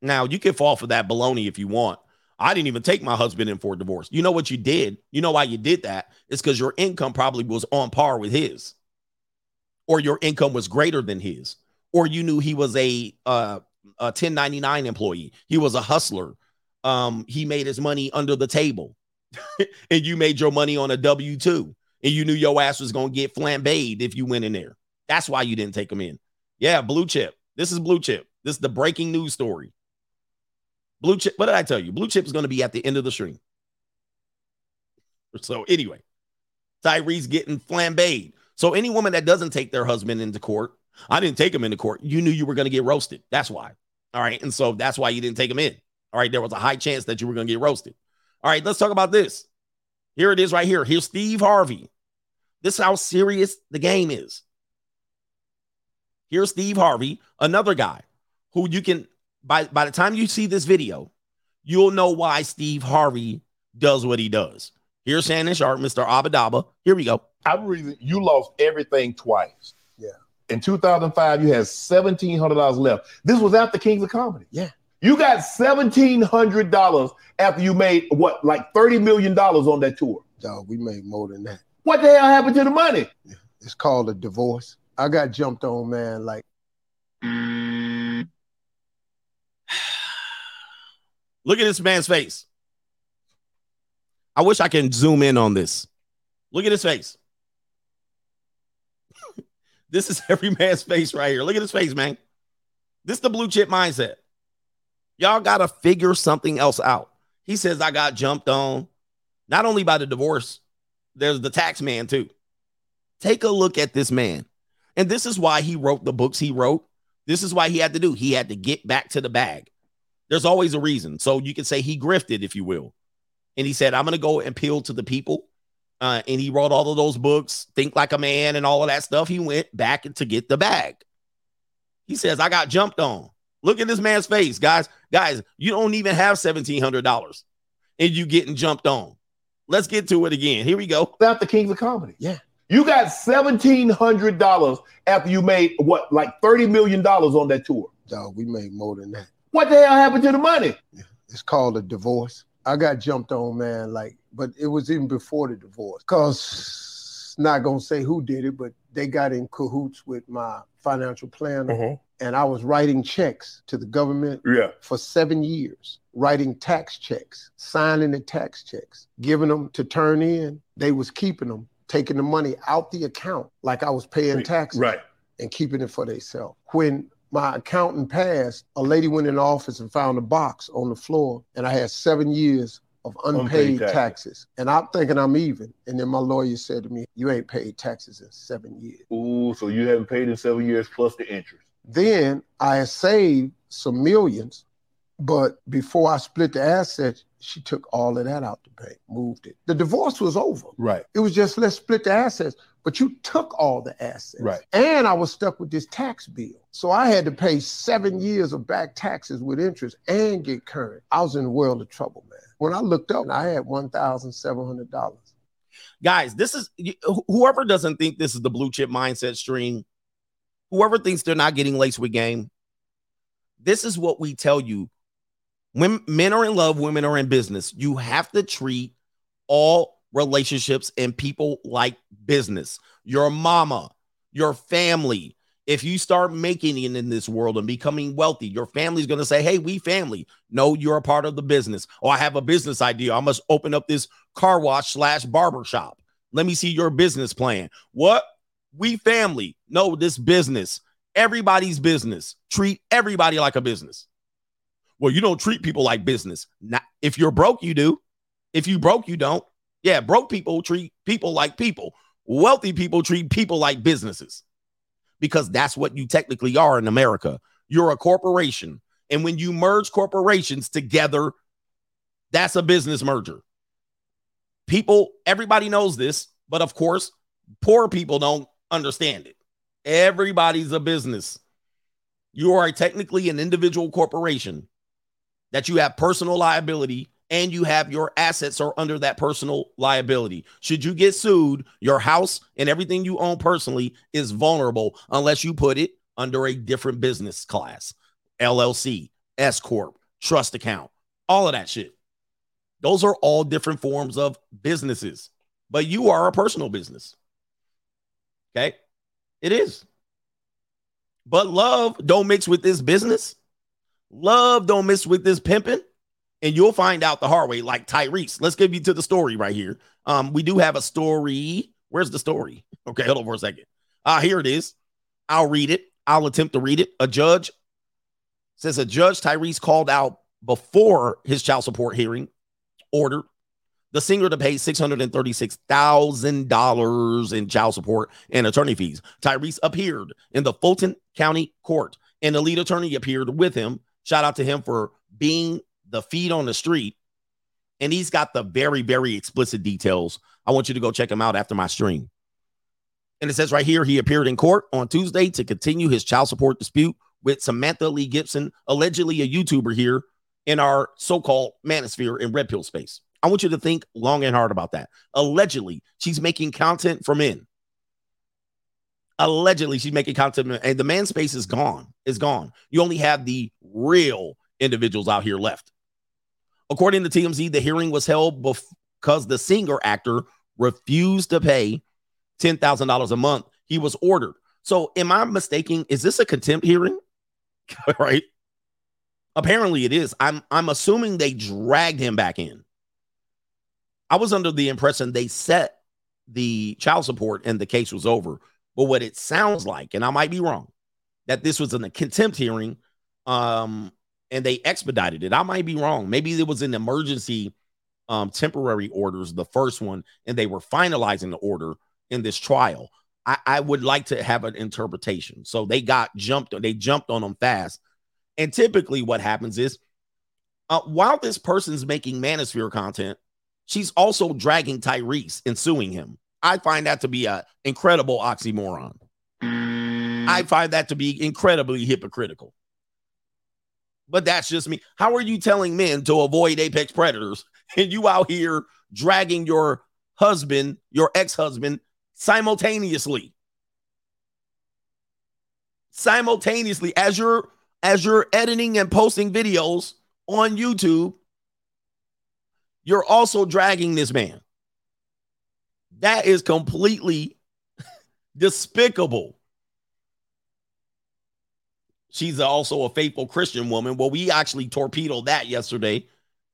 S1: Now, you can fall for that baloney if you want. I didn't even take my husband in for a divorce. You know what you did? You know why you did that? It's because your income probably was on par with his, or your income was greater than his, or you knew he was a, uh, a 1099 employee. He was a hustler. Um, he made his money under the table, and you made your money on a W 2 and you knew your ass was going to get flambéed if you went in there. That's why you didn't take them in. Yeah, blue chip. This is blue chip. This is the breaking news story. Blue chip. What did I tell you? Blue chip is going to be at the end of the stream. So anyway, Tyrese getting flambéed. So any woman that doesn't take their husband into court, I didn't take him into court. You knew you were going to get roasted. That's why. All right. And so that's why you didn't take him in. All right. There was a high chance that you were going to get roasted. All right. Let's talk about this. Here it is right here. Here's Steve Harvey. This is how serious the game is. Here's Steve Harvey, another guy who you can, by, by the time you see this video, you'll know why Steve Harvey does what he does. Here's Shannon Sharpe, Mr. Abadaba. Here we go.
S20: I reason you lost everything twice. Yeah. In 2005, you had seventeen hundred dollars left. This was after Kings of Comedy.
S1: Yeah.
S20: You got seventeen hundred dollars after you made what, like thirty million dollars on that tour.
S21: Dog, we made more than that.
S20: What the hell happened to the money?
S21: It's called a divorce. I got jumped on, man. Like
S1: Look at this man's face. I wish I can zoom in on this. Look at his face. this is every man's face right here. Look at his face, man. This is the blue chip mindset. Y'all got to figure something else out. He says, I got jumped on, not only by the divorce, there's the tax man too. Take a look at this man. And this is why he wrote the books he wrote. This is why he had to do. He had to get back to the bag. There's always a reason. So you can say he grifted, if you will. And he said, I'm going to go and appeal to the people. Uh, and he wrote all of those books, Think Like a Man, and all of that stuff. He went back to get the bag. He says, I got jumped on. Look at this man's face, guys. Guys, you don't even have $1,700 and you getting jumped on. Let's get to it again. Here we go.
S20: After Kings of Comedy.
S1: Yeah.
S20: You got seventeen hundred dollars after you made what, like thirty million dollars on that tour.
S21: Dog, we made more than that.
S20: What the hell happened to the money?
S21: It's called a divorce. I got jumped on, man. Like, but it was even before the divorce. Cause not gonna say who did it, but they got in cahoots with my financial planner.
S20: Mhm.
S21: And I was writing checks to the government
S20: Yeah.
S21: for seven years, writing tax checks, signing the tax checks, giving them to turn in. They was keeping them, taking the money out the account like I was paying taxes
S20: Right.
S21: and keeping it for themselves. When my accountant passed, a lady went in the office and found a box on the floor, and I had seven years of unpaid,
S20: Unpaid
S21: taxes.
S20: taxes.
S21: And I'm thinking I'm even. And then my lawyer said to me, You ain't paid taxes in seven years.
S20: Ooh, so you haven't paid in seven years plus the interest.
S21: Then I had saved some millions, but before I split the assets, she took all of that out the bank, moved it. The divorce was over.
S20: Right.
S21: It was just let's split the assets, but you took all the assets.
S20: Right.
S21: And I was stuck with this tax bill. So I had to pay seven years of back taxes with interest and get current. I was in a world of trouble, man. When I looked up, I had $1,700.
S1: Guys, this is whoever doesn't think this is the blue chip mindset stream, whoever thinks they're not getting laced with game, this is what we tell you. When men are in love, women are in business. You have to treat all relationships and people like business. Your mama, your family. If you start making it in this world and becoming wealthy, your family's going to say, Hey, we family. No, you're a part of the business. Oh, I have a business idea. I must open up this car wash slash barber shop. Let me see your business plan. What? We family. No, this business. Everybody's business. Treat everybody like a business. Well, you don't treat people like business. If you're broke, you do. If you broke, you don't. Yeah, broke people treat people like people. Wealthy people treat people like businesses because that's what you technically are in America. You're a corporation. And when you merge corporations together, that's a business merger. People, everybody knows this, but of course, poor people don't understand it. Everybody's a business. You are technically an individual corporation that you have personal liability and you have your assets are under that personal liability. Should you get sued, your house and everything you own personally is vulnerable unless you put it under a different business class, LLC, S corp, trust account, all of that shit. Those are all different forms of businesses, but you are a personal business. Okay? It is. But love don't mix with this business. Love don't mix with this pimping. And you'll find out the hard way, like Tyrese. Let's give you to the story right here. Um, we do have a story. Where's the story? Okay, hold on for a second. Uh, here it is. I'll read it. I'll attempt to read it. A judge says a judge Tyrese called out before his child support hearing ordered the singer to pay $636,000 in child support and attorney fees. Tyrese appeared in the Fulton County Court, and the lead attorney appeared with him Shout out to him for being the feed on the street. And he's got the very, very explicit details. I want you to go check him out after my stream. And it says right here he appeared in court on Tuesday to continue his child support dispute with Samantha Lee Gibson, allegedly a YouTuber here in our so called manosphere in red pill space. I want you to think long and hard about that. Allegedly, she's making content for men. Allegedly, she's making content, and the man space is gone. Is gone. You only have the real individuals out here left. According to TMZ, the hearing was held because the singer actor refused to pay $10,000 a month. He was ordered. So, am I mistaking? Is this a contempt hearing? right? Apparently it is. I'm I'm assuming they dragged him back in. I was under the impression they set the child support and the case was over. But what it sounds like, and I might be wrong, that this was in a contempt hearing um, and they expedited it. I might be wrong. Maybe it was an emergency um, temporary orders, the first one, and they were finalizing the order in this trial. I, I would like to have an interpretation. So they got jumped, they jumped on them fast. And typically, what happens is uh, while this person's making Manosphere content, she's also dragging Tyrese and suing him. I find that to be an incredible oxymoron. I mm. find that to be incredibly hypocritical. But that's just me. How are you telling men to avoid apex predators and you out here dragging your husband, your ex husband, simultaneously? Simultaneously, as you're as you're editing and posting videos on YouTube, you're also dragging this man. That is completely despicable. She's also a faithful Christian woman. Well, we actually torpedoed that yesterday.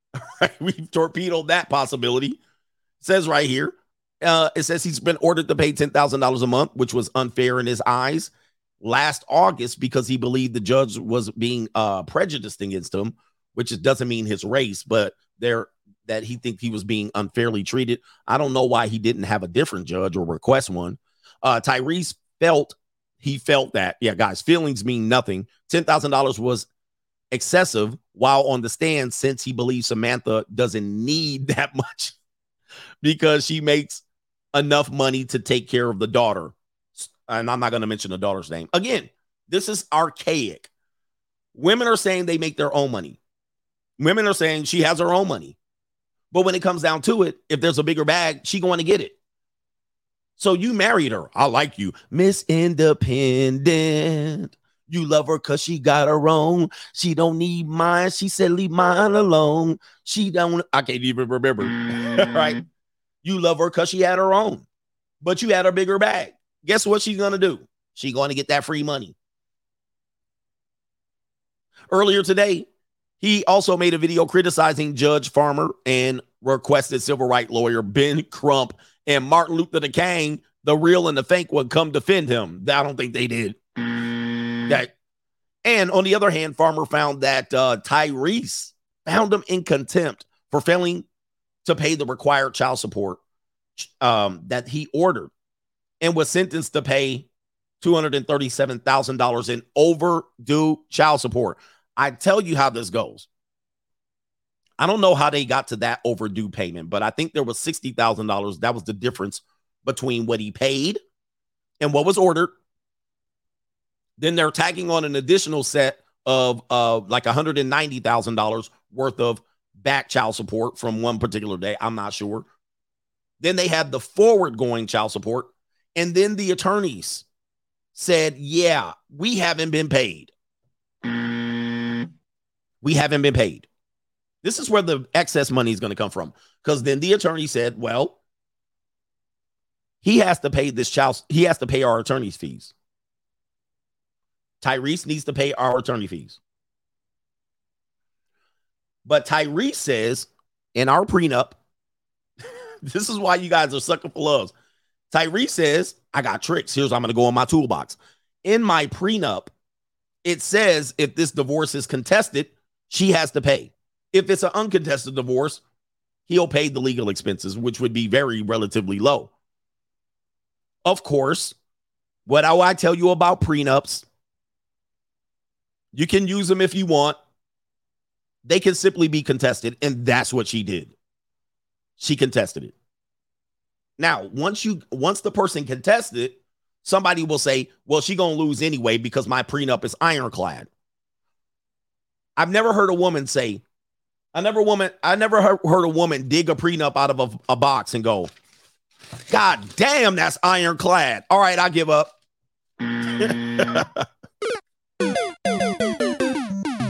S1: we torpedoed that possibility. It says right here, uh, it says he's been ordered to pay $10,000 a month, which was unfair in his eyes last August because he believed the judge was being uh, prejudiced against him, which doesn't mean his race, but there that he think he was being unfairly treated. I don't know why he didn't have a different judge or request one. Uh, Tyrese felt he felt that, yeah, guys, feelings mean nothing. $10,000 was excessive while on the stand since he believes Samantha doesn't need that much because she makes enough money to take care of the daughter. And I'm not going to mention the daughter's name. Again, this is archaic. Women are saying they make their own money. Women are saying she has her own money. But when it comes down to it, if there's a bigger bag, she going to get it. So you married her. I like you. Miss Independent. You love her because she got her own. She don't need mine. She said, leave mine alone. She don't, I can't even remember. right? Mm-hmm. You love her because she had her own. But you had a bigger bag. Guess what she's gonna do? She going to get that free money. Earlier today, he also made a video criticizing Judge Farmer and requested civil rights lawyer Ben Crump and Martin Luther King, the real and the fake, would come defend him. I don't think they did. That, and on the other hand, Farmer found that uh, Tyrese found him in contempt for failing to pay the required child support um, that he ordered and was sentenced to pay $237,000 in overdue child support. I tell you how this goes. I don't know how they got to that overdue payment, but I think there was $60,000. That was the difference between what he paid and what was ordered. Then they're tagging on an additional set of uh, like $190,000 worth of back child support from one particular day. I'm not sure. Then they had the forward going child support. And then the attorneys said, Yeah, we haven't been paid. We haven't been paid. This is where the excess money is going to come from. Because then the attorney said, Well, he has to pay this child, he has to pay our attorney's fees. Tyrese needs to pay our attorney fees. But Tyrese says in our prenup, this is why you guys are sucker for loves. Tyrese says, I got tricks. Here's I'm going to go in my toolbox. In my prenup, it says if this divorce is contested, she has to pay. If it's an uncontested divorce, he'll pay the legal expenses, which would be very relatively low. Of course, what do I tell you about prenups, you can use them if you want. They can simply be contested, and that's what she did. She contested it. Now, once you once the person contested, somebody will say, "Well, she gonna lose anyway because my prenup is ironclad." I've never heard a woman say, "I never woman, I never heard, a woman dig a prenup out of a, a box and go, God damn, that's ironclad. All right, I give up."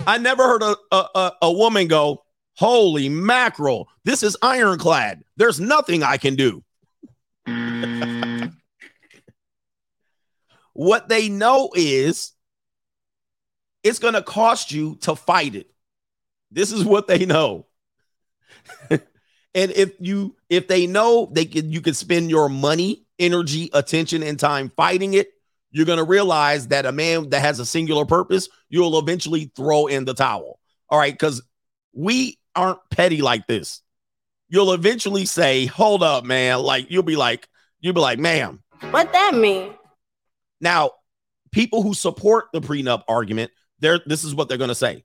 S1: I never heard a, a, a, a woman go, Holy mackerel, this is ironclad. There's nothing I can do. Mm. what they know is it's going to cost you to fight it. This is what they know. and if you if they know they can you can spend your money, energy, attention and time fighting it, you're going to realize that a man that has a singular purpose, you'll eventually throw in the towel. All right, cuz we aren't petty like this. You'll eventually say, "Hold up, man." Like you'll be like you'll be like, "Ma'am,
S14: What that mean?
S1: now, people who support the prenup argument, they're this is what they're going to say.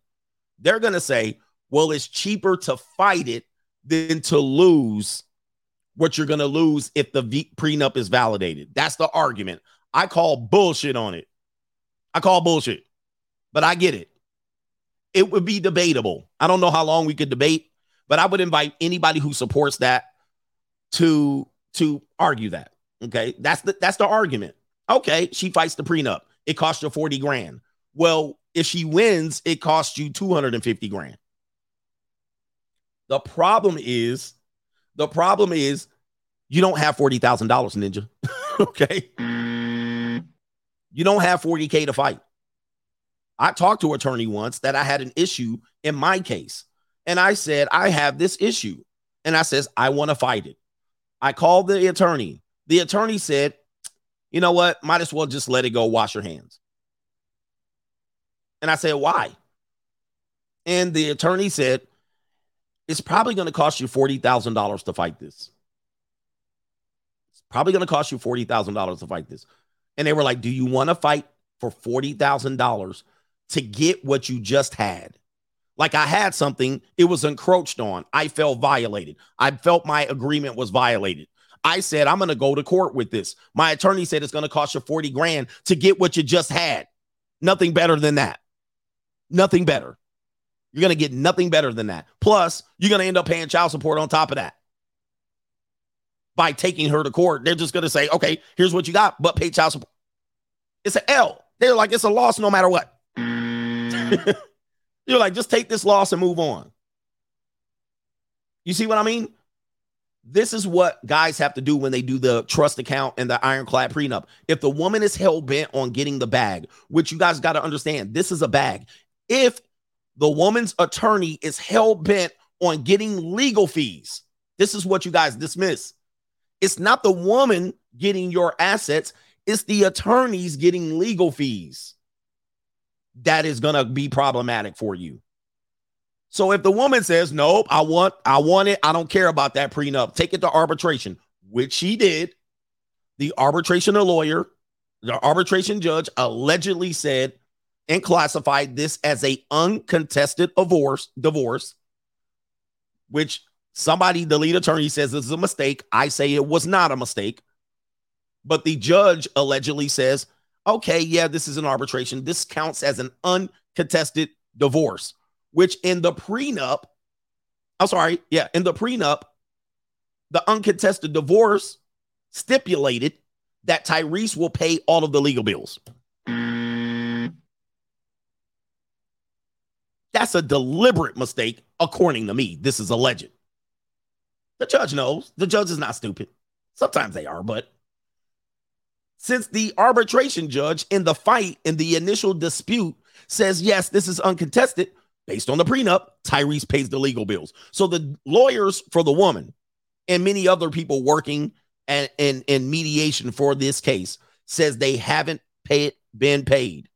S1: They're going to say, "Well, it's cheaper to fight it than to lose what you're going to lose if the v- prenup is validated." That's the argument. I call bullshit on it. I call bullshit. But I get it. It would be debatable. I don't know how long we could debate, but I would invite anybody who supports that to to argue that. Okay? That's the that's the argument. Okay, she fights the prenup. It costs you 40 grand. Well, if she wins, it costs you 250 grand. The problem is, the problem is you don't have $40,000, Ninja. okay. You don't have 40K to fight. I talked to an attorney once that I had an issue in my case. And I said, I have this issue. And I says, I want to fight it. I called the attorney. The attorney said, you know what? Might as well just let it go. Wash your hands. And I said, why? And the attorney said, it's probably going to cost you $40,000 to fight this. It's probably going to cost you $40,000 to fight this. And they were like, do you want to fight for $40,000 to get what you just had? Like I had something, it was encroached on. I felt violated. I felt my agreement was violated. I said, I'm going to go to court with this. My attorney said it's going to cost you 40 grand to get what you just had. Nothing better than that. Nothing better. You're going to get nothing better than that. Plus, you're going to end up paying child support on top of that. By taking her to court, they're just going to say, okay, here's what you got, but pay child support. It's an L. They're like, it's a loss no matter what. You're like, just take this loss and move on. You see what I mean? This is what guys have to do when they do the trust account and the ironclad prenup. If the woman is hell bent on getting the bag, which you guys got to understand, this is a bag. If the woman's attorney is hell bent on getting legal fees, this is what you guys dismiss. It's not the woman getting your assets, it's the attorneys getting legal fees. That is going to be problematic for you. So if the woman says, "Nope, I want I want it. I don't care about that prenup. Take it to arbitration," which she did. The arbitration lawyer, the arbitration judge allegedly said and classified this as a uncontested divorce, divorce, which somebody, the lead attorney says this is a mistake. I say it was not a mistake. But the judge allegedly says, okay, yeah, this is an arbitration. This counts as an uncontested divorce which in the prenup, I'm sorry, yeah, in the prenup, the uncontested divorce stipulated that Tyrese will pay all of the legal bills. That's a deliberate mistake, according to me. This is a legend. The judge knows. The judge is not stupid. Sometimes they are, but since the arbitration judge in the fight in the initial dispute says, yes, this is uncontested, based on the prenup, Tyrese pays the legal bills. So the lawyers for the woman and many other people working and in, mediation for this case says they haven't paid been paid.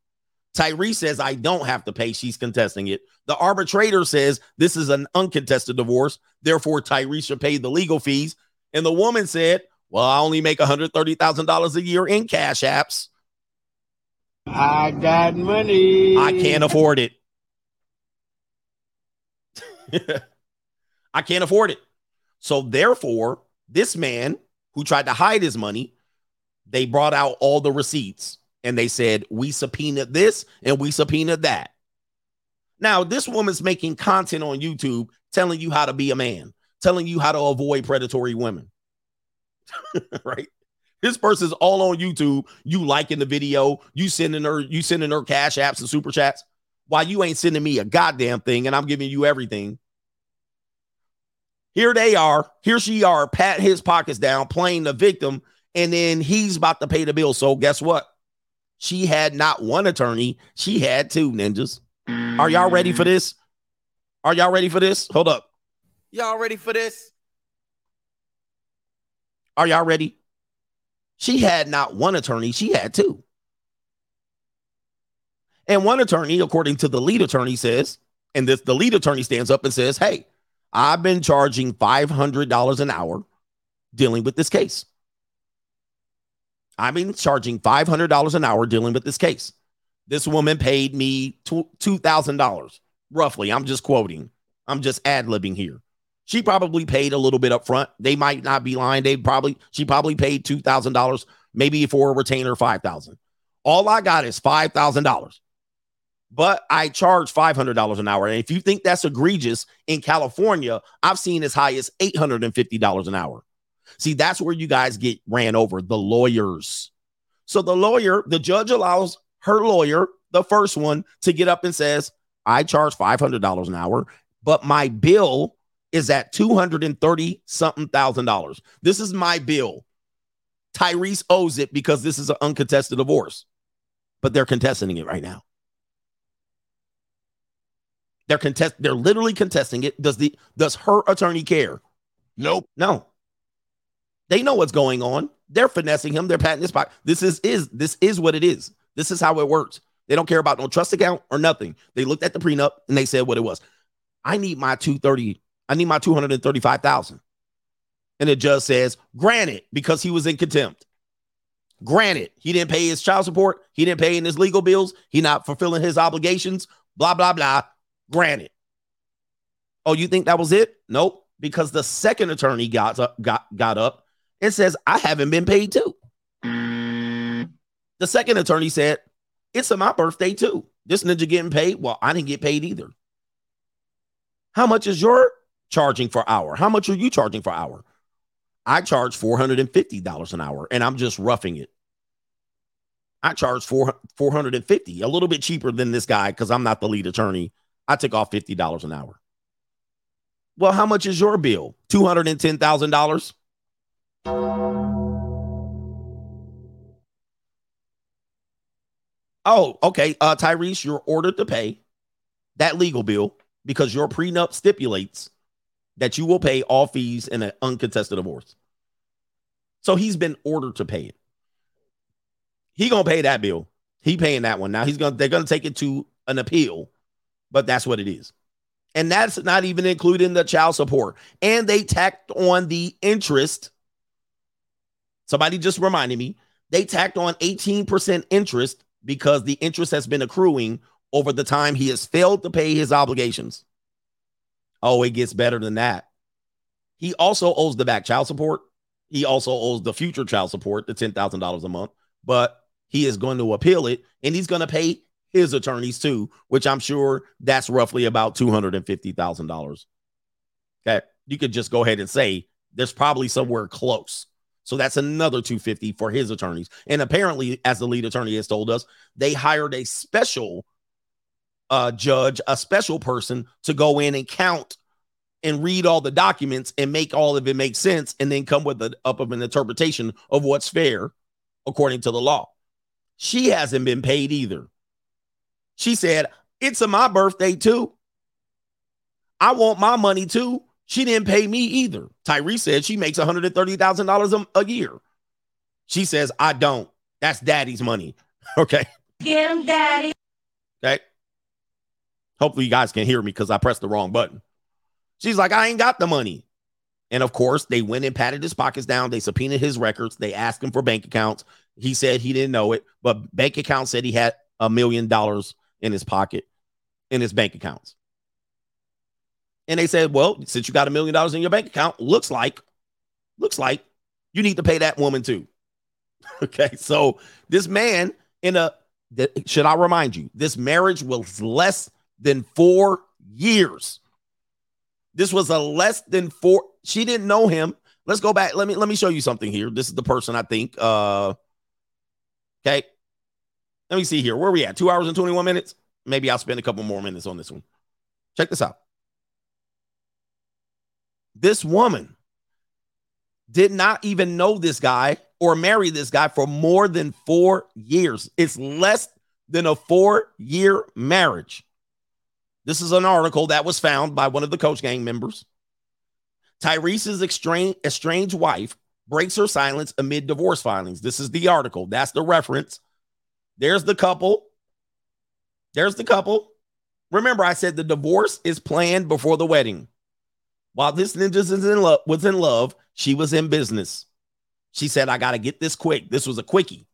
S1: Tyrese says I don't have to pay. She's contesting it. The arbitrator says this is an uncontested divorce. Therefore, Tyrese should pay the legal fees. And the woman said, Well, I only make $130,000 a year in cash apps.
S2: I got money.
S1: I can't afford it. I can't afford it. So therefore, this man who tried to hide his money, they brought out all the receipts and they said, We subpoenaed this and we subpoenaed that. Now, this woman's making content on YouTube telling you how to be a man, telling you how to avoid predatory women. right? This person's all on YouTube. You liking the video, you sending her, you sending her cash apps and super chats. Why you ain't sending me a goddamn thing, and I'm giving you everything. Here they are. Here she are, pat his pockets down, playing the victim, and then he's about to pay the bill. So guess what? She had not one attorney, she had two ninjas. Are y'all ready for mm. this? Are y'all ready for this? Hold up. Y'all ready for this? Are y'all ready? She had not one attorney, she had two. And one attorney, according to the lead attorney, says, and this the lead attorney stands up and says, Hey, I've been charging $500 an hour dealing with this case. I've been charging $500 an hour dealing with this case. This woman paid me $2,000, roughly. I'm just quoting. I'm just ad libbing here. She probably paid a little bit up front. They might not be lying. They probably, she probably paid $2,000, maybe for a retainer, 5000 All I got is $5,000 but I charge $500 an hour. And if you think that's egregious in California, I've seen as high as $850 an hour. See, that's where you guys get ran over the lawyers. So the lawyer, the judge allows her lawyer, the first one, to get up and says, I charge $500 an hour, but my bill is at 230 something thousand dollars. This is my bill. Tyrese owes it because this is an uncontested divorce, but they're contesting it right now. They're contest. They're literally contesting it. Does the does her attorney care? Nope. No. They know what's going on. They're finessing him. They're patting his pocket. This is is this is what it is. This is how it works. They don't care about no trust account or nothing. They looked at the prenup and they said what it was. I need my 230. I need my 235,000. And the judge says, granted, because he was in contempt. Granted, he didn't pay his child support. He didn't pay in his legal bills. He not fulfilling his obligations. Blah, blah, blah. Granted. Oh, you think that was it? Nope. Because the second attorney got got got up and says, I haven't been paid too. The second attorney said, It's my birthday too. This ninja getting paid. Well, I didn't get paid either. How much is your charging for hour? How much are you charging for hour? I charge $450 an hour and I'm just roughing it. I charge four, 450, a little bit cheaper than this guy because I'm not the lead attorney I took off $50 an hour. Well, how much is your bill? $210,000? Oh, okay. Uh, Tyrese, you're ordered to pay that legal bill because your prenup stipulates that you will pay all fees in an uncontested divorce. So he's been ordered to pay it. He gonna pay that bill. He paying that one. Now he's gonna they're gonna take it to an appeal but that's what it is. And that's not even including the child support. And they tacked on the interest. Somebody just reminded me they tacked on 18% interest because the interest has been accruing over the time he has failed to pay his obligations. Oh, it gets better than that. He also owes the back child support. He also owes the future child support, the $10,000 a month, but he is going to appeal it and he's going to pay his attorneys too, which I'm sure that's roughly about $250,000. Okay. You could just go ahead and say there's probably somewhere close. So that's another 250 for his attorneys. And apparently, as the lead attorney has told us, they hired a special uh, judge, a special person to go in and count and read all the documents and make all of it make sense and then come with a, up of an interpretation of what's fair according to the law. She hasn't been paid either. She said, It's my birthday too. I want my money too. She didn't pay me either. Tyree said she makes $130,000 a year. She says, I don't. That's daddy's money. Okay.
S8: Get him, daddy.
S1: Okay. Hopefully, you guys can hear me because I pressed the wrong button. She's like, I ain't got the money. And of course, they went and patted his pockets down. They subpoenaed his records. They asked him for bank accounts. He said he didn't know it, but bank account said he had a million dollars in his pocket, in his bank accounts. And they said, well, since you got a million dollars in your bank account, looks like, looks like you need to pay that woman too. okay. So this man in a, th- should I remind you, this marriage was less than four years. This was a less than four. She didn't know him. Let's go back. Let me let me show you something here. This is the person I think. Uh okay. Let me see here. Where are we at? Two hours and 21 minutes. Maybe I'll spend a couple more minutes on this one. Check this out. This woman did not even know this guy or marry this guy for more than four years. It's less than a four year marriage. This is an article that was found by one of the coach gang members. Tyrese's estranged, wife breaks her silence amid divorce filings. This is the article. That's the reference. There's the couple. There's the couple. Remember, I said the divorce is planned before the wedding. While this ninja is in love, was in love, she was in business. She said, I got to get this quick. This was a quickie.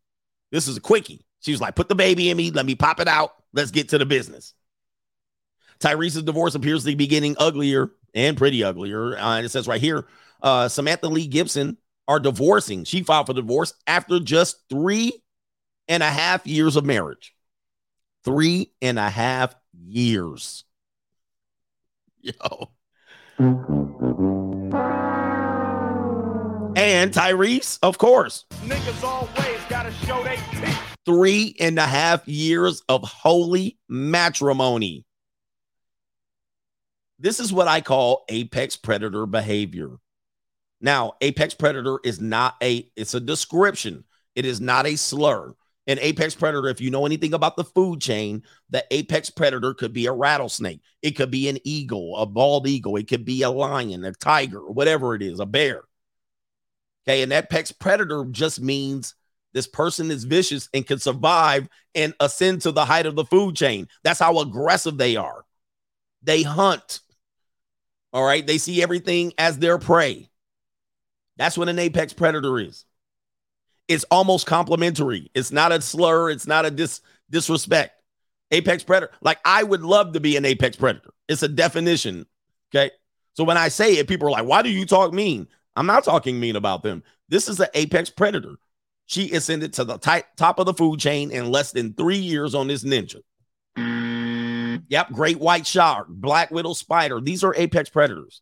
S1: This is a quickie. She was like, put the baby in me. Let me pop it out. Let's get to the business. Tyrese's divorce appears to be getting uglier and pretty uglier. Uh, it says right here uh, Samantha Lee Gibson are divorcing. She filed for divorce after just three and a half years of marriage. Three and a half years. Yo. And Tyrese, of course.
S17: Niggas always gotta show they teeth.
S1: Three and a half years of holy matrimony. This is what I call apex predator behavior. Now, apex predator is not a it's a description. It is not a slur. An apex predator, if you know anything about the food chain, the apex predator could be a rattlesnake. It could be an eagle, a bald eagle. It could be a lion, a tiger, whatever it is, a bear. Okay. And that apex predator just means this person is vicious and can survive and ascend to the height of the food chain. That's how aggressive they are. They hunt. All right. They see everything as their prey. That's what an apex predator is. It's almost complimentary. It's not a slur. It's not a dis disrespect. Apex predator. Like I would love to be an apex predator. It's a definition. Okay. So when I say it, people are like, why do you talk mean? I'm not talking mean about them. This is an apex predator. She ascended to the t- top of the food chain in less than three years on this ninja. Yep. Great white shark, black widow spider. These are apex predators.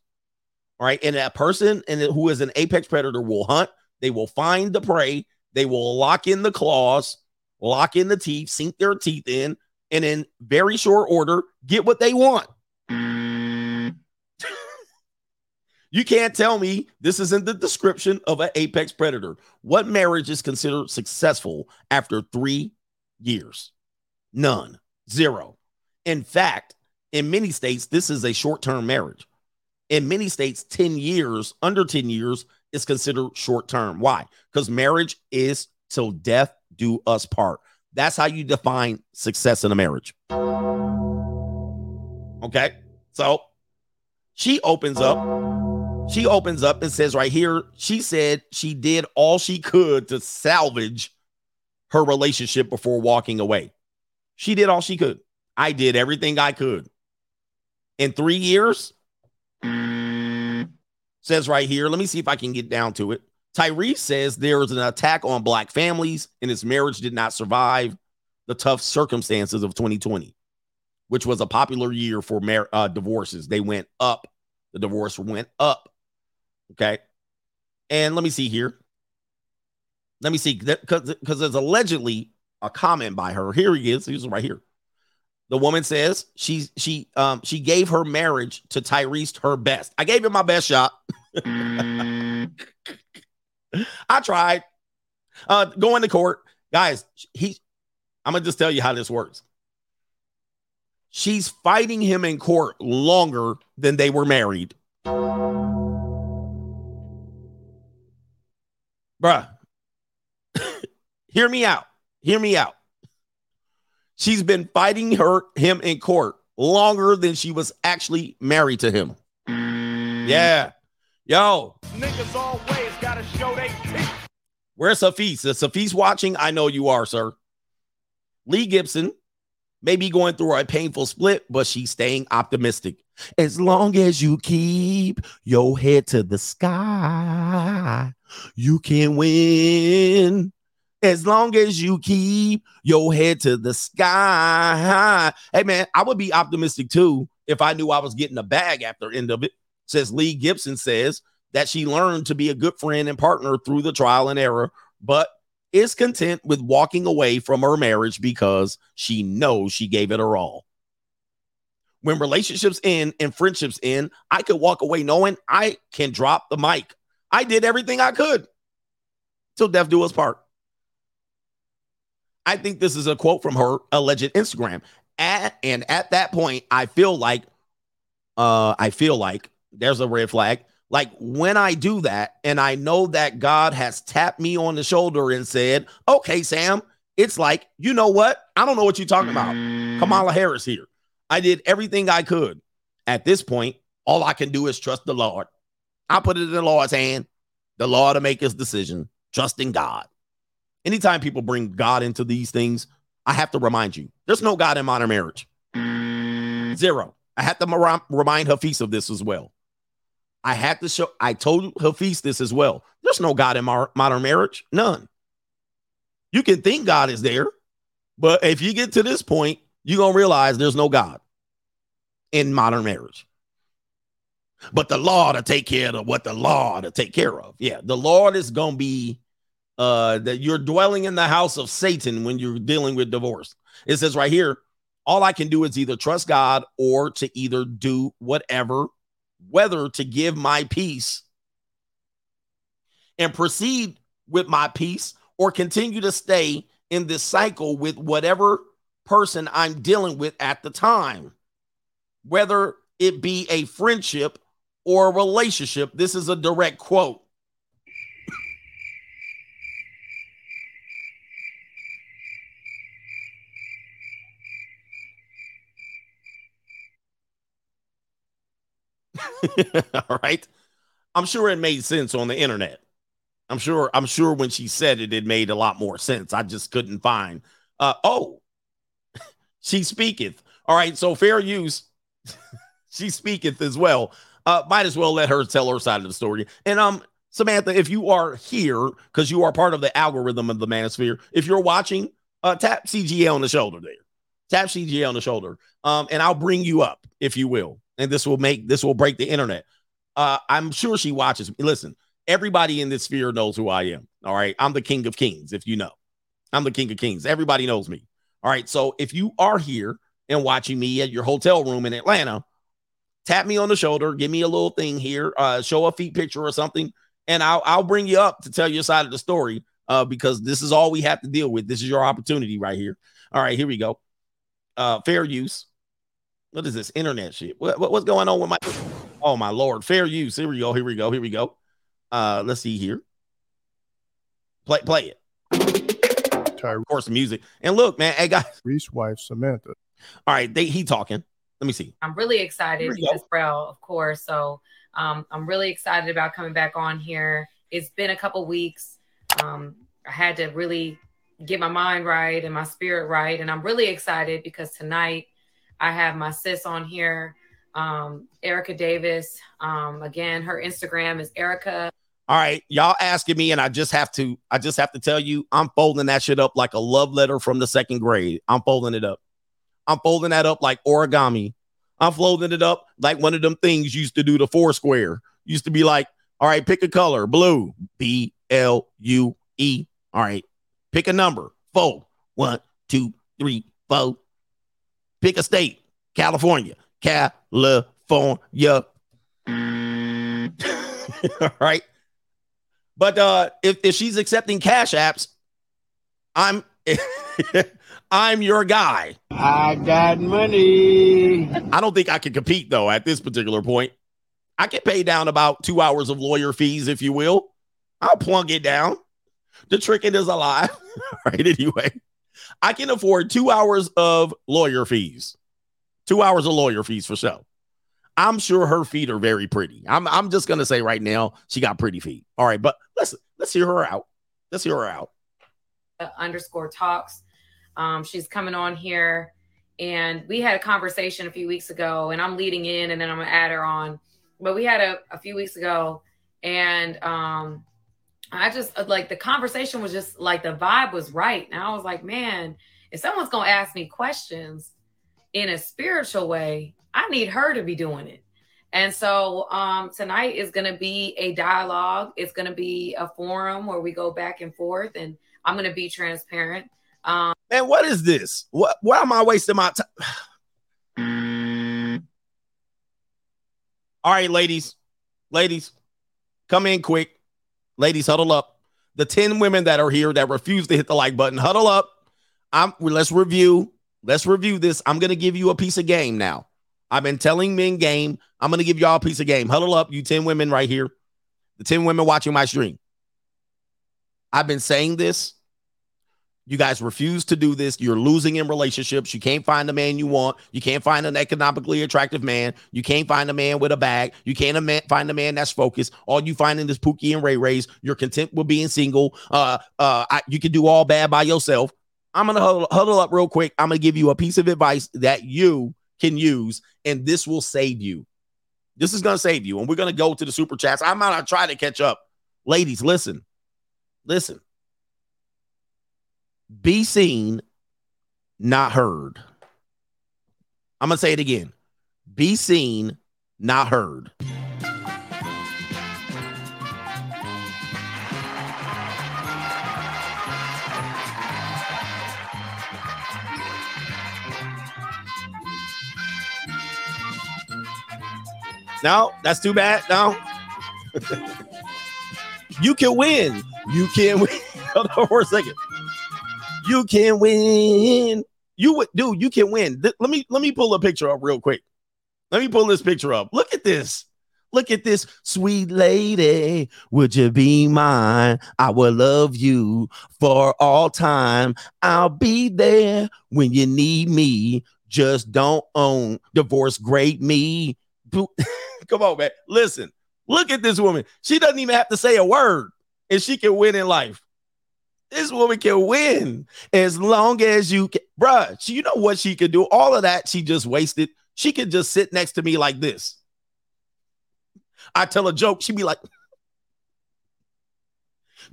S1: All right. And a person and who is an apex predator will hunt, they will find the prey, they will lock in the claws, lock in the teeth, sink their teeth in, and in very short order, get what they want. you can't tell me this isn't the description of an apex predator. What marriage is considered successful after three years? None. Zero. In fact, in many states, this is a short term marriage. In many states, 10 years, under 10 years, is considered short term. Why? Because marriage is till death do us part. That's how you define success in a marriage. Okay. So she opens up. She opens up and says right here, she said she did all she could to salvage her relationship before walking away. She did all she could. I did everything I could. In three years, says right here, let me see if I can get down to it. Tyrese says there was an attack on black families and his marriage did not survive the tough circumstances of 2020, which was a popular year for mar- uh, divorces. They went up. The divorce went up. Okay. And let me see here. Let me see because because there's allegedly a comment by her. Here he is. He's right here. The woman says she she um she gave her marriage to Tyrese her best. I gave him my best shot. I tried. Uh going to court. Guys, he I'm gonna just tell you how this works. She's fighting him in court longer than they were married. Bruh. Hear me out. Hear me out. She's been fighting her him in court longer than she was actually married to him. Mm. Yeah. Yo.
S17: Niggas always gotta show they teeth.
S1: Where's Hafiz? Is Hafiz watching? I know you are, sir. Lee Gibson Maybe going through a painful split, but she's staying optimistic. As long as you keep your head to the sky, you can win. As long as you keep your head to the sky. Hey man, I would be optimistic too if I knew I was getting a bag after end of it. Says Lee Gibson says that she learned to be a good friend and partner through the trial and error, but is content with walking away from her marriage because she knows she gave it her all. When relationships end and friendships end, I could walk away knowing I can drop the mic. I did everything I could till death do us part. I think this is a quote from her alleged Instagram. At and at that point, I feel like uh I feel like there's a red flag. Like when I do that, and I know that God has tapped me on the shoulder and said, Okay, Sam, it's like, you know what? I don't know what you're talking about. Kamala Harris here. I did everything I could. At this point, all I can do is trust the Lord. I put it in the Lord's hand, the Lord to make his decision, trusting God. Anytime people bring God into these things, I have to remind you there's no God in modern marriage. Zero. I have to remind Hafiz of this as well. I had to show, I told Hafiz this as well. There's no God in modern marriage. None. You can think God is there, but if you get to this point, you're going to realize there's no God in modern marriage. But the law to take care of what the law to take care of. Yeah, the Lord is going to be uh that you're dwelling in the house of Satan when you're dealing with divorce. It says right here, all I can do is either trust God or to either do whatever, whether to give my peace and proceed with my peace or continue to stay in this cycle with whatever person I'm dealing with at the time, whether it be a friendship or a relationship. This is a direct quote. All right. I'm sure it made sense on the internet. I'm sure, I'm sure when she said it, it made a lot more sense. I just couldn't find. Uh oh, she speaketh. All right, so fair use. she speaketh as well. Uh, might as well let her tell her side of the story. And um, Samantha, if you are here because you are part of the algorithm of the manosphere, if you're watching, uh, tap CGA on the shoulder there. Tap CGA on the shoulder. Um, and I'll bring you up if you will. And this will make this will break the internet. Uh, I'm sure she watches. me. Listen, everybody in this sphere knows who I am. All right. I'm the king of kings, if you know. I'm the king of kings. Everybody knows me. All right. So if you are here and watching me at your hotel room in Atlanta, tap me on the shoulder, give me a little thing here, uh, show a feet picture or something, and I'll I'll bring you up to tell your side of the story. Uh, because this is all we have to deal with. This is your opportunity right here. All right, here we go. Uh, fair use. What is this internet shit? What, what what's going on with my? Oh my lord, fair use. Here we go. Here we go. Here we go. Uh, let's see here. Play play it. Of course, music. And look, man, hey guys.
S22: Reese's wife Samantha.
S1: All right, they he talking. Let me see.
S23: I'm really excited
S1: Here
S23: because
S1: go.
S23: Braille, of course. So um, I'm really excited about coming back on here. It's been a couple weeks. Um, I had to really get my mind right and my spirit right, and I'm really excited because tonight I have my sis on here, um, Erica Davis. Um, again, her Instagram is Erica.
S1: All right, y'all asking me, and I just have to, I just have to tell you, I'm folding that shit up like a love letter from the second grade. I'm folding it up. I'm folding that up like origami. I'm folding it up like one of them things used to do the four square. Used to be like, all right, pick a color, blue, B L U E. All right, pick a number, four, one, two, three, four. Pick a state, California, California. all right. But uh if, if she's accepting cash apps, I'm I'm your guy.
S2: I got money.
S1: I don't think I can compete though at this particular point. I can pay down about two hours of lawyer fees, if you will. I'll plunk it down. The trick is alive. right. Anyway, I can afford two hours of lawyer fees. Two hours of lawyer fees for sure. I'm sure her feet are very pretty. I'm I'm just gonna say right now she got pretty feet. All right, but let's let's hear her out. Let's hear her out.
S23: uh, underscore talks. Um, she's coming on here and we had a conversation a few weeks ago, and I'm leading in, and then I'm gonna add her on. But we had a, a few weeks ago, and um, I just uh, like the conversation was just like the vibe was right, and I was like, man, if someone's gonna ask me questions in a spiritual way, I need her to be doing it. And so um, tonight is going to be a dialogue. It's going to be a forum where we go back and forth, and I'm going to be transparent. Um,
S1: Man, what is this? What? Why am I wasting my time? All right, ladies, ladies, come in quick. Ladies, huddle up. The 10 women that are here that refuse to hit the like button, huddle up. I'm let's review. Let's review this. I'm gonna give you a piece of game now. I've been telling men game. I'm gonna give y'all a piece of game. Huddle up, you 10 women right here. The 10 women watching my stream. I've been saying this. You guys refuse to do this. You're losing in relationships. You can't find the man you want. You can't find an economically attractive man. You can't find a man with a bag. You can't find a man that's focused. All you find in this Pookie and Ray Rays. You're content with being single. Uh, uh, I, you can do all bad by yourself. I'm gonna huddle, huddle up real quick. I'm gonna give you a piece of advice that you can use, and this will save you. This is gonna save you. And we're gonna go to the super chats. I'm gonna try to catch up. Ladies, listen, listen. Be seen, not heard. I'm gonna say it again. Be seen, not heard. No, that's too bad. No. you can win. You can win. Hold on for a second. You can win. You would dude, you can win. Th- let me let me pull a picture up real quick. Let me pull this picture up. Look at this. Look at this sweet lady. Would you be mine? I will love you for all time. I'll be there when you need me. Just don't own divorce great me. Come on, man. Listen, look at this woman. She doesn't even have to say a word, and she can win in life. This woman can win as long as you can, bruh. You know what she could do? All of that she just wasted. She could just sit next to me like this. I tell a joke, she'd be like,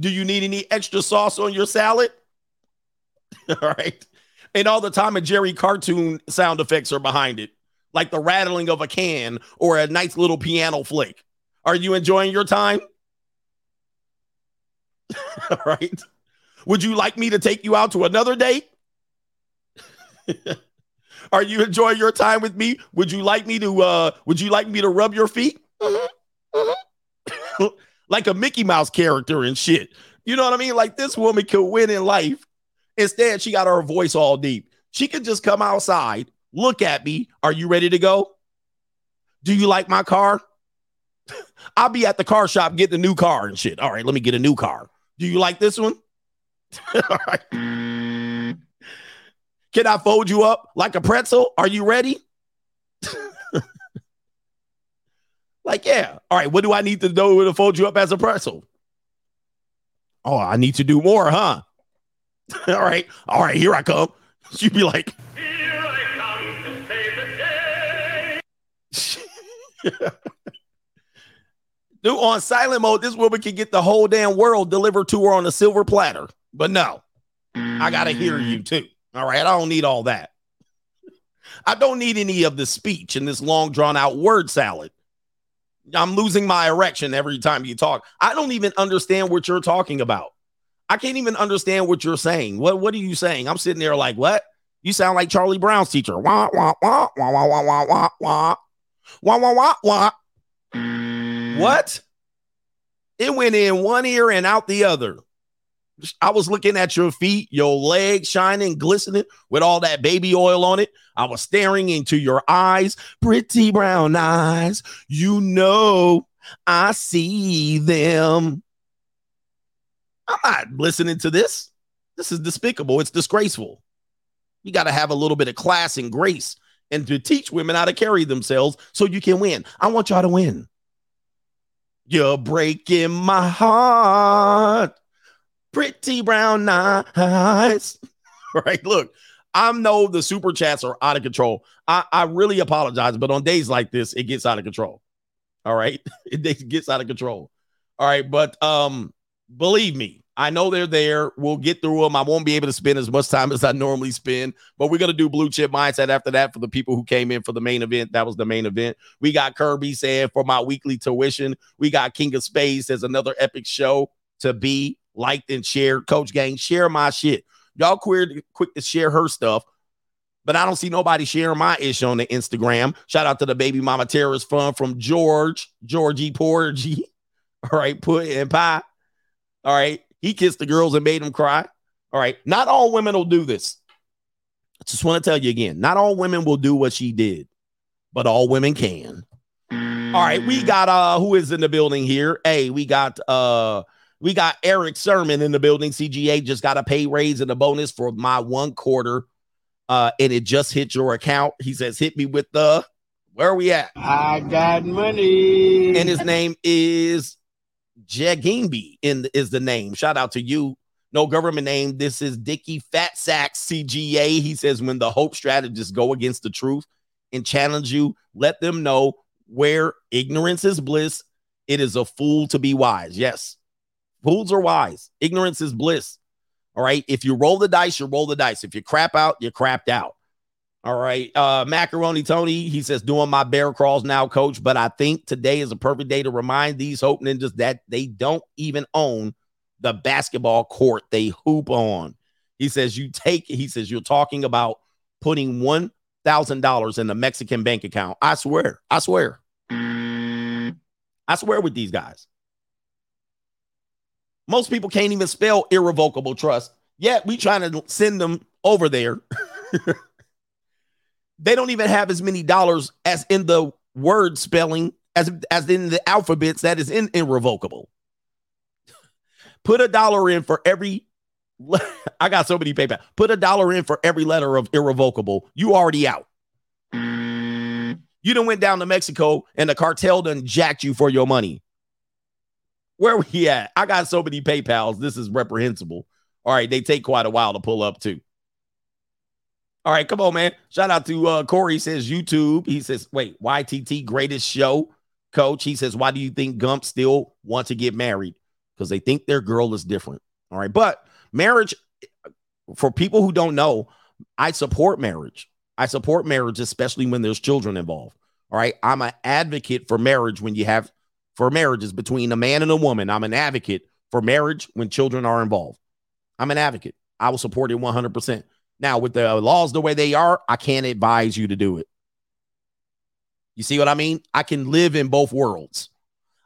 S1: Do you need any extra sauce on your salad? all right. And all the time, a Jerry cartoon sound effects are behind it, like the rattling of a can or a nice little piano flake. Are you enjoying your time? all right. Would you like me to take you out to another date? Are you enjoying your time with me? Would you like me to uh would you like me to rub your feet? like a Mickey Mouse character and shit. You know what I mean? Like this woman could win in life. Instead, she got her voice all deep. She could just come outside, look at me. Are you ready to go? Do you like my car? I'll be at the car shop getting a new car and shit. All right, let me get a new car. Do you like this one? All right. Can I fold you up like a pretzel? Are you ready? like, yeah. All right. What do I need to do to fold you up as a pretzel? Oh, I need to do more, huh? All right. All right. Here I come. You'd be like, Dude, on silent mode, this woman can get the whole damn world delivered to her on a silver platter. But no, I got to hear you too. All right. I don't need all that. I don't need any of the speech and this long drawn out word salad. I'm losing my erection every time you talk. I don't even understand what you're talking about. I can't even understand what you're saying. What what are you saying? I'm sitting there like, what? You sound like Charlie Brown's teacher. Wah wah wah wah wah wah wah wah wah wah wah wah wah. What? It went in one ear and out the other. I was looking at your feet, your legs shining, glistening with all that baby oil on it. I was staring into your eyes, pretty brown eyes. You know, I see them. I'm not listening to this. This is despicable. It's disgraceful. You got to have a little bit of class and grace and to teach women how to carry themselves so you can win. I want y'all to win. You're breaking my heart pretty brown eyes. right? Look, I know the super chats are out of control. I, I really apologize, but on days like this, it gets out of control. All right. It gets out of control. All right. But um, believe me, I know they're there. We'll get through them. I won't be able to spend as much time as I normally spend, but we're going to do blue chip mindset after that for the people who came in for the main event. That was the main event. We got Kirby saying for my weekly tuition. We got King of Space as another epic show to be liked and shared. Coach Gang, share my shit. Y'all queer, quick to share her stuff, but I don't see nobody sharing my ish on the Instagram. Shout out to the baby mama terrorist fund from George, Georgie Porgy. All right, put and pie. All right. He kissed the girls and made them cry. All right. Not all women will do this. I just want to tell you again, not all women will do what she did, but all women can. All right, we got uh who is in the building here? Hey, we got uh we got Eric Sermon in the building. CGA just got a pay raise and a bonus for my one quarter. Uh, and it just hit your account. He says, hit me with the where are we at?
S2: I got money.
S1: And his name is Jagimbi in is the name. Shout out to you. No government name. This is Dickie Fat Sack CGA. He says when the hope strategists go against the truth and challenge you, let them know where ignorance is bliss. It is a fool to be wise. Yes. Fools are wise. Ignorance is bliss. All right. If you roll the dice, you roll the dice. If you crap out, you crapped out. All right. Uh, Macaroni Tony, he says, doing my bear crawls now, coach. But I think today is a perfect day to remind these Hope Ninjas that they don't even own the basketball court they hoop on. He says, you take, he says, you're talking about putting $1,000 in the Mexican bank account. I swear. I swear. I swear with these guys. Most people can't even spell irrevocable trust. Yet we trying to send them over there. they don't even have as many dollars as in the word spelling as as in the alphabets that is in irrevocable. Put a dollar in for every I got so many PayPal. Put a dollar in for every letter of irrevocable. You already out. Mm. You done went down to Mexico and the cartel done jacked you for your money. Where we at? I got so many PayPals. This is reprehensible. All right, they take quite a while to pull up too. All right, come on, man. Shout out to uh, Corey. Says YouTube. He says, wait, YTT greatest show, coach. He says, why do you think Gump still wants to get married? Because they think their girl is different. All right, but marriage, for people who don't know, I support marriage. I support marriage, especially when there's children involved. All right, I'm an advocate for marriage when you have for marriages between a man and a woman. I'm an advocate for marriage when children are involved. I'm an advocate. I will support it 100%. Now, with the laws the way they are, I can't advise you to do it. You see what I mean? I can live in both worlds.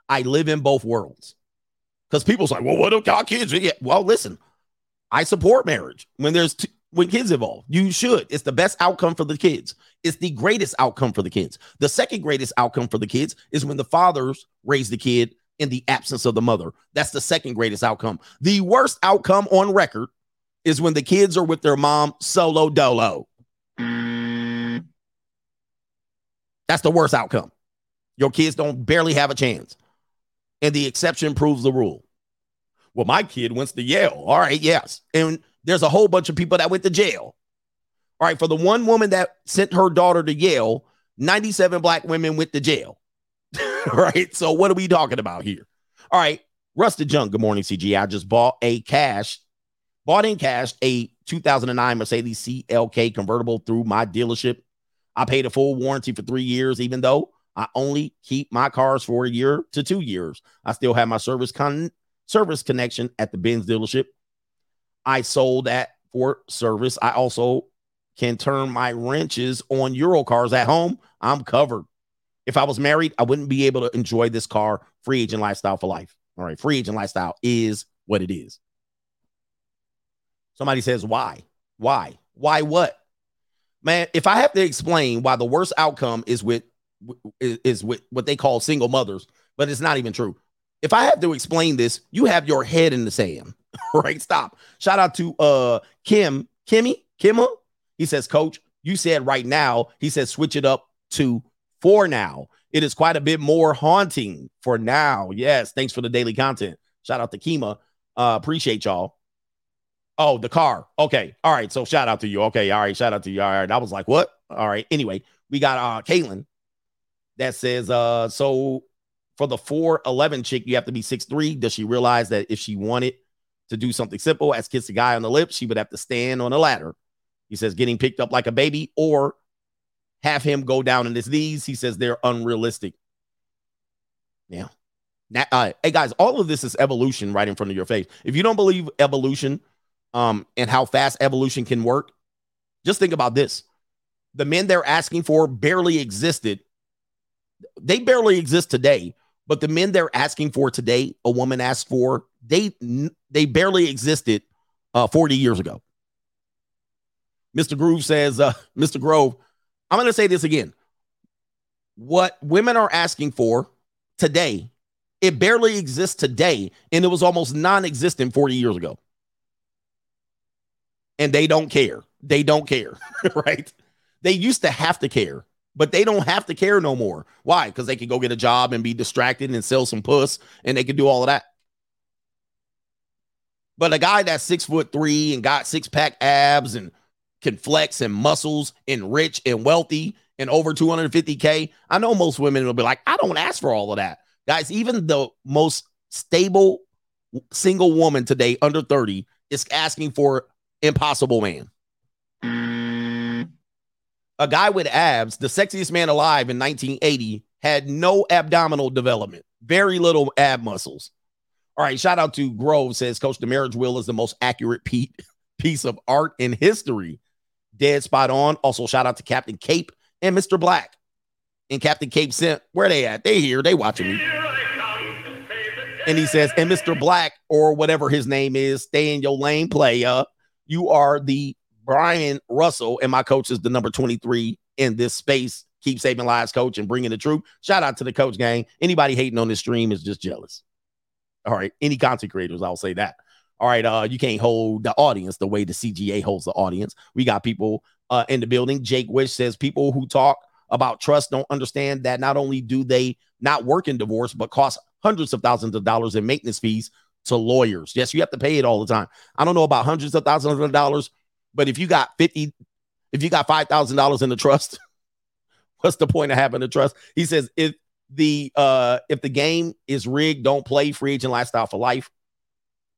S1: I live in both worlds. Because people's like, well, what do our kids? Yeah. Well, listen, I support marriage when there's t- when kids involved. You should. It's the best outcome for the kids. It's the greatest outcome for the kids. The second greatest outcome for the kids is when the fathers raise the kid in the absence of the mother. That's the second greatest outcome. The worst outcome on record is when the kids are with their mom solo dolo. That's the worst outcome. Your kids don't barely have a chance. And the exception proves the rule. Well, my kid went to Yale. All right, yes. And there's a whole bunch of people that went to jail. All right, for the one woman that sent her daughter to Yale, 97 black women went to jail. right? so what are we talking about here? All right, Rusted Junk, good morning, CG. I just bought a cash, bought in cash a 2009 Mercedes CLK convertible through my dealership. I paid a full warranty for three years, even though I only keep my cars for a year to two years. I still have my service con- service connection at the Benz dealership. I sold that for service. I also can turn my wrenches on Euro cars at home. I'm covered. If I was married, I wouldn't be able to enjoy this car. Free agent lifestyle for life. All right, free agent lifestyle is what it is. Somebody says, why? Why? Why what? Man, if I have to explain why the worst outcome is with is with what they call single mothers, but it's not even true. If I have to explain this, you have your head in the sand. right? Stop. Shout out to uh Kim, Kimmy, Kimma. He says, Coach, you said right now. He says, switch it up to for now. It is quite a bit more haunting for now. Yes. Thanks for the daily content. Shout out to Kima. Uh, appreciate y'all. Oh, the car. Okay. All right. So shout out to you. Okay. All right. Shout out to you. All right. I was like, what? All right. Anyway, we got uh Caitlin that says, uh, so for the 4'11 chick, you have to be 6'3. Does she realize that if she wanted to do something simple as kiss a guy on the lips, she would have to stand on a ladder? He says, getting picked up like a baby or have him go down on his knees. He says they're unrealistic. Yeah. Now, uh, hey guys, all of this is evolution right in front of your face. If you don't believe evolution um, and how fast evolution can work, just think about this. The men they're asking for barely existed. They barely exist today, but the men they're asking for today, a woman asked for, they they barely existed uh, 40 years ago. Mr. Groove says, uh, Mr. Grove, I'm going to say this again. What women are asking for today, it barely exists today, and it was almost non existent 40 years ago. And they don't care. They don't care, right? They used to have to care, but they don't have to care no more. Why? Because they can go get a job and be distracted and sell some puss, and they can do all of that. But a guy that's six foot three and got six pack abs and can flex and muscles and rich and wealthy and over 250K, I know most women will be like, I don't ask for all of that. Guys, even the most stable single woman today under 30 is asking for impossible man. A guy with abs, the sexiest man alive in 1980, had no abdominal development, very little ab muscles. All right, shout out to Grove says Coach, the marriage will is the most accurate piece of art in history. Dead spot on. Also, shout out to Captain Cape and Mr. Black. And Captain Cape sent, where they at? They here. They watching me. And he says, and Mr. Black, or whatever his name is, stay in your lane, playa. You are the Bryon Russell, and my coach is the number 23 in this space. Keep saving lives, coach, and bringing the truth. Shout out to the coach gang. Anybody hating on this stream is just jealous. All right. Any content creators, I'll say that. All right, uh, you can't hold the audience the way the CGA holds the audience. We got people uh, in the building. Jake Wish says people who talk about trust don't understand that not only do they not work in divorce, but cost hundreds of thousands of dollars in maintenance fees to lawyers. Yes, you have to pay it all the time. I don't know about hundreds of thousands of dollars, but if you got 50, if you got $5,000 in the trust, what's the point of having the trust? He says, if the uh if the game is rigged, don't play free agent lifestyle for life.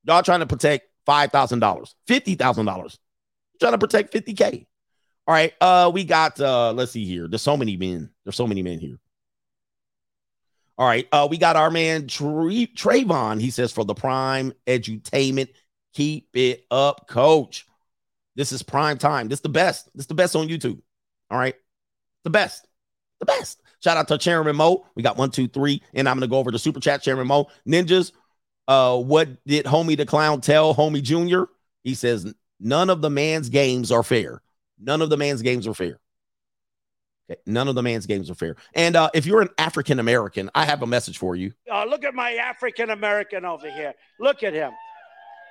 S1: Y'all trying to protect five thousand dollars, fifty thousand dollars. Trying to protect fifty k. All right, uh, we got uh, let's see here. There's so many men. There's so many men here. All right, uh, we got our man Tra- Trayvon. He says for the prime edutainment, keep it up, coach. This is prime time. This is the best. This is the best on YouTube. All right, the best, the best. Shout out to Chairman Mo. We got one, two, three, and I'm gonna go over to super chat. Chairman Mo, ninjas. Uh, what did Homie the Clown tell Homie Junior? He says none of the man's games are fair. None of the man's games are fair. Okay. None of the man's games are fair. And uh, if you're an African American, I have a message for you.
S2: Uh, look at my African American over here. Look at him.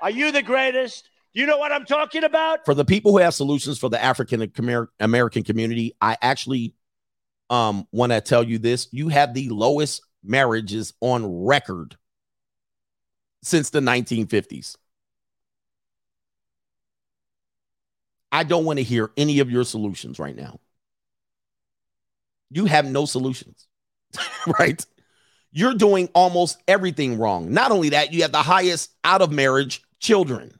S2: Are you the greatest? You know what I'm talking about?
S1: For the people who have solutions for the African American community, I actually um, want to tell you this. You have the lowest marriages on record since the 1950s. I don't want to hear any of your solutions right now. You have no solutions, right? You're doing almost everything wrong. Not only that, you have the highest out of marriage children.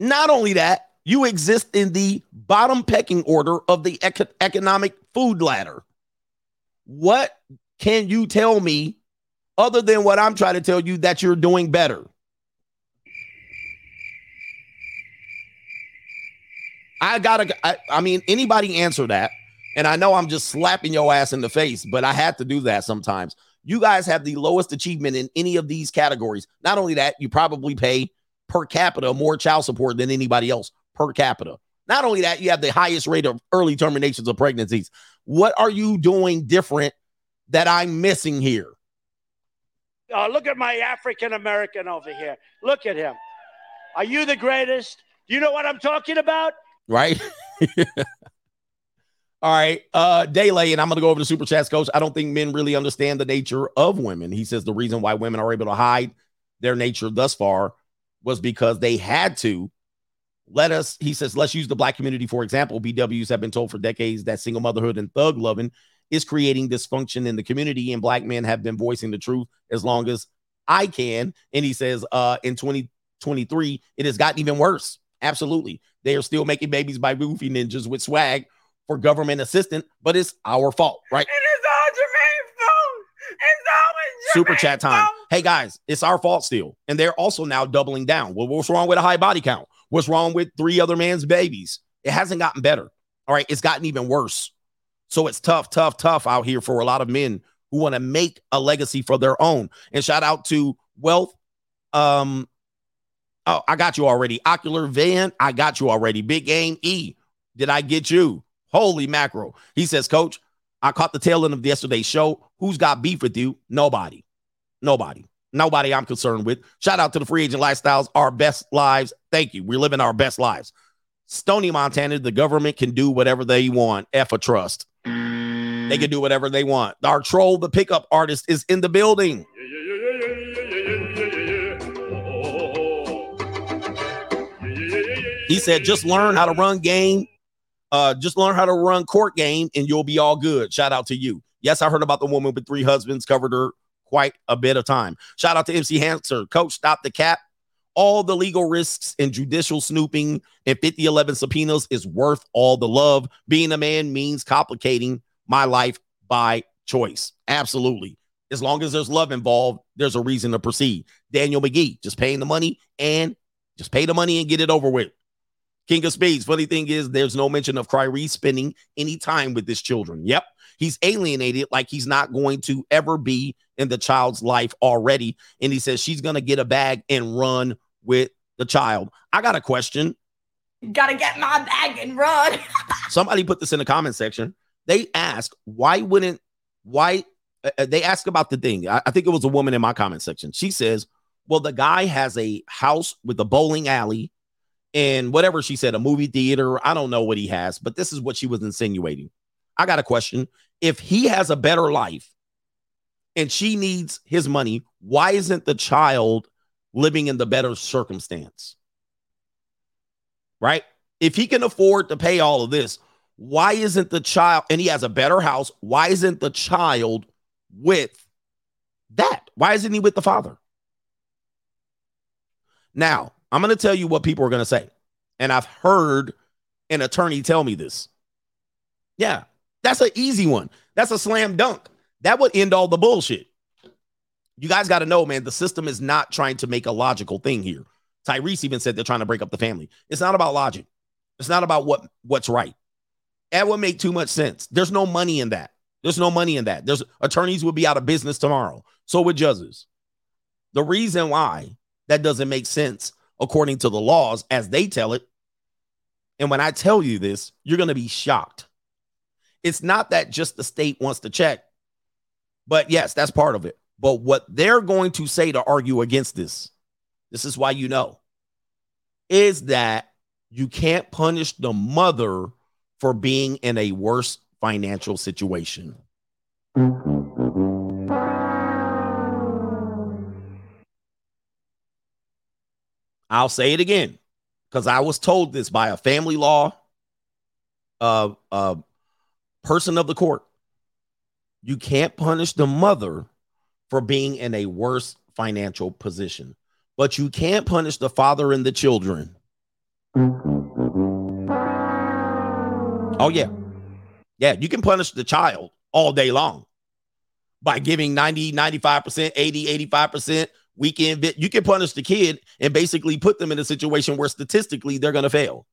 S1: Not only that, you exist in the bottom pecking order of the ec- economic food ladder. What can you tell me other than what I'm trying to tell you that you're doing better? I gotta, I, I, mean, anybody answer that. And I know I'm just slapping your ass in the face, but I had to do that sometimes. You guys have the lowest achievement in any of these categories. Not only that, you probably pay per capita more child support than anybody else per capita. Not only that, you have the highest rate of early terminations of pregnancies. What are you doing different that I'm missing here?
S2: Uh, look at my African American over here. Look at him. Are you the greatest? Do you know what I'm talking about?
S1: Right? All right. Uh Daylay, and I'm gonna go over to Super Chats, coach. I don't think men really understand the nature of women. He says the reason why women are able to hide their nature thus far was because they had to let us, he says, let's use the black community for example. BWs have been told for decades that single motherhood and thug loving is creating dysfunction in the community, and black men have been voicing the truth as long as I can. And he says, uh, in 2023, it has gotten even worse. Absolutely. They are still making babies by goofy ninjas with swag for government assistance, but it's our fault, right?
S7: It is all Jermaine's fault. It's always
S1: Super chat time.
S7: fault.
S1: Hey guys, it's our fault still. And they're also now doubling down. Well, what's wrong with a high body count? What's wrong with three other man's babies? It hasn't gotten better. All right. It's gotten even worse. So it's tough, tough, tough out here for a lot of men who want to make a legacy for their own. And shout out to Wealth. Um, oh, I got you already. Ocular Van, I got you already. Big Game E, did I get you? Holy mackerel. He says, Coach, I caught the tail end of yesterday's show. Who's got beef with you? Nobody. Nobody. Nobody I'm concerned with. Shout out to the free agent lifestyles, our best lives. Thank you. We're living our best lives. Stony Montana, the government can do whatever they want. F a trust. They can do whatever they want. Our troll, the pickup artist, is in the building. He said, just learn how to run game. Uh, just learn how to run court game and you'll be all good. Shout out to you. Yes, I heard about the woman with three husbands, covered her quite a bit of time. Shout out to MC Hanser. Coach, stop the cap. All the legal risks and judicial snooping and 5011 subpoenas is worth all the love. Being a man means complicating my life by choice. Absolutely. As long as there's love involved, there's a reason to proceed. Daniel McGee, just paying the money and just pay the money and get it over with. King of Spades. Funny thing is, there's no mention of Kyrie spending any time with his children. Yep. He's alienated like he's not going to ever be in the child's life already. And he says she's going to get a bag and run with the child. I got a question.
S7: Gotta get my bag and run.
S1: Somebody put this in the comment section. They ask, why wouldn't, why, uh, uh, they ask about the thing. I, I think it was a woman in my comment section. She says, well, the guy has a house with a bowling alley and whatever she said, a movie theater. I don't know what he has, but this is what she was insinuating. I got a question. If he has a better life and she needs his money, why isn't the child living in the better circumstance? Right? If he can afford to pay all of this, why isn't the child, and he has a better house, why isn't the child with that? Why isn't he with the father? Now, I'm going to tell you what people are going to say. And I've heard an attorney tell me this. Yeah, that's an easy one. That's a slam dunk. That would end all the bullshit. You guys got to know, man, the system is not trying to make a logical thing here. Tyrese even said they're trying to break up the family. It's not about logic. It's not about what what's right. That would make too much sense. There's no money in that. There's no money in that. There's attorneys would be out of business tomorrow. So would judges. The reason why that doesn't make sense according to the laws as they tell it. And when I tell you this, you're going to be shocked. It's not that just the state wants to check, but yes, that's part of it. But what they're going to say to argue against this, this is why you know, is that you can't punish the mother for being in a worse financial situation. I'll say it again because I was told this by a family law uh, uh, person of the court. You can't punish the mother for being in a worse financial position, but you can't punish the father and the children. Oh, yeah. Yeah, you can punish the child all day long by giving 90, 95%, 80, 85% weekend bit. You can punish the kid and basically put them in a situation where statistically they're going to fail.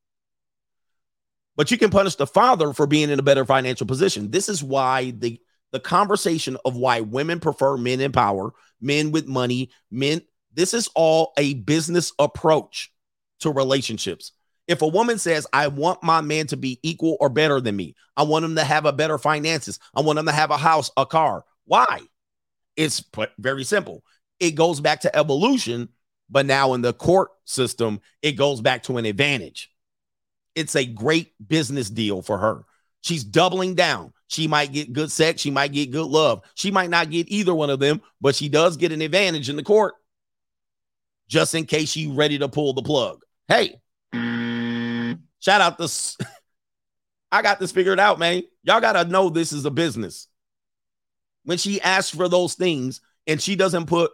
S1: But you can punish the father for being in a better financial position. This is why the the conversation of why women prefer men in power, men with money, men this is all a business approach to relationships. If a woman says, I want my man to be equal or better than me, I want him to have a better finances, I want him to have a house, a car. Why? It's very simple. It goes back to evolution, but now in the court system, it goes back to an advantage. It's a great business deal for her. She's doubling down. She might get good sex. She might get good love. She might not get either one of them, but she does get an advantage in the court. just in case she ready to pull the plug. Hey, shout out this. I got this figured out, man. Y'all got to know this is a business. When she asks for those things and she doesn't put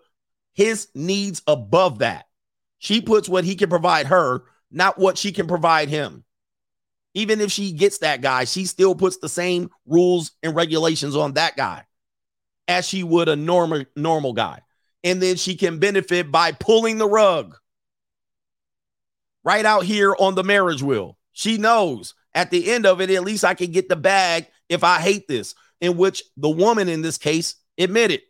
S1: his needs above that, she puts what he can provide her, not what she can provide him. Even if she gets that guy, she still puts the same rules and regulations on that guy as she would a normal normal guy. And then she can benefit by pulling the rug right out here on the marriage wheel. She knows at the end of it, at least I can get the bag if I hate this, in which the woman in this case admitted.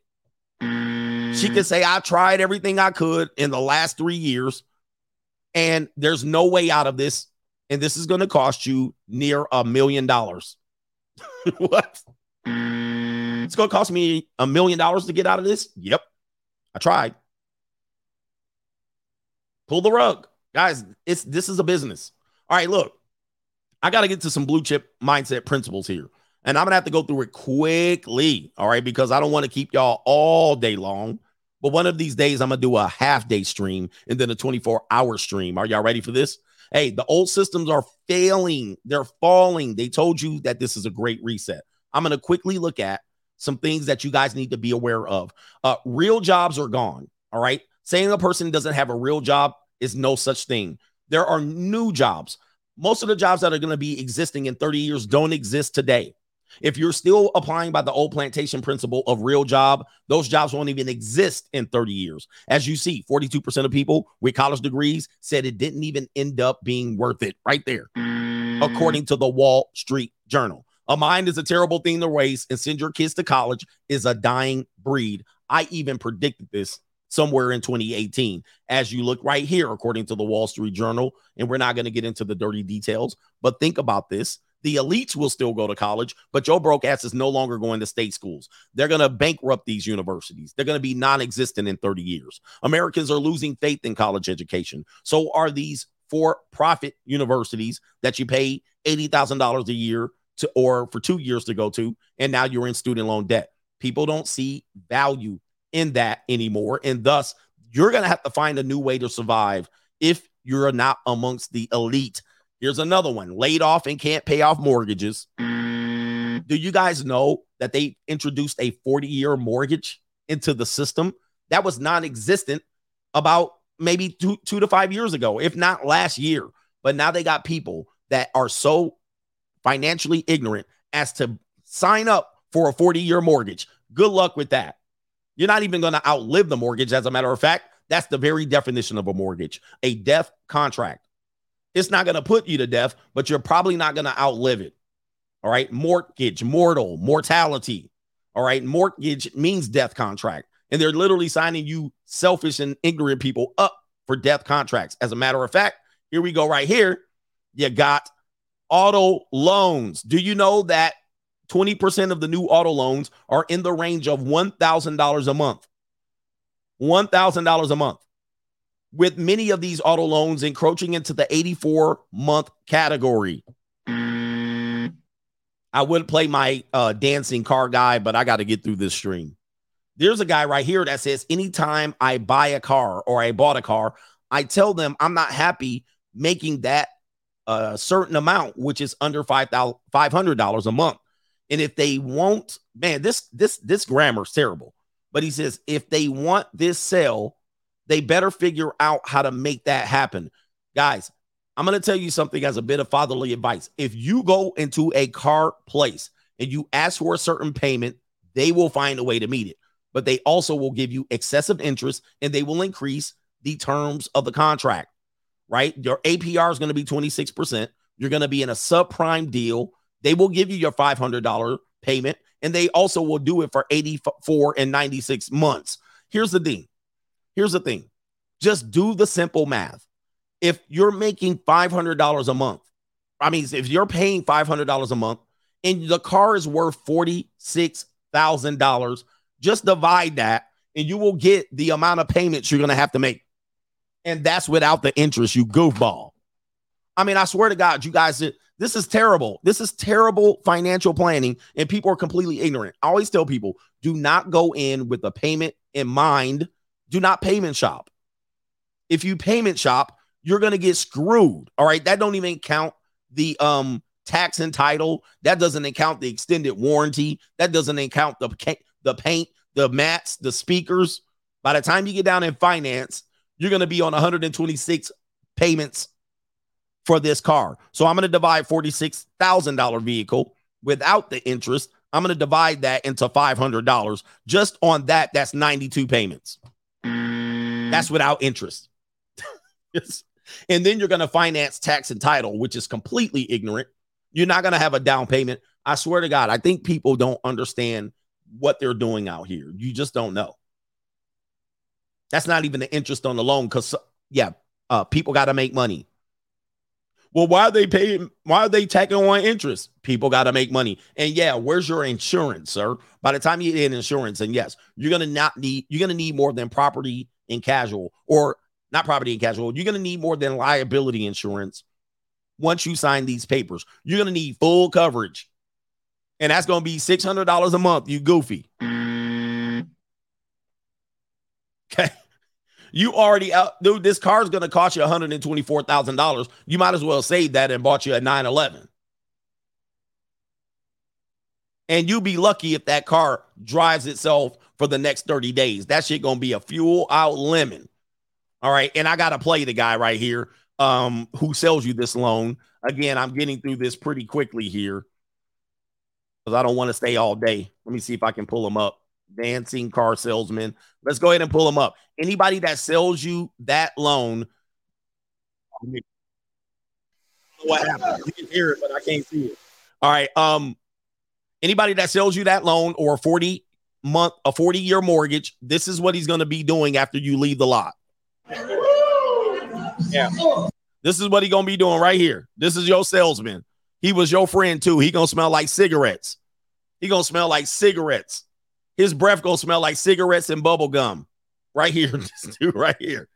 S1: She mm. can say, I tried everything I could in the last three years, and there's no way out of this. And this is going to cost you near a million dollars. what? Mm. It's going to cost me a million dollars to get out of this? Yep. I tried. Pull the rug. Guys, it's this is a business. All right, look. I got to get to some blue chip mindset principles here. And I'm going to have to go through it quickly, all right, because I don't want to keep y'all all day long. But one of these days, I'm going to do a half day stream and then a 24 hour stream. Are y'all ready for this? Hey, the old systems are failing, they're falling. They told you that this is a great reset. I'm going to quickly look at some things that you guys need to be aware of. Uh, real jobs are gone. All right. Saying a person doesn't have a real job is no such thing. There are new jobs. Most of the jobs that are going to be existing in 30 years don't exist today. If you're still applying by the old plantation principle of real job, those jobs won't even exist in 30 years. As you see, 42% of people with college degrees said it didn't even end up being worth it right there, mm. according to the Wall Street Journal. A mind is a terrible thing to waste, and send your kids to college is a dying breed. I even predicted this somewhere in 2018. As you look right here, according to the Wall Street Journal, and we're not going to get into the dirty details, but think about this. The elites will still go to college, but your broke ass is no longer going to state schools. They're going to bankrupt these universities. They're going to be non existent in 30 years. Americans are losing faith in college education. So are these for profit universities that you pay $80,000 a year to, or for two years to go to, and now you're in student loan debt. People don't see value in that anymore. And thus, you're going to have to find a new way to survive if you're not amongst the elite. Here's another one laid off and can't pay off mortgages. Do you guys know that they introduced a 40 year mortgage into the system that was non existent about maybe two, two to five years ago, if not last year? But now they got people that are so financially ignorant as to sign up for a 40 year mortgage. Good luck with that. You're not even going to outlive the mortgage. As a matter of fact, that's the very definition of a mortgage a death contract. It's not going to put you to death, but you're probably not going to outlive it. All right. Mortgage, mortal, mortality. All right. Mortgage means death contract. And they're literally signing you selfish and ignorant people up for death contracts. As a matter of fact, here we go right here. You got auto loans. Do you know that 20% of the new auto loans are in the range of $1,000 a month? $1,000 a month. With many of these auto loans encroaching into the 84 month category. I would play my uh, dancing car guy, but I got to get through this stream. There's a guy right here that says, anytime I buy a car or I bought a car, I tell them I'm not happy making that a certain amount, which is under five thousand five hundred dollars a month. And if they won't, man, this this this grammar's terrible. But he says if they want this sale, they better figure out how to make that happen. Guys, I'm going to tell you something as a bit of fatherly advice. If you go into a car place and you ask for a certain payment, they will find a way to meet it. But they also will give you excessive interest and they will increase the terms of the contract right? Your APR is going to be 26%. You're going to be in a subprime deal. They will give you your $500 payment and they also will do it for 84 and 96 months. Here's the thing. Here's the thing. Just do the simple math. If you're making $500 a month, I mean, if you're paying $500 a month and the car is worth $46,000, just divide that and you will get the amount of payments you're going to have to make and that's without the interest, you goofball. I mean, I swear to God, you guys, this is terrible. This is terrible financial planning, and people are completely ignorant. I always tell people do not go in with a payment in mind, do not payment shop. If you payment shop, you're gonna get screwed. All right. That don't even count the um tax and title. That doesn't account the extended warranty. That doesn't account the the paint, the mats, the speakers. By the time you get down in finance, you're going to be on 126 payments for this car. So I'm going to divide $46,000 vehicle without the interest. I'm going to divide that into $500. Just on that, that's 92 payments. That's without interest. Yes. And then you're going to finance tax and title, which is completely ignorant. You're not going to have a down payment. I swear to God, I think people don't understand what they're doing out here. You just don't know. That's not even the interest on the loan because, yeah, uh, people got to make money. Well, why are they paying? Why are they taking on interest? People got to make money. And yeah, where's your insurance, sir? By the time you get insurance, and yes, you're gonna not need you're gonna need more than property and casual, or not property and casual. You're gonna need more than liability insurance once you sign these papers. You're gonna need full coverage, and that's gonna be six hundred dollars a month. You goofy. Mm. Okay. You already out, dude. This car is going to cost you $124,000. You might as well save that and bought you a 911. And you'll be lucky if that car drives itself for the next 30 days. That shit going to be a fuel out lemon. All right. And I got to play the guy right here um, who sells you this loan. Again, I'm getting through this pretty quickly here because I don't want to stay all day. Let me see if I can pull him up dancing car salesman. Let's go ahead and pull them up. Anybody that sells you that loan, what happened? You can hear it, but I can't see it. All right. Um, anybody that sells you that loan or a 40 month, a 40 year mortgage, this is what he's going to be doing after you leave the lot. Yeah. This is what he gonna be doing right here. This is your salesman. He was your friend too. He gonna smell like cigarettes. He gonna smell like cigarettes. His breath gonna smell like cigarettes and bubble gum. Right here, this dude right here.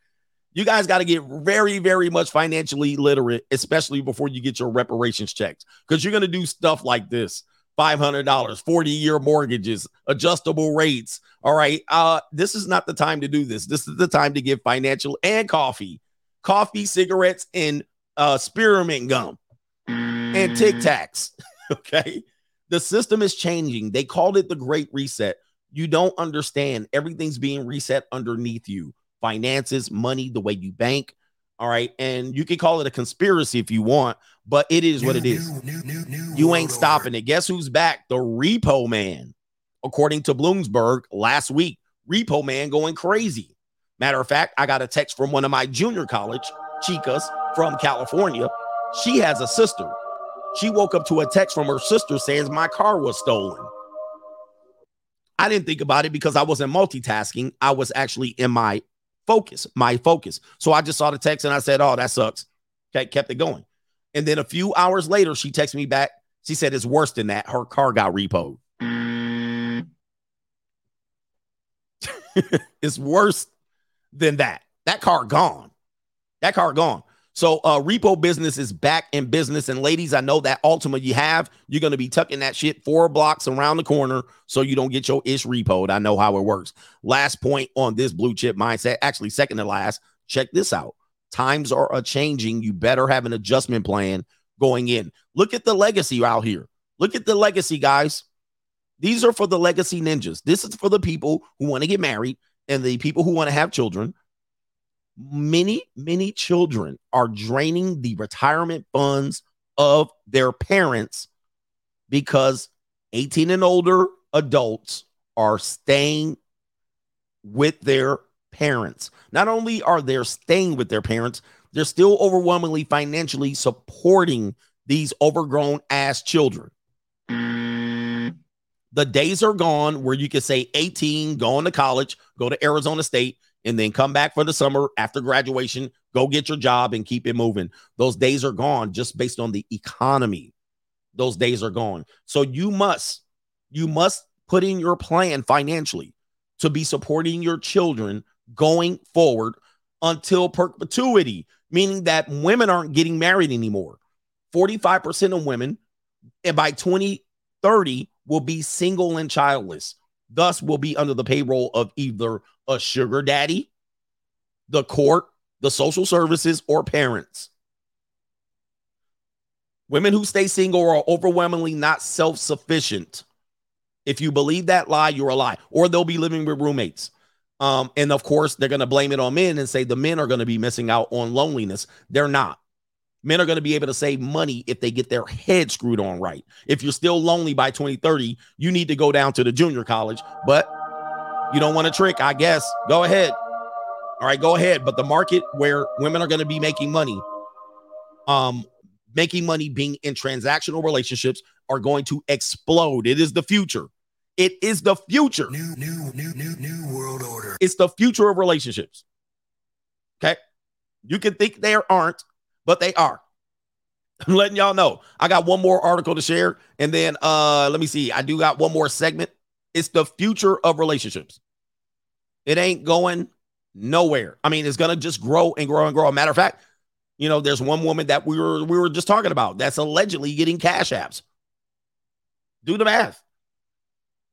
S1: You guys got to get very, very much financially literate, especially before you get your reparations checks, because you're gonna do stuff like this. $500, 40 year mortgages, adjustable rates. All right. Uh, this is not the time to do this. This is the time to give financial and coffee, coffee, cigarettes, and uh, spearmint gum and Tic Tacs. okay. The system is changing. They called it the Great Reset. You don't understand. Everything's being reset underneath you finances, money, the way you bank. All right. And you can call it a conspiracy if you want, but it is what it is. You ain't stopping it. Guess who's back? The repo man. According to Bloomberg last week, repo man going crazy. Matter of fact, I got a text from one of my junior college chicas from California. She has a sister. She woke up to a text from her sister saying my car was stolen. I didn't think about it because I wasn't multitasking. I was actually in my focus, my focus. So I just saw the text and I said, Oh, that sucks. Okay, kept it going. And then a few hours later, she texted me back. She said it's worse than that. Her car got repoed. it's worse than that. That car gone. That car gone. So uh repo business is back in business. And ladies, I know that Altima you have, you're gonna be tucking that shit four blocks around the corner so you don't get your ish repoed. I know how it works. Last point on this blue chip mindset, actually second to last. Check this out. Times are a changing. You better have an adjustment plan going in. Look at the legacy out here. Look at the legacy, guys. These are for the legacy ninjas. This is for the people who want to get married and the people who want to have children. Many, many children are draining the retirement funds of their parents because 18 and older adults are staying with their parents. Not only are they staying with their parents, they're still overwhelmingly financially supporting these overgrown ass children. The days are gone where you can say 18, go on to college, go to Arizona State, and then come back for the summer after graduation, go get your job and keep it moving. Those days are gone just based on the economy. Those days are gone. So you must, you must put in your plan financially to be supporting your children going forward until perpetuity, meaning that women aren't getting married anymore. 45% of women, and by 2030, will be single and childless. Thus, will be under the payroll of either a sugar daddy, the court, the social services, or parents. Women who stay single are overwhelmingly not self sufficient. If you believe that lie, you're a lie. Or they'll be living with roommates. Um, and of course, they're going to blame it on men and say the men are going to be missing out on loneliness. They're not. Men are going to be able to save money if they get their head screwed on right. If you're still lonely by 2030, you need to go down to the junior college, but you don't want a trick, I guess. Go ahead. All right, go ahead. But the market where women are going to be making money, um, making money being in transactional relationships are going to explode. It is the future. It is the future.
S19: New, new, new, new, new world order.
S1: It's the future of relationships. Okay. You can think there aren't, but they are. I'm letting y'all know. I got one more article to share. And then uh let me see. I do got one more segment. It's the future of relationships. It ain't going nowhere. I mean, it's gonna just grow and grow and grow. A matter of fact, you know, there's one woman that we were we were just talking about that's allegedly getting cash apps. Do the math.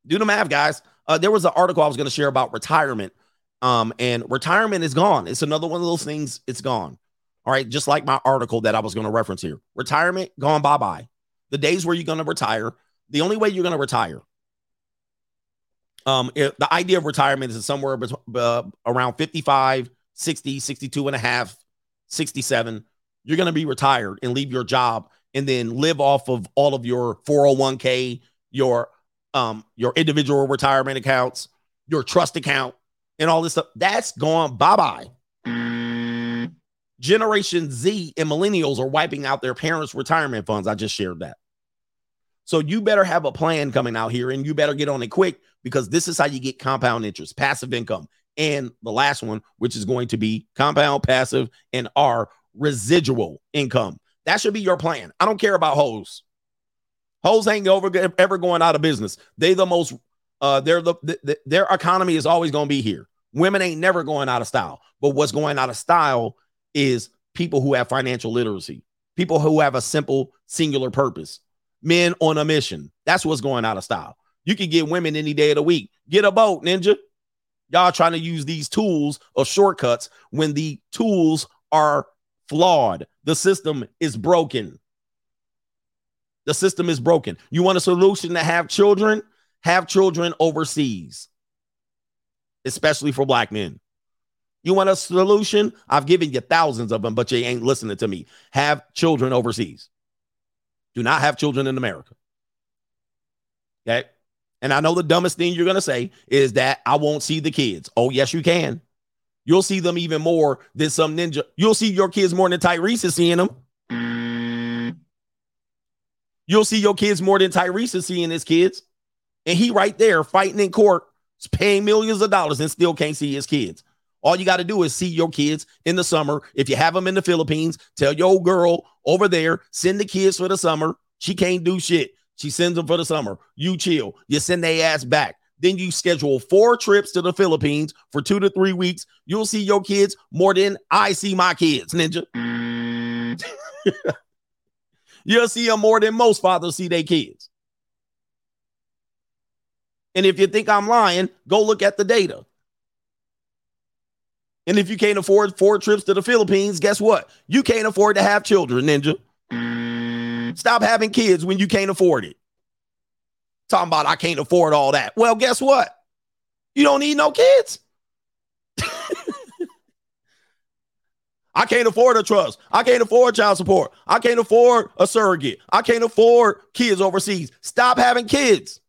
S1: Do the math, guys. Uh, there was an article I was to share about retirement. Um, and retirement is gone. It's another one of those things, it's gone. All right, just like my article that I was to reference here. Retirement gone bye-bye. The days where you're to retire, the only way you're to retire. Um, it, the idea of retirement is somewhere uh, around 55, 60, 62 and a half, 67. You're going to be retired and leave your job and then live off of all of your 401k, your um your individual retirement accounts, your trust account, and all this stuff. That's gone bye-bye. Generation Z and millennials are wiping out their parents' retirement funds. I just shared that. So you better have a plan coming out here and you better get on it quick because this is how you get compound interest, passive income. And the last one, which is going to be compound, passive, and our residual income. That should be your plan. I don't care about hoes. Hoes ain't over, ever going out of business. They the most, uh, they're the, the their economy is always going to be here. Women ain't never going out of style. But what's going out of style is people who have financial literacy, people who have a simple singular purpose, men on a mission. That's what's going out of style. You can get women any day of the week. Get a boat, ninja. Y'all trying to use these tools or shortcuts when the tools are flawed. The system is broken. The system is broken. You want a solution to have children? Have children overseas, especially for black men. You want a solution? I've given you thousands of them, but you ain't listening to me. Have children overseas. Do not have children in America. Okay. And I know the dumbest thing you're going to say is that I won't see the kids. Oh, yes, you can. You'll see them even more than some ninja. You'll see your kids more than Tyrese is seeing them. You'll see your kids more than Tyrese is seeing his kids. And he right there fighting in court, paying millions of dollars and still can't see his kids. All you got to do is see your kids in the summer. If you have them in the Philippines, tell your girl over there, send the kids for the summer. She can't do shit. She sends them for the summer. You chill. You send their ass back. Then you schedule four trips to the Philippines for two to three weeks. You'll see your kids more than I see my kids, ninja. You'll see them more than most fathers see their kids. And if you think I'm lying, go look at the data. And if you can't afford four trips to the Philippines, guess what? You can't afford to have children, ninja. Stop having kids when you can't afford it. Talking about I can't afford all that. Well, guess what? You don't need no kids. I can't afford a trust. I can't afford child support. I can't afford a surrogate. I can't afford kids overseas. Stop having kids.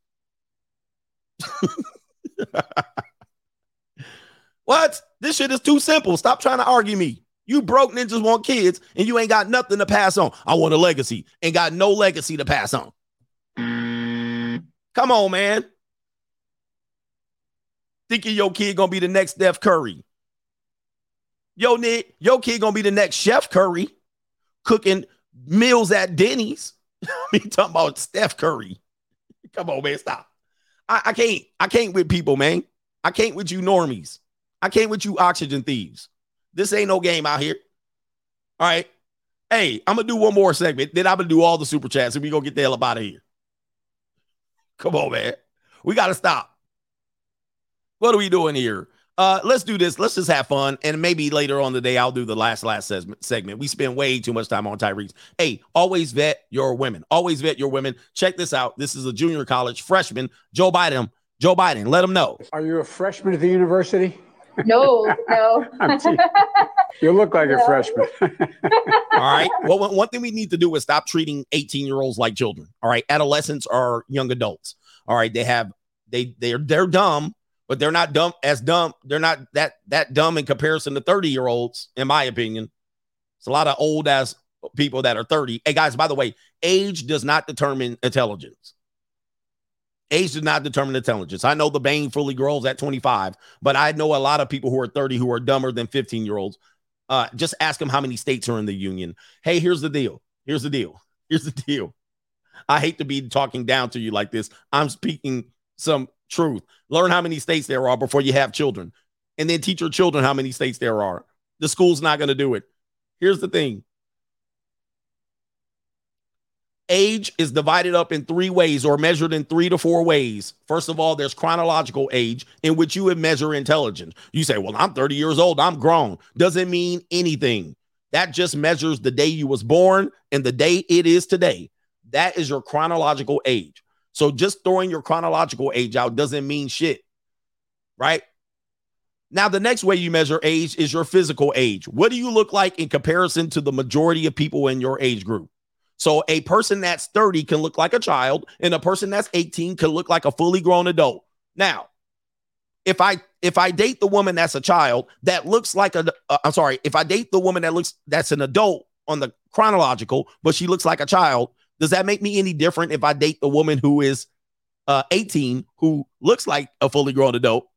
S1: what? This shit is too simple. Stop trying to argue me. You broke ninjas want kids and you ain't got nothing to pass on. I want a legacy. Ain't got no legacy to pass on. Come on, man. Thinking your kid gonna be the next Steph Curry. Yo, Nick, your kid gonna be the next Chef Curry, cooking meals at Denny's. Mean, talking about Steph Curry. Come on, man, stop. I, I can't. I can't with people, man. I can't with you normies. I can't with you oxygen thieves. This ain't no game out here. All right. Hey, I'm gonna do one more segment. Then I'm gonna do all the super chats and we gonna get the hell up out of here. Come on, man. We gotta stop. What are we doing here? Uh, let's do this. Let's just have fun, and maybe later on today I'll do the last last segment. We spend way too much time on Tyrese. Hey, always vet your women. Always vet your women. Check this out. This is a junior college freshman, Joe Biden. Joe Biden, let him know.
S22: Are you a freshman at the university?
S24: No, no.
S22: You look like a freshman.
S1: All right. Well, one- one thing we need to do is stop treating 18 year olds like children. All right. Adolescents are young adults. All right. They have they they're they're dumb, but they're not dumb as dumb. They're not that that dumb in comparison to 30 year olds, in my opinion. It's a lot of old ass people that are 30. Hey guys, by the way, age does not determine intelligence. Age does not determine intelligence. I know the bane fully grows at 25, but I know a lot of people who are 30 who are dumber than 15 year olds. Uh, just ask them how many states are in the union. Hey, here's the deal. Here's the deal. Here's the deal. I hate to be talking down to you like this. I'm speaking some truth. Learn how many states there are before you have children, and then teach your children how many states there are. The school's not going to do it. Here's the thing age is divided up in three ways or measured in three to four ways. First of all, there's chronological age in which you would measure intelligence. You say, "Well, I'm 30 years old, I'm grown." Doesn't mean anything. That just measures the day you was born and the day it is today. That is your chronological age. So just throwing your chronological age out doesn't mean shit. Right? Now, the next way you measure age is your physical age. What do you look like in comparison to the majority of people in your age group? So a person that's 30 can look like a child, and a person that's 18 can look like a fully grown adult. Now, if I if I date the woman that's a child that looks like a uh, I'm sorry, if I date the woman that looks that's an adult on the chronological, but she looks like a child, does that make me any different if I date the woman who is uh 18 who looks like a fully grown adult?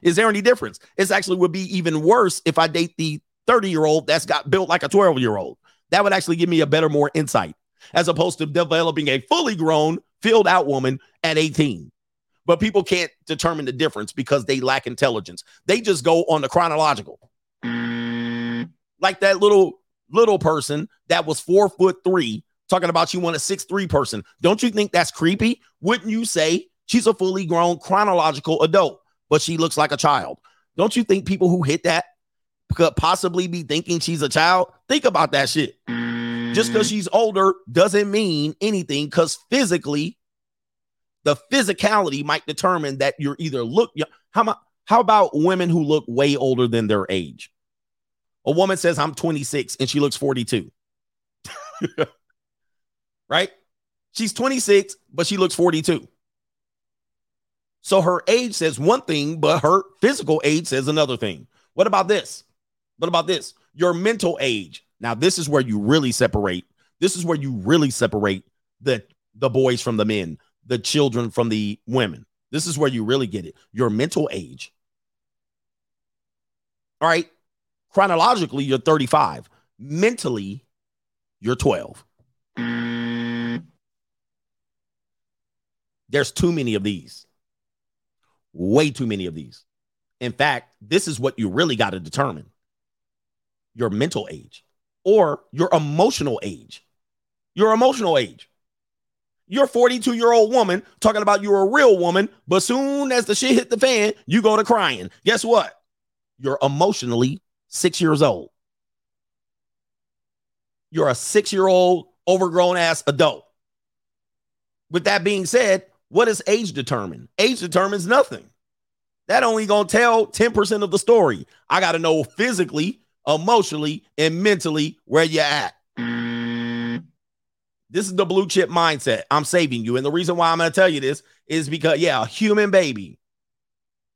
S1: Is there any difference? It's actually would be even worse if I date the 30 year old that's got built like a 12 year old. That would actually give me a better, more insight as opposed to developing a fully grown, filled out woman at 18. But people can't determine the difference because they lack intelligence. They just go on the chronological. Mm. Like that little little person that was four foot three talking about you want a six three person. Don't you think that's creepy? Wouldn't you say she's a fully grown chronological adult, but she looks like a child? Don't you think people who hit that could possibly be thinking she's a child? Think about that shit. Just because she's older doesn't mean anything because physically, the physicality might determine that you're either look. How, mu- how about women who look way older than their age? A woman says, I'm 26 and she looks 42. right? She's 26, but she looks 42. So her age says one thing, but her physical age says another thing. What about this? What about this? Your mental age. Now, this is where you really separate. This is where you really separate the the boys from the men, the children from the women. This is where you really get it. Your mental age. All right. Chronologically, you're 35. Mentally, you're 12. There's too many of these. Way too many of these. In fact, this is what you really got to determine your mental age or your emotional age. Your emotional age. You're a 42 year old woman talking about you're a real woman, but soon as the shit hit the fan, you go to crying. Guess what? You're emotionally six years old. You're a six year old overgrown ass adult. With that being said, what does age determine? Age determines nothing. That only gonna tell 10% of the story. I gotta know physically, emotionally, and mentally where you're at. Mm. This is the blue chip mindset. I'm saving you. And the reason why I'm gonna tell you this is because, yeah, a human baby.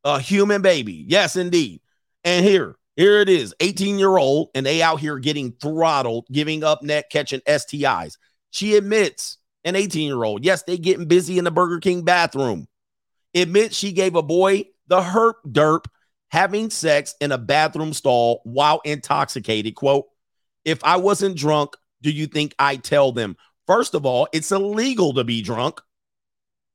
S1: A human baby. Yes, indeed. And here, here it is 18 year old, and they out here getting throttled, giving up net, catching STIs. She admits an 18 year old, yes, they getting busy in the Burger King bathroom. Admits she gave a boy the herp derp having sex in a bathroom stall while intoxicated. Quote, if I wasn't drunk, do you think I'd tell them? First of all, it's illegal to be drunk,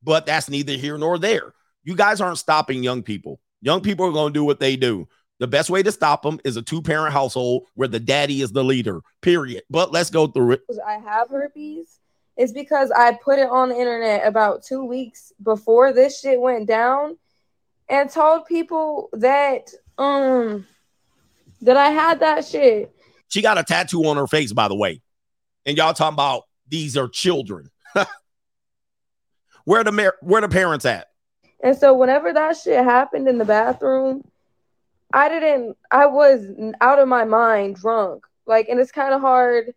S1: but that's neither here nor there. You guys aren't stopping young people. Young people are going to do what they do. The best way to stop them is a two parent household where the daddy is the leader, period. But let's go through it.
S25: I have herpes It's because I put it on the internet about two weeks before this shit went down. And told people that um that I had that shit.
S1: She got a tattoo on her face, by the way. And y'all talking about these are children. where the mar- where the parents at?
S25: And so whenever that shit happened in the bathroom, I didn't I was out of my mind drunk. Like and it's kind of hard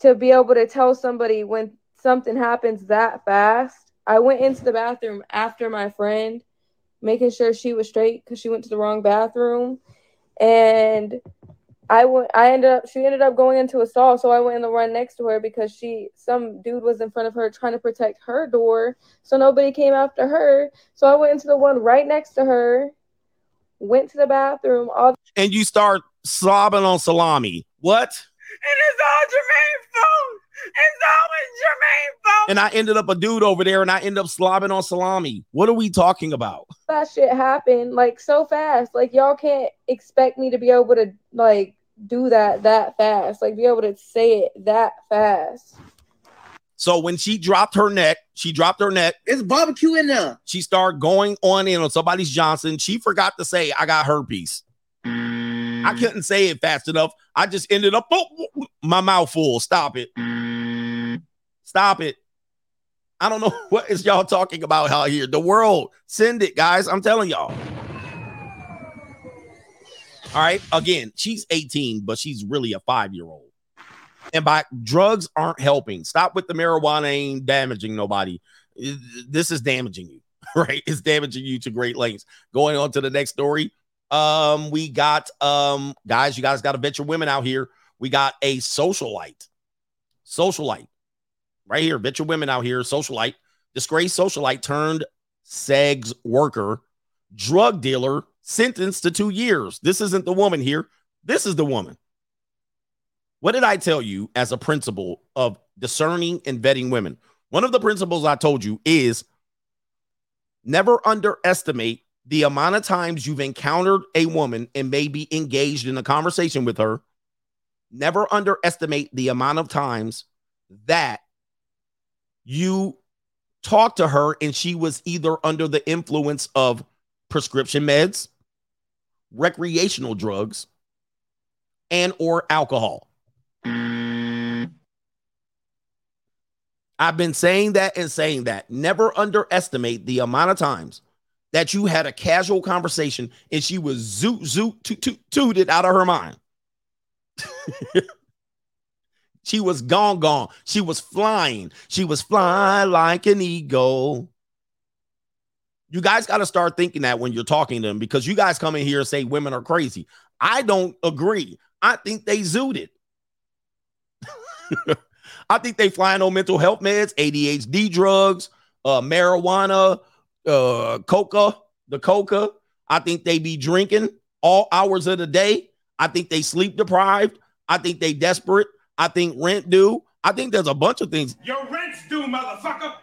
S25: to be able to tell somebody when something happens that fast. I went into the bathroom after my friend making sure she was straight cuz she went to the wrong bathroom and I went. I ended up. She ended up going into a stall, so I went in the run next to her because she, some dude was in front of her trying to protect her door, so nobody came after her. So I went into the one right next to her, went to the bathroom. All
S1: And you start slobbing on salami. What?
S7: And it's all Jermaine's fault. It's always Jermaine's fault.
S1: And I ended up a dude over there, and I end up slobbing on salami. What are we talking about?
S25: That shit happened like so fast. Like y'all can't expect me to be able to like do that that fast. Like be able to say it that fast.
S1: So when she dropped her neck, she dropped her neck.
S26: It's barbecue in there.
S1: She started going on in on somebody's Johnson. She forgot to say, I got herpes. I mm. couldn't say it fast enough. I just ended up oh, my mouth full. Stop it. Mm. Stop it. I don't know what is y'all talking about out here. The world, send it, guys. I'm telling y'all. All right. Again, she's 18, but she's really a five year old. And by drugs aren't helping. Stop with the marijuana ain't damaging nobody. This is damaging you, right? It's damaging you to great lengths. Going on to the next story. Um, we got um guys, you guys got to bet your women out here. We got a socialite. Socialite. Right here, bet your women out here, socialite, disgraced socialite turned sex worker, drug dealer, sentenced to two years. This isn't the woman here. This is the woman. What did I tell you as a principle of discerning and vetting women? One of the principles I told you is never underestimate the amount of times you've encountered a woman and maybe engaged in a conversation with her. Never underestimate the amount of times that you talked to her and she was either under the influence of prescription meds, recreational drugs, and or alcohol. I've been saying that and saying that. Never underestimate the amount of times that you had a casual conversation and she was zoot zoot toot toot tooted out of her mind. she was gone gone. She was flying. She was flying like an eagle. You guys got to start thinking that when you're talking to them because you guys come in here and say women are crazy. I don't agree. I think they zooted. I think they flying on mental health meds, ADHD drugs, uh, marijuana, uh, coca, the coca. I think they be drinking all hours of the day. I think they sleep deprived. I think they desperate. I think rent due. I think there's a bunch of things.
S17: Your rent's due, motherfucker.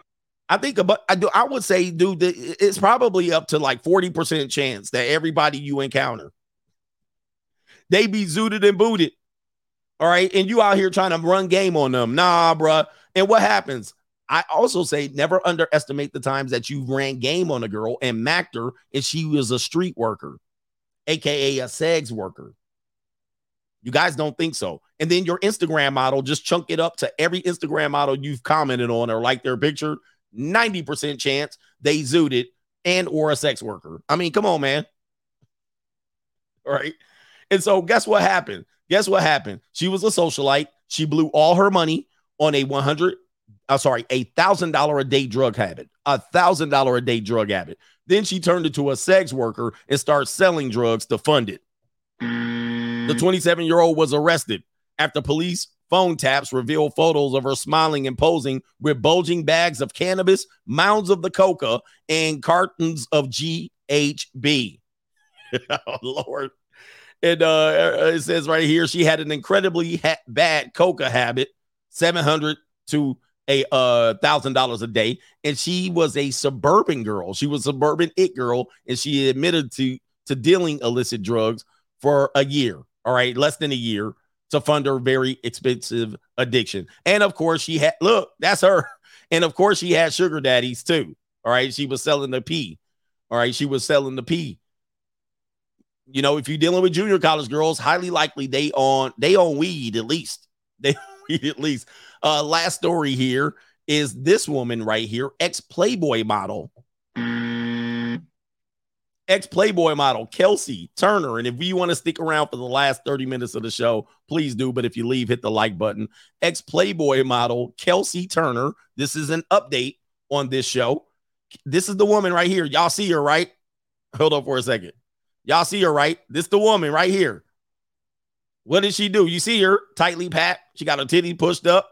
S1: I think about I do I would say, dude, it's probably up to like 40% chance that everybody you encounter they be zooted and booted. All right. And you out here trying to run game on them. Nah, bruh. And what happens? I also say never underestimate the times that you ran game on a girl and macked her and she was a street worker, aka a sex worker. You guys don't think so. And then your Instagram model, just chunk it up to every Instagram model you've commented on or like their picture. 90% chance they zooted and or a sex worker. I mean, come on, man. All right. And so guess what happened? Guess what happened? She was a socialite. She blew all her money on a 100, I'm sorry, a thousand dollar a day drug habit, a thousand dollar a day drug habit. Then she turned into a sex worker and started selling drugs to fund it. The 27 year old was arrested after police phone taps revealed photos of her smiling and posing with bulging bags of cannabis, mounds of the coca, and cartons of GHB. oh, Lord. And uh, it says right here she had an incredibly ha- bad coca habit, 700 to a uh thousand dollars a day and she was a suburban girl she was a suburban it girl and she admitted to to dealing illicit drugs for a year all right less than a year to fund her very expensive addiction and of course she had look that's her and of course she had sugar daddies too all right she was selling the pee All right, she was selling the pee. You know, if you're dealing with junior college girls, highly likely they on they on weed at least. They weed at least. Uh, last story here is this woman right here, ex Playboy model, ex Playboy model Kelsey Turner. And if you want to stick around for the last 30 minutes of the show, please do. But if you leave, hit the like button. Ex Playboy model Kelsey Turner. This is an update on this show. This is the woman right here. Y'all see her, right? Hold on for a second. Y'all see her, right? This the woman right here. What did she do? You see her tightly packed. She got her titty pushed up,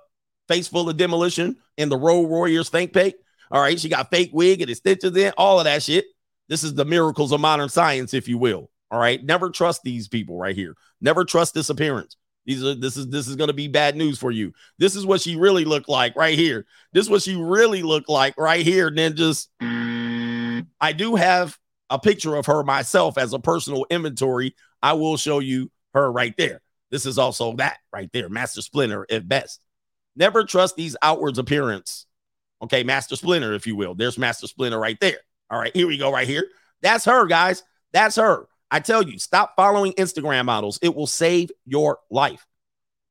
S1: face full of demolition, and the Road Warriors think pic. All right, she got fake wig and extensions in, all of that shit. This is the miracles of modern science, if you will. All right, never trust these people right here. Never trust this appearance. These are this is this is going to be bad news for you. This is what she really looked like right here. This is what she really looked like right here. Just I do have a picture of her myself as a personal inventory. I will show you her right there. This is also that right there, Master Splinter at best. Never trust these outwards appearance. Okay, Master Splinter, if you will. There's Master Splinter right there. All right, here we go, right here. That's her, guys. That's her. I tell you, stop following Instagram models. It will save your life.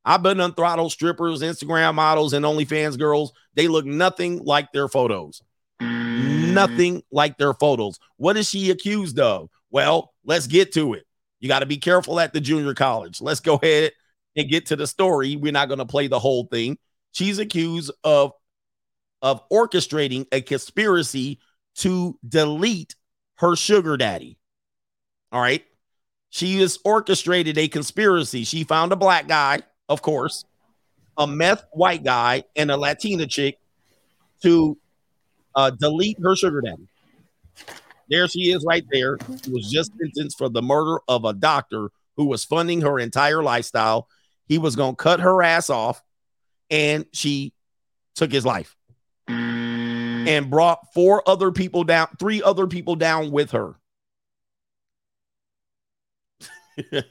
S1: I've been on throttle strippers, Instagram models, and OnlyFans girls. They look nothing like their photos. Mm. Nothing like their photos. What is she accused of? Well, let's get to it. You got to be careful at the junior college. Let's go ahead and get to the story. We're not going to play the whole thing. She's accused of of orchestrating a conspiracy to delete her sugar daddy. All right. She has orchestrated a conspiracy. She found a black guy, of course, a meth white guy, and a Latina chick to uh, delete her sugar daddy. There she is right there. She was just sentenced for the murder of a doctor who was funding her entire lifestyle. He was going to cut her ass off, and she took his life Mm-hmm. and brought four other people down, three other people down with her.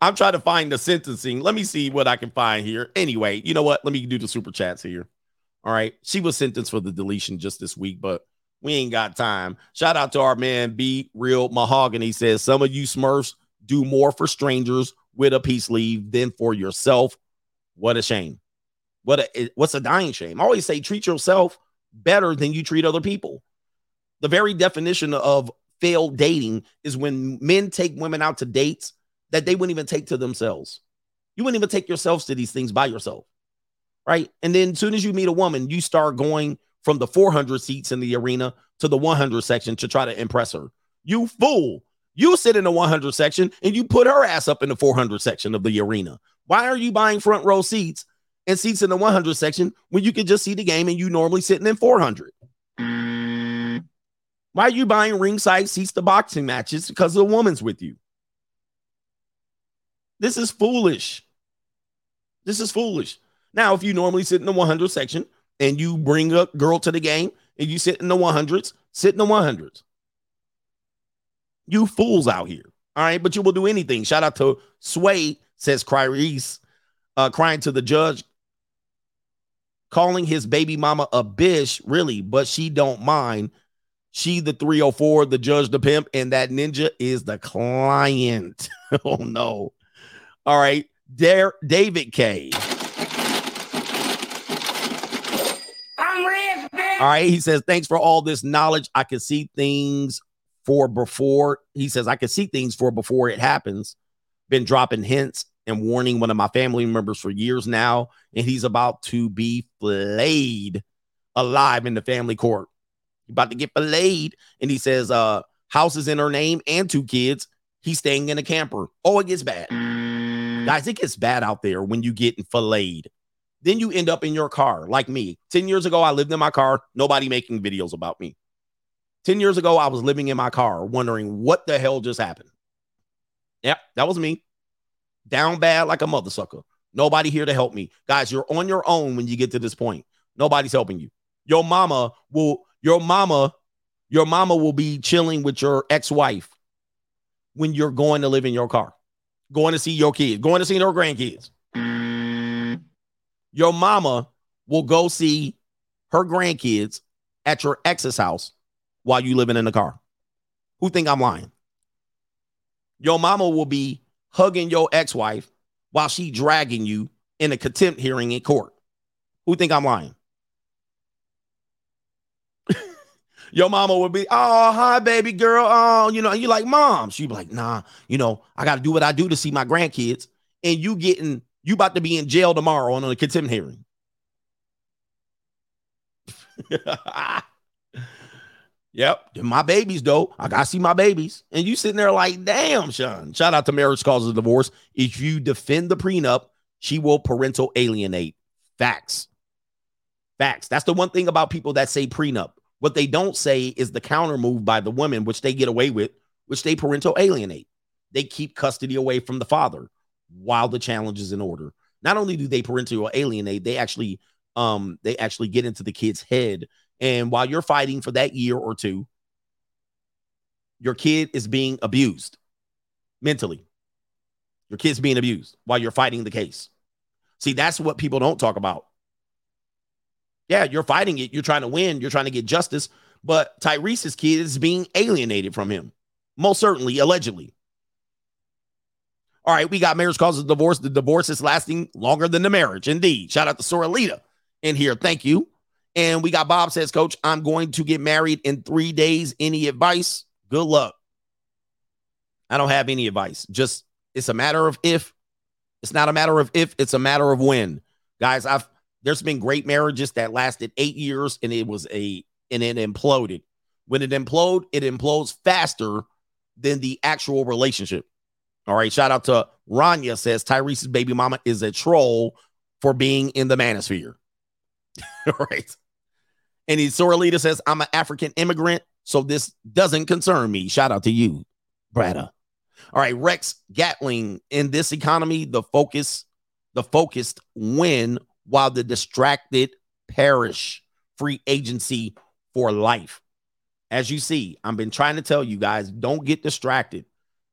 S1: I'm trying to find the sentencing. Let me see what I can find here. Anyway, you know what? Let me do the super chats here. All right. She was sentenced for the deletion just this week, but we ain't got time. Shout out to our man B Real Mahogany says some of you Smurfs do more for strangers with a peace leave than for yourself. What a shame. What a what's a dying shame. I always say treat yourself better than you treat other people. The very definition of failed dating is when men take women out to dates that they wouldn't even take to themselves. You wouldn't even take yourselves to these things by yourself. Right. And then as soon as you meet a woman, you start going from the 400 seats in the arena to the 100 section to try to impress her. You fool. You sit in the 100 section and you put her ass up in the 400 section of the arena. Why are you buying front row seats and seats in the 100 section when you could just see the game and you normally sitting in 400? Why are you buying ringside seats to boxing matches because the woman's with you? This is foolish. This is foolish. Now, if you normally sit in the 100 section and you bring a girl to the game and you sit in the 100s, sit in the 100s. You fools out here. All right. But you will do anything. Shout out to Sway, says Cryreese, uh, crying to the judge, calling his baby mama a bitch, really, but she don't mind. She the 304, the judge, the pimp, and that ninja is the client. oh no. All right. There, David K. I'm K. All right. He says, thanks for all this knowledge. I can see things for before. He says, I can see things for before it happens. Been dropping hints and warning one of my family members for years now, and he's about to be flayed alive in the family court. About to get flayed. And he says, uh, house is in her name and two kids. He's staying in a camper. Oh, it gets bad. Guys, it gets bad out there when you get filleted. Then you end up in your car, like me. 10 years ago, I lived in my car, nobody making videos about me. 10 years ago, I was living in my car, wondering what the hell just happened. Yep, that was me. Down bad like a mother sucker. Nobody here to help me. Guys, you're on your own when you get to this point. Nobody's helping you. Your mama will, your mama, your mama will be chilling with your ex-wife when you're going to live in your car, going to see your kids, going to see your grandkids your mama will go see her grandkids at your ex's house while you living in the car. Who think I'm lying? Your mama will be hugging your ex-wife while she dragging you in a contempt hearing in court. Who think I'm lying? your mama would be, oh, hi, baby girl. Oh, you know, you're like, mom. She'd be like, nah, you know, I got to do what I do to see my grandkids. And you getting, you about to be in jail tomorrow on a contempt hearing. yep. My babies, though. I got to see my babies. And you sitting there like, damn, Sean. Shout out to marriage causes divorce. If you defend the prenup, she will parental alienate. Facts. Facts. That's the one thing about people that say prenup. What they don't say is the counter move by the women, which they get away with, which they parental alienate. They keep custody away from the father while the challenge is in order. Not only do they parental alienate, they actually um they actually get into the kid's head. And while you're fighting for that year or two, your kid is being abused mentally. Your kid's being abused while you're fighting the case. See, that's what people don't talk about. Yeah, you're fighting it. You're trying to win. You're trying to get justice. But Tyrese's kid is being alienated from him. Most certainly, allegedly. All right, we got marriage causes divorce. The divorce is lasting longer than the marriage. Indeed. Shout out to Soralita in here. Thank you. And we got Bob says, Coach, I'm going to get married in three days. Any advice? Good luck. I don't have any advice. Just it's a matter of if. It's not a matter of if, it's a matter of when. Guys, I've there's been great marriages that lasted eight years and it was a and it imploded. When it implode, it implodes faster than the actual relationship. All right. Shout out to Rania says Tyrese's baby mama is a troll for being in the manosphere. All right. And he Soralita says, I'm an African immigrant, so this doesn't concern me. Shout out to you, Brada. All right, Rex Gatling. In this economy, the focus, the focused win while the distracted perish. Free agency for life. As you see, I've been trying to tell you guys, don't get distracted.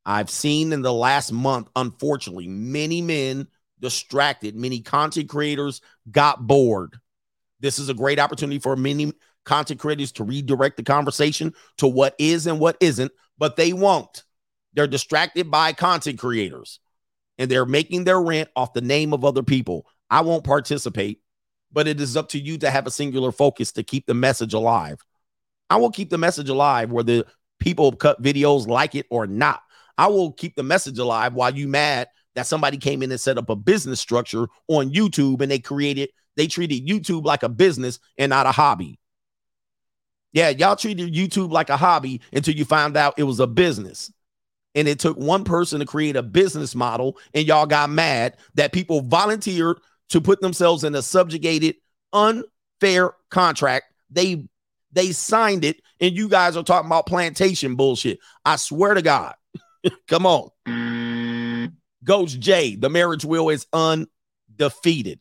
S1: I've seen in the last month, unfortunately, many men distracted, many content creators got bored. This is a great opportunity for many content creators to redirect the conversation to what is and what isn't, but they won't. They're distracted by content creators and they're making their rent off the name of other people. I won't participate, but it is up to you to have a singular focus to keep the message alive. I will keep the message alive whether people cut videos like it or not. I will keep the message alive while you mad that somebody came in and set up a business structure on YouTube and they created, they treated YouTube like a business and not a hobby. Yeah, y'all treated YouTube like a hobby until you found out it was a business. And it took one person to create a business model, and y'all got mad that people volunteered to put themselves in a subjugated, unfair contract. They they signed it, and you guys are talking about plantation bullshit. I swear to God. Come on. Mm. Coach J, the marriage will is undefeated.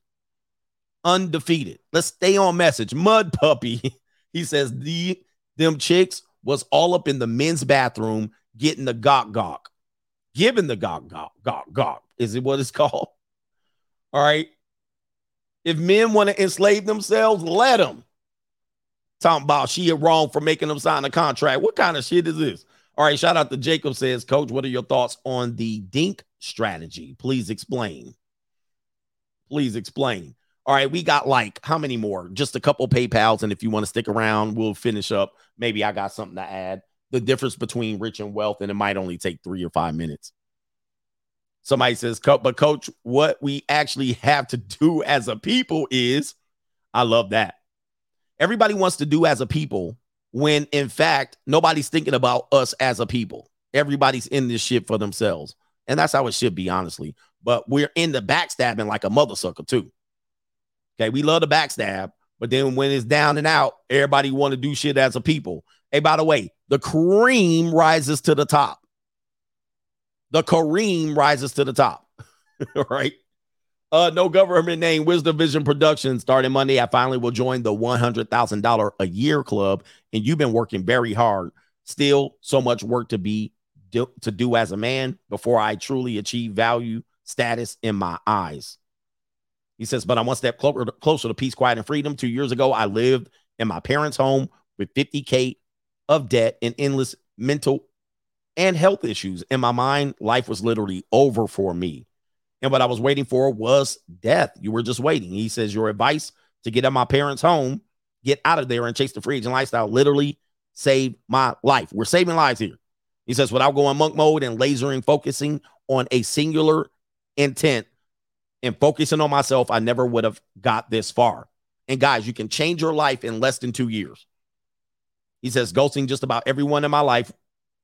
S1: Undefeated. Let's stay on message. Mud puppy. He says the them chicks was all up in the men's bathroom getting the gawk gawk. Giving the gawk gawk gawk gawk. Is it what it's called? All right. If men want to enslave themselves, let them. Talking about she wrong for making them sign a contract. What kind of shit is this? All right, shout out to Jacob says, Coach, what are your thoughts on the dink strategy? Please explain. Please explain. All right, we got like how many more? Just a couple PayPals. And if you want to stick around, we'll finish up. Maybe I got something to add. The difference between rich and wealth, and it might only take three or five minutes. Somebody says, but coach, what we actually have to do as a people is, I love that. Everybody wants to do as a people when in fact, nobody's thinking about us as a people. Everybody's in this shit for themselves. And that's how it should be, honestly. But we're in the backstabbing like a mother sucker, too. Okay, we love the backstab, but then when it's down and out, everybody want to do shit as a people. Hey, by the way, the cream rises to the top. The cream rises to the top. right? Uh, no government name, Wisdom Vision Productions, starting Monday. I finally will join the $100,000 a year club. And you've been working very hard. Still, so much work to be do, to do as a man before I truly achieve value status in my eyes. He says, but I'm one step closer, closer to peace, quiet, and freedom. Two years ago, I lived in my parents' home with 50K of debt and endless mental and health issues. In my mind, life was literally over for me. And what I was waiting for was death. You were just waiting. He says, Your advice to get out of my parents' home, get out of there and chase the free agent lifestyle literally saved my life. We're saving lives here. He says, without going monk mode and lasering, focusing on a singular intent and focusing on myself, I never would have got this far. And guys, you can change your life in less than two years. He says, ghosting just about everyone in my life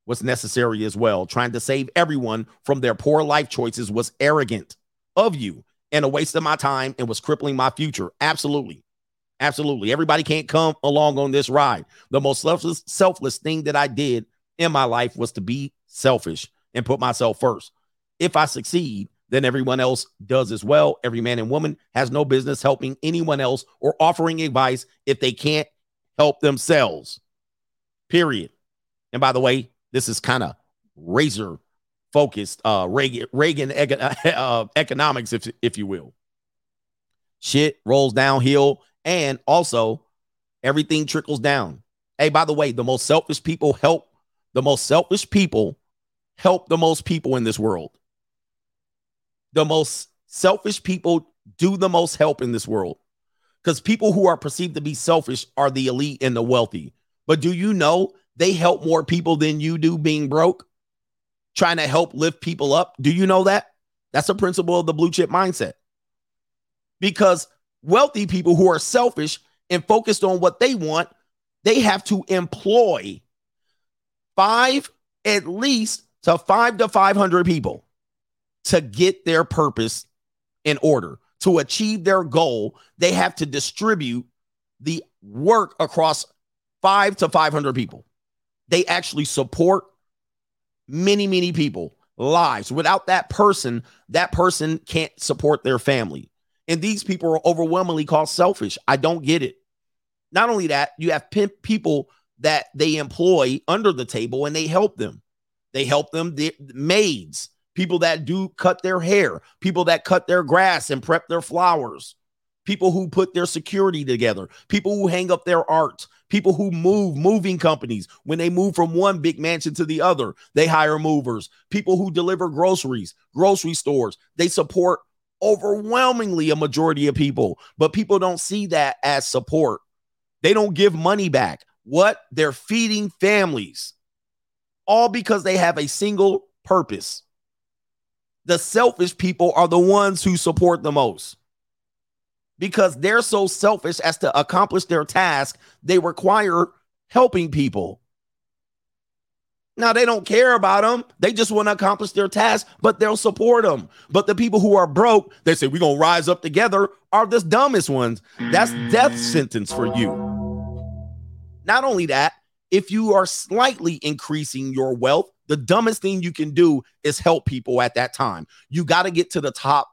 S1: was necessary as well. Trying to save everyone from their poor life choices was arrogant of you and a waste of my time and was crippling my future. Absolutely. Absolutely. Everybody can't come along on this ride. The most selfless, selfless thing that I did in my life was to be selfish and put myself first. If I succeed, then everyone else does as well. Every man and woman has no business helping anyone else or offering advice if they can't help themselves. Period. And by the way, this is kind of razor focused uh Reagan, Reagan uh, economics if if you will. Shit rolls downhill and also everything trickles down. Hey, by the way, the most selfish people help the most selfish people help the most people in this world. The most selfish people do the most help in this world. Because people who are perceived to be selfish are the elite and the wealthy. But do you know they help more people than you do being broke, trying to help lift people up? Do you know that? That's a principle of the blue chip mindset. Because wealthy people who are selfish and focused on what they want, they have to employ five, at least to five to 500 people to get their purpose in order. To achieve their goal, they have to distribute the work across five to 500 people. They actually support many, many people lives. Without that person, that person can't support their family. And these people are overwhelmingly called selfish. I don't get it. Not only that, you have people that they employ under the table and they help them. They help them, the maids, people that do cut their hair, people that cut their grass and prep their flowers, people who put their security together, people who hang up their art, people who move moving companies. When they move from one big mansion to the other they hire movers. People who deliver groceries grocery stores. They support overwhelmingly a majority of people but people don't see that as support. They don't give money back. What? They're feeding families, all because they have a single purpose. The selfish people are the ones who support the most because they're so selfish as to accomplish their task, they require helping people. Now, they don't care about them. They just want to accomplish their task, but they'll support them. But the people who are broke, they say, we're going to rise up together, are the dumbest ones. That's death sentence for you. Not only that, if you are slightly increasing your wealth, the dumbest thing you can do is help people at that time. You got to get to the top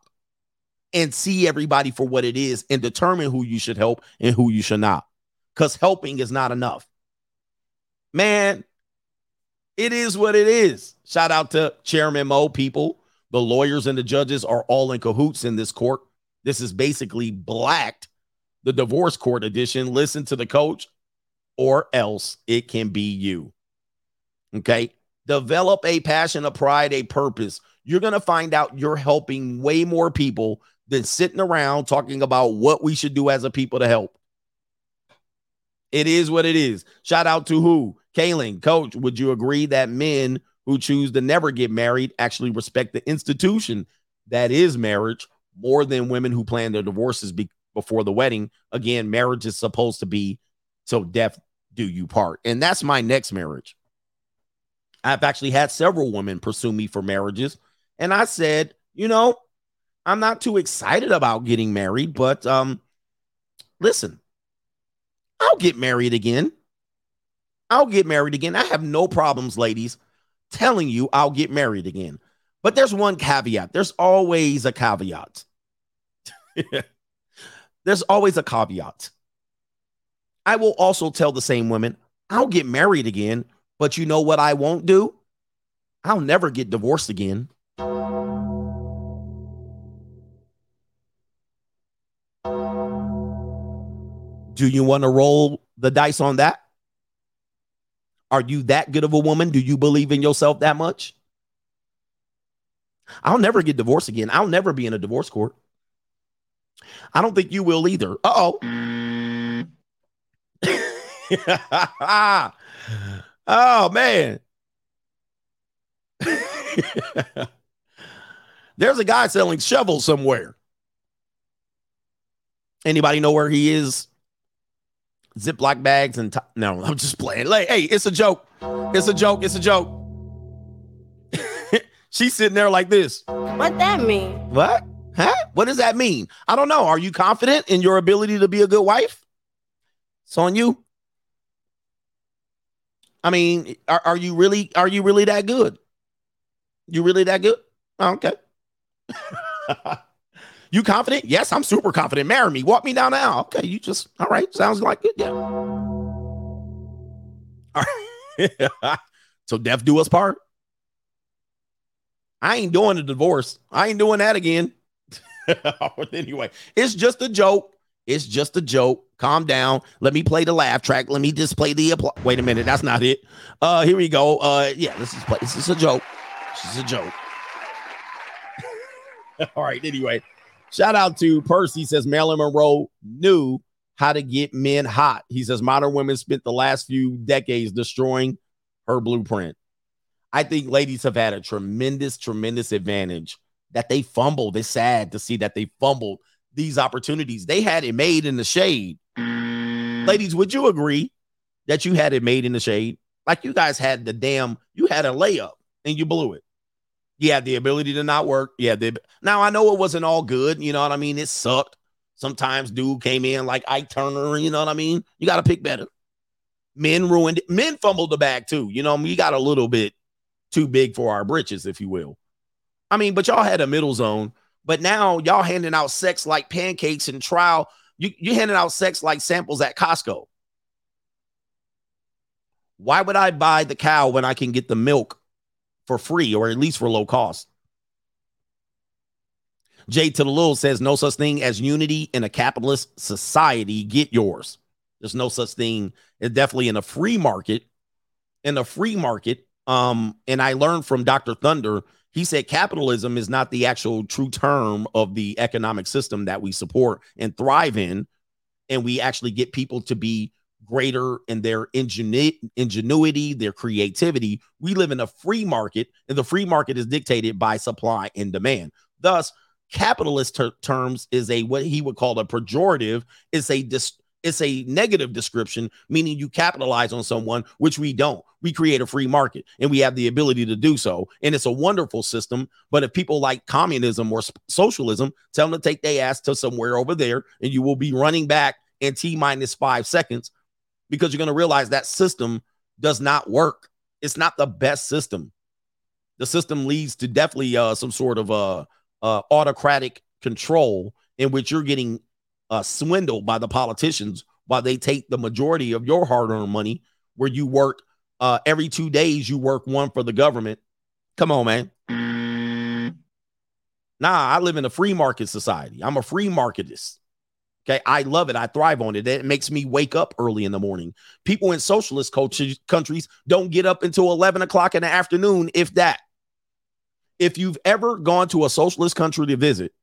S1: and see everybody for what it is and determine who you should help and who you should not. Because helping is not enough. Man, it is what it is. Shout out to Chairman Mo, people. The lawyers and the judges are all in cahoots in this court. This is basically blacked the divorce court edition. Listen to the coach or else it can be you. Okay. Develop a passion, a pride, a purpose. You're going to find out you're helping way more people than sitting around talking about what we should do as a people to help. It is what it is. Shout out to who? Kaylin, coach, would you agree that men who choose to never get married actually respect the institution that is marriage more than women who plan their divorces be- before the wedding? Again, marriage is supposed to be so death do you part? And that's my next marriage. I've actually had several women pursue me for marriages. And I said, you know, I'm not too excited about getting married, but um, listen, I'll get married again. I'll get married again. I have no problems, ladies, telling you I'll get married again. But there's one caveat. There's always a caveat. there's always a caveat. I will also tell the same women, I'll get married again, but you know what I won't do? I'll never get divorced again. Do you want to roll the dice on that? Are you that good of a woman? Do you believe in yourself that much? I'll never get divorced again. I'll never be in a divorce court. I don't think you will either. Uh oh. oh man. There's a guy selling shovels somewhere. Anybody know where he is? Ziploc bags and t- no, I'm just playing. Like, hey, it's a joke. It's a joke. It's a joke. She's sitting there like this.
S26: What that mean?
S1: What? Huh? What does that mean? I don't know. Are you confident in your ability to be a good wife? It's on you. I mean, are, are you really are you really that good? You really that good? Oh, okay. you confident? Yes, I'm super confident. Marry me. Walk me down the aisle. Okay, you just all right. Sounds like it. Yeah. All right. so death do us part. I ain't doing a divorce. I ain't doing that again. anyway, it's just a joke. It's just a joke. Calm down. Let me play the laugh track. Let me just play the appl- wait a minute. That's not it. Uh, here we go. Uh, yeah, this is play. This is a joke. This is a joke. All right. Anyway, shout out to Percy. Says Marilyn Monroe knew how to get men hot. He says modern women spent the last few decades destroying her blueprint. I think ladies have had a tremendous, tremendous advantage that they fumbled. It's sad to see that they fumbled these opportunities. They had it made in the shade. Ladies, would you agree that you had it made in the shade? Like you guys had the damn, you had a layup and you blew it. You had the ability to not work. Yeah. Now I know it wasn't all good. You know what I mean? It sucked. Sometimes dude came in like Ike Turner. You know what I mean? You got to pick better. Men ruined it. Men fumbled the bag too. You know, I mean, you got a little bit too big for our britches, if you will. I mean, but y'all had a middle zone. But now y'all handing out sex like pancakes and trial. You you handing out sex like samples at Costco. Why would I buy the cow when I can get the milk for free or at least for low cost? Jay to the little says no such thing as unity in a capitalist society. Get yours. There's no such thing. It's definitely in a free market. In a free market, um, and I learned from Dr. Thunder, he said capitalism is not the actual true term of the economic system that we support and thrive in. And we actually get people to be greater in their ingenu- ingenuity, their creativity. We live in a free market, and the free market is dictated by supply and demand. Thus, capitalist ter- terms is a what he would call a pejorative, It's a dis- it's a negative description, meaning you capitalize on someone, which we don't. We create a free market and we have the ability to do so. And it's a wonderful system. But if people like communism or socialism, tell them to take their ass to somewhere over there and you will be running back in T minus five seconds because you're going to realize that system does not work. It's not the best system. The system leads to definitely uh, some sort of uh, uh, autocratic control in which you're getting uh, swindled by the politicians while they take the majority of your hard-earned money where you work uh, every two days you work one for the government. Come on man. Nah i live in a free market society. I'm a free marketist. Okay? I love it. I thrive on it. It makes me wake up early in the morning. People in socialist cultures, countries don't get up until 11 o'clock in the afternoon if that. If you've ever gone to a socialist country to visit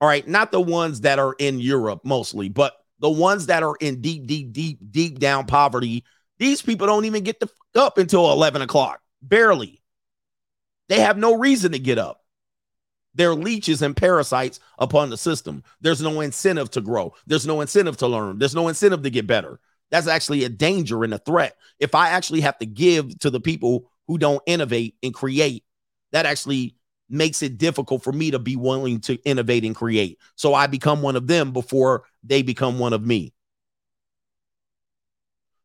S1: all right, not the ones that are in Europe mostly, but the ones that are in deep, deep, deep, deep down poverty. These people don't even get to up until 11 o'clock, barely. They have no reason to get up. They're leeches and parasites upon the system. There's no incentive to grow. There's no incentive to learn. There's no incentive to get better. That's actually a danger and a threat. If I actually have to give to the people who don't innovate and create, that actually makes it difficult for me to be willing to innovate and create. So I become one of them before they become one of me.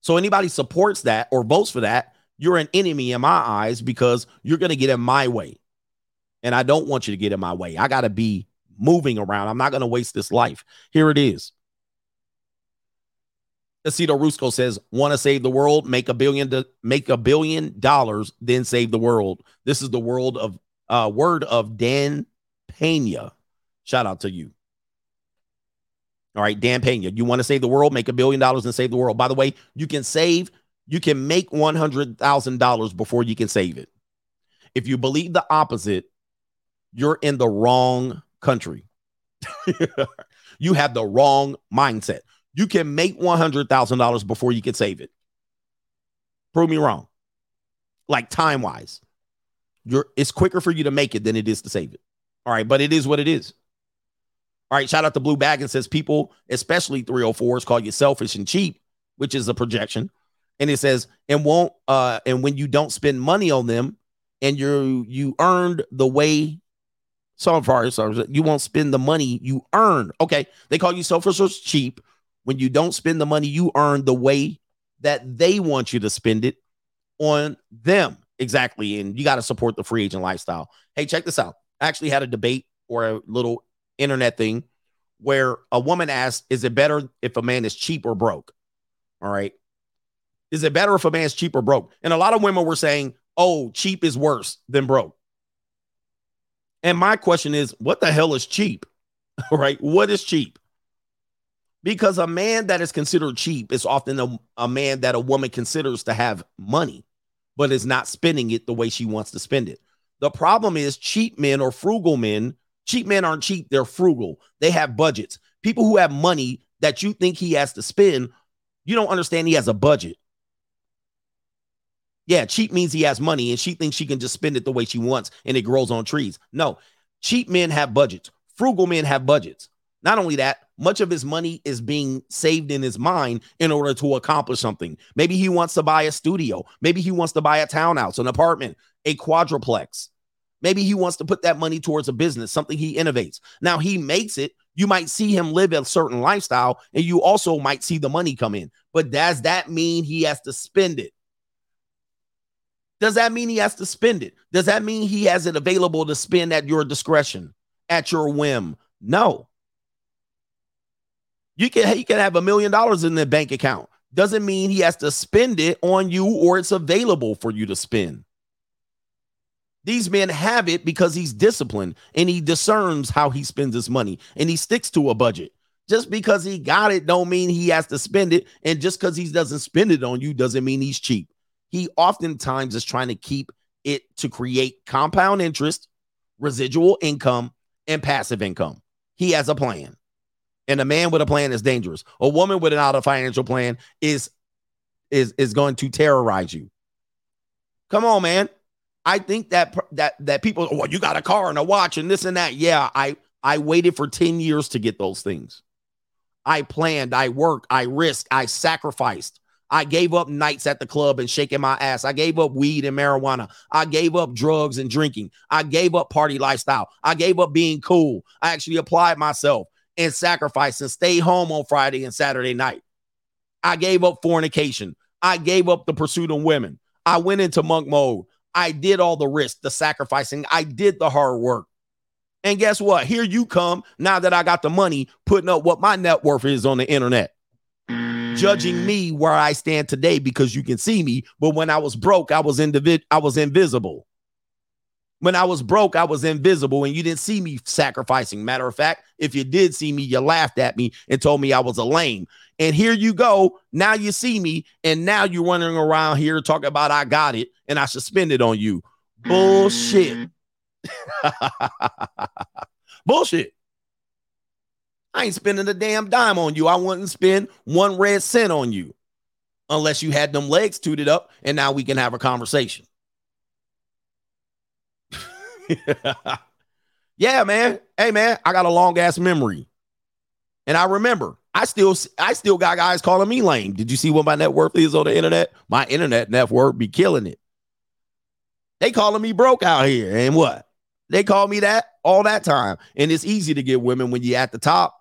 S1: So anybody supports that or votes for that, you're an enemy in my eyes because you're going to get in my way. And I don't want you to get in my way. I got to be moving around. I'm not going to waste this life. Here it is. Aceto Rusco says, "Want to save the world? Make a billion to make a billion dollars, then save the world." This is the world of uh, word of Dan Pena. Shout out to you. All right, Dan Pena. You want to save the world? Make a billion dollars and save the world. By the way, you can save you can make $100,000 before you can save it. If you believe the opposite, you're in the wrong country. you have the wrong mindset. You can make $100,000 before you can save it. Prove me wrong. Like time wise, you're it's quicker for you to make it than it is to save it. All right, but it is what it is. All right, shout out to Blue Bag and says people, especially 304s, call you selfish and cheap, which is a projection. And it says, and won't uh and when you don't spend money on them and you you earned the way some far sorry, you won't spend the money you earn. Okay, they call you selfish or cheap when you don't spend the money you earn the way that they want you to spend it on them. Exactly. And you got to support the free agent lifestyle. Hey, check this out. I actually had a debate or a little internet thing where a woman asked, Is it better if a man is cheap or broke? All right. Is it better if a man's cheap or broke? And a lot of women were saying, Oh, cheap is worse than broke. And my question is, what the hell is cheap? All right. What is cheap? Because a man that is considered cheap is often a, a man that a woman considers to have money, but is not spending it the way she wants to spend it. The problem is cheap men or frugal men. Cheap men aren't cheap, they're frugal. They have budgets. People who have money that you think he has to spend, you don't understand he has a budget. Yeah, cheap means he has money and she thinks she can just spend it the way she wants and it grows on trees. No, cheap men have budgets. Frugal men have budgets. Not only that, much of his money is being saved in his mind in order to accomplish something. Maybe he wants to buy a studio. Maybe he wants to buy a townhouse, an apartment, a quadruplex. Maybe he wants to put that money towards a business, something he innovates. Now he makes it. You might see him live a certain lifestyle, and you also might see the money come in. But does that mean he has to spend it? Does that mean he has to spend it? Does that mean he has it available to spend at your discretion, at your whim? No. You can he can have a million dollars in the bank account. Doesn't mean he has to spend it on you or it's available for you to spend. These men have it because he's disciplined and he discerns how he spends his money and he sticks to a budget. Just because he got it don't mean he has to spend it and just because he doesn't spend it on you doesn't mean he's cheap. He oftentimes is trying to keep it to create compound interest, residual income and passive income. He has a plan. And a man with a plan is dangerous. A woman without a financial plan is is is going to terrorize you. Come on, man. I think that that that people, well, you got a car and a watch and this and that. Yeah, I I waited for 10 years to get those things. I planned, I worked, I risked, I sacrificed. I gave up nights at the club and shaking my ass. I gave up weed and marijuana. I gave up drugs and drinking. I gave up party lifestyle. I gave up being cool. I actually applied myself and sacrifice and stay home on Friday and Saturday night. I gave up fornication. I gave up the pursuit of women. I went into monk mode. I did all the risk, the sacrificing. I did the hard work. And guess what? Here you come now that I got the money, putting up what my net worth is on the internet, judging me where I stand today because you can see me. But when I was broke, I was individ- I was invisible. When I was broke, I was invisible and you didn't see me sacrificing. Matter of fact, if you did see me, you laughed at me and told me I was a lame. And here you go. Now you see me, and now you're running around here talking about I got it and I should spend it on you. Bullshit. Mm. Bullshit. I ain't spending a damn dime on you. I wouldn't spend one red cent on you unless you had them legs tooted up and now we can have a conversation. yeah, man. Hey, man, I got a long ass memory. And I remember, I still I still got guys calling me lame. Did you see what my net worth is on the internet? My internet net worth be killing it. They calling me broke out here. And what? They call me that all that time. And it's easy to get women when you're at the top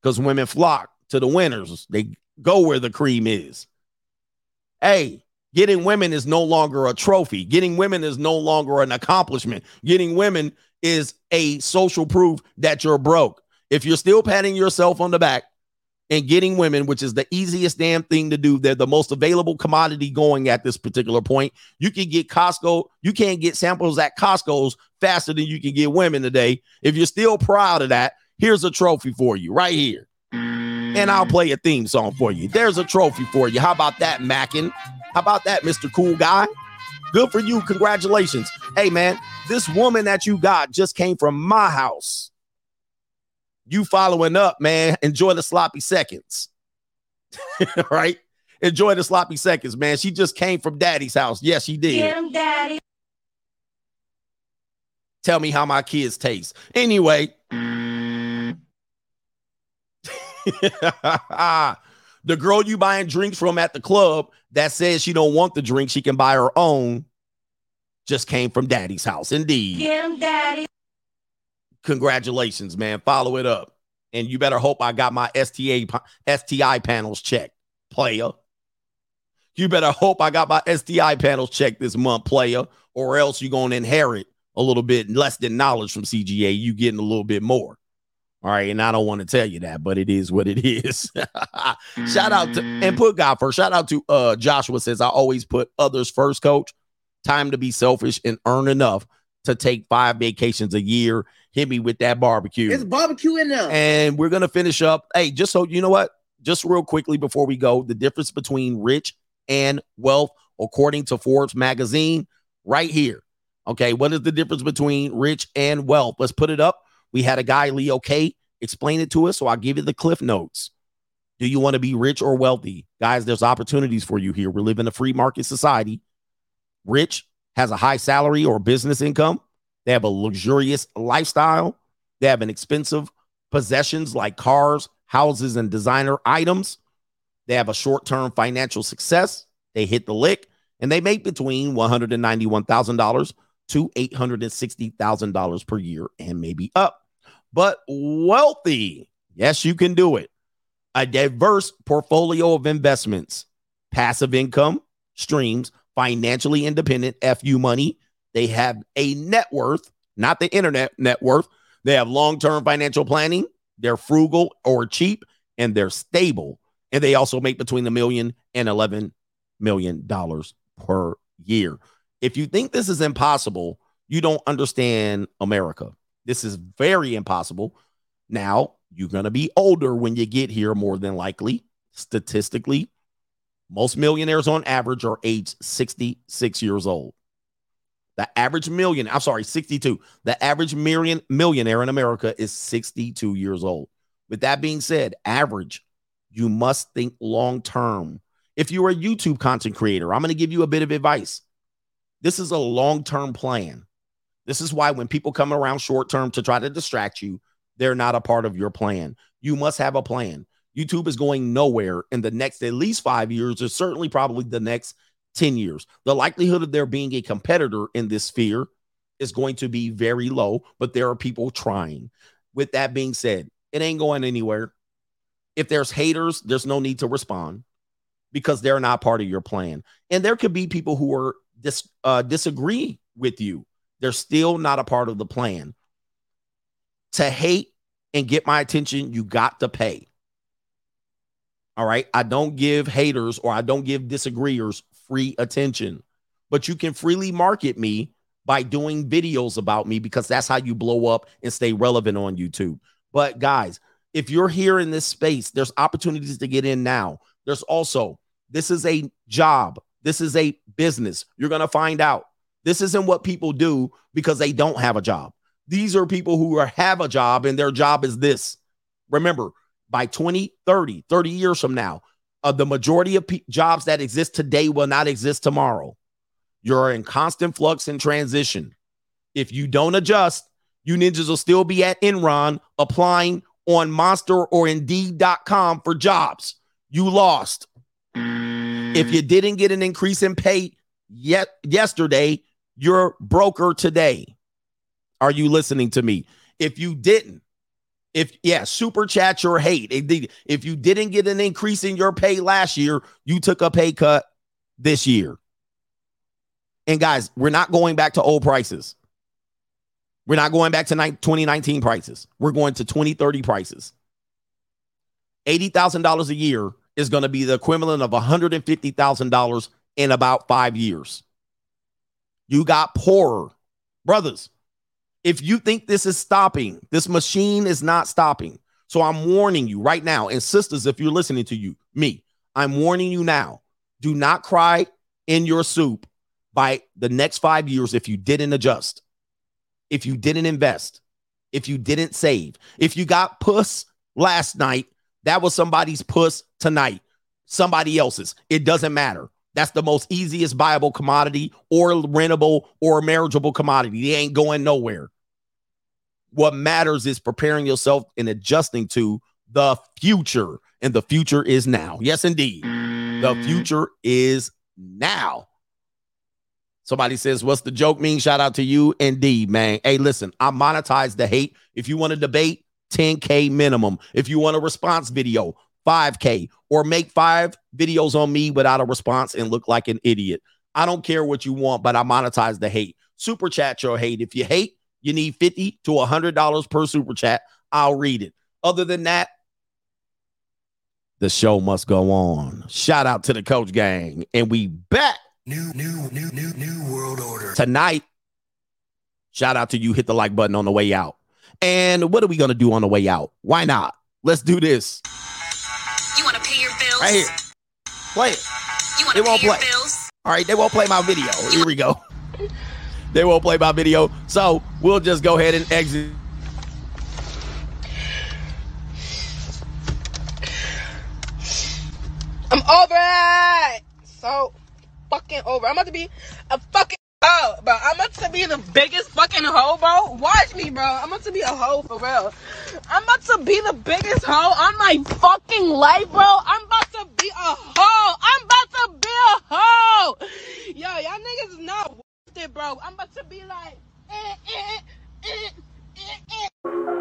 S1: because women flock to the winners. They go where the cream is. Hey, Getting women is no longer a trophy. Getting women is no longer an accomplishment. Getting women is a social proof that you're broke. If you're still patting yourself on the back and getting women, which is the easiest damn thing to do, they're the most available commodity going at this particular point. You can get Costco, you can't get samples at Costco's faster than you can get women today. If you're still proud of that, here's a trophy for you right here. And I'll play a theme song for you. There's a trophy for you. How about that, Mackin? How about that, Mr. Cool Guy? Good for you. Congratulations. Hey, man, this woman that you got just came from my house. You following up, man. Enjoy the sloppy seconds. right? Enjoy the sloppy seconds, man. She just came from daddy's house. Yes, she did.
S8: Him, daddy.
S1: Tell me how my kids taste. Anyway. Mm. the girl you buying drinks from at the club that says she don't want the drink, she can buy her own, just came from daddy's house. Indeed.
S8: Him, daddy.
S1: Congratulations, man. Follow it up. And you better hope I got my STA STI panels checked, player. You better hope I got my STI panels checked this month, player, or else you're going to inherit a little bit less than knowledge from CGA. You getting a little bit more. All right. And I don't want to tell you that, but it is what it is. Shout out to and put God first. Shout out to uh Joshua says, I always put others first, coach. Time to be selfish and earn enough to take five vacations a year. Hit me with that barbecue.
S26: It's barbecue in there.
S1: And we're gonna finish up. Hey, just so you know what, just real quickly before we go, the difference between rich and wealth, according to Forbes magazine, right here. Okay, what is the difference between rich and wealth? Let's put it up. We had a guy, Leo K, explain it to us. So I'll give you the cliff notes. Do you want to be rich or wealthy? Guys, there's opportunities for you here. We live in a free market society. Rich has a high salary or business income. They have a luxurious lifestyle. They have an expensive possessions like cars, houses, and designer items. They have a short term financial success. They hit the lick and they make between $191,000 to $860,000 per year and maybe up. But wealthy, yes, you can do it. A diverse portfolio of investments, passive income streams, financially independent FU money. They have a net worth, not the internet net worth. They have long term financial planning. They're frugal or cheap and they're stable. And they also make between a million and 11 million dollars per year. If you think this is impossible, you don't understand America. This is very impossible. Now, you're going to be older when you get here, more than likely. Statistically, most millionaires on average are age 66 years old. The average million, I'm sorry, 62. The average million millionaire in America is 62 years old. With that being said, average, you must think long term. If you're a YouTube content creator, I'm going to give you a bit of advice. This is a long term plan. This is why when people come around short term to try to distract you, they're not a part of your plan. You must have a plan. YouTube is going nowhere in the next at least five years, or certainly probably the next 10 years. The likelihood of there being a competitor in this sphere is going to be very low, but there are people trying. With that being said, it ain't going anywhere. If there's haters, there's no need to respond because they're not part of your plan. And there could be people who are dis, uh, disagree with you. They're still not a part of the plan. To hate and get my attention, you got to pay. All right. I don't give haters or I don't give disagreeers free attention, but you can freely market me by doing videos about me because that's how you blow up and stay relevant on YouTube. But guys, if you're here in this space, there's opportunities to get in now. There's also, this is a job, this is a business. You're going to find out. This isn't what people do because they don't have a job. These are people who are, have a job and their job is this. Remember, by 2030, 30 years from now, uh, the majority of pe- jobs that exist today will not exist tomorrow. You're in constant flux and transition. If you don't adjust, you ninjas will still be at Enron applying on Monster or Indeed.com for jobs. You lost. If you didn't get an increase in pay yet yesterday, you're broker today. Are you listening to me? If you didn't, if yeah, super chat your hate. If you didn't get an increase in your pay last year, you took a pay cut this year. And guys, we're not going back to old prices. We're not going back to 2019 prices. We're going to 2030 prices. $80,000 a year is going to be the equivalent of $150,000 in about five years. You got poorer. Brothers, if you think this is stopping, this machine is not stopping. So I'm warning you right now. And sisters, if you're listening to you, me, I'm warning you now. Do not cry in your soup by the next five years if you didn't adjust, if you didn't invest, if you didn't save, if you got puss last night, that was somebody's puss tonight, somebody else's. It doesn't matter. That's the most easiest viable commodity or rentable or marriageable commodity. They ain't going nowhere. What matters is preparing yourself and adjusting to the future. And the future is now. Yes, indeed. The future is now. Somebody says, What's the joke mean? Shout out to you. Indeed, man. Hey, listen, I monetize the hate. If you want to debate, 10K minimum. If you want a response video, 5K, or make five videos on me without a response and look like an idiot. I don't care what you want, but I monetize the hate. Super chat your hate. If you hate, you need 50 to $100 per super chat. I'll read it. Other than that, the show must go on. Shout out to the coach gang. And we back
S19: New, new, new, new, new world order.
S1: tonight. Shout out to you. Hit the like button on the way out. And what are we going to do on the way out? Why not? Let's do this.
S26: Bills?
S1: Right here. Play it.
S26: You want
S1: They won't
S26: pay your
S1: play.
S26: bills?
S1: All right, they won't play my video. Here we go. they won't play my video. So we'll just go ahead and exit.
S27: I'm over it. So fucking over. I'm about to be a fucking up, bro. I'm about to be the biggest fucking hoe, bro. Watch me, bro. I'm about to be a hoe for real. I'm about to be the biggest hoe on my fucking life, bro. I'm about to be a hoe. I'm about to be a hoe. Yo, y'all niggas is not worth it, bro. I'm about to be like. Eh, eh, eh,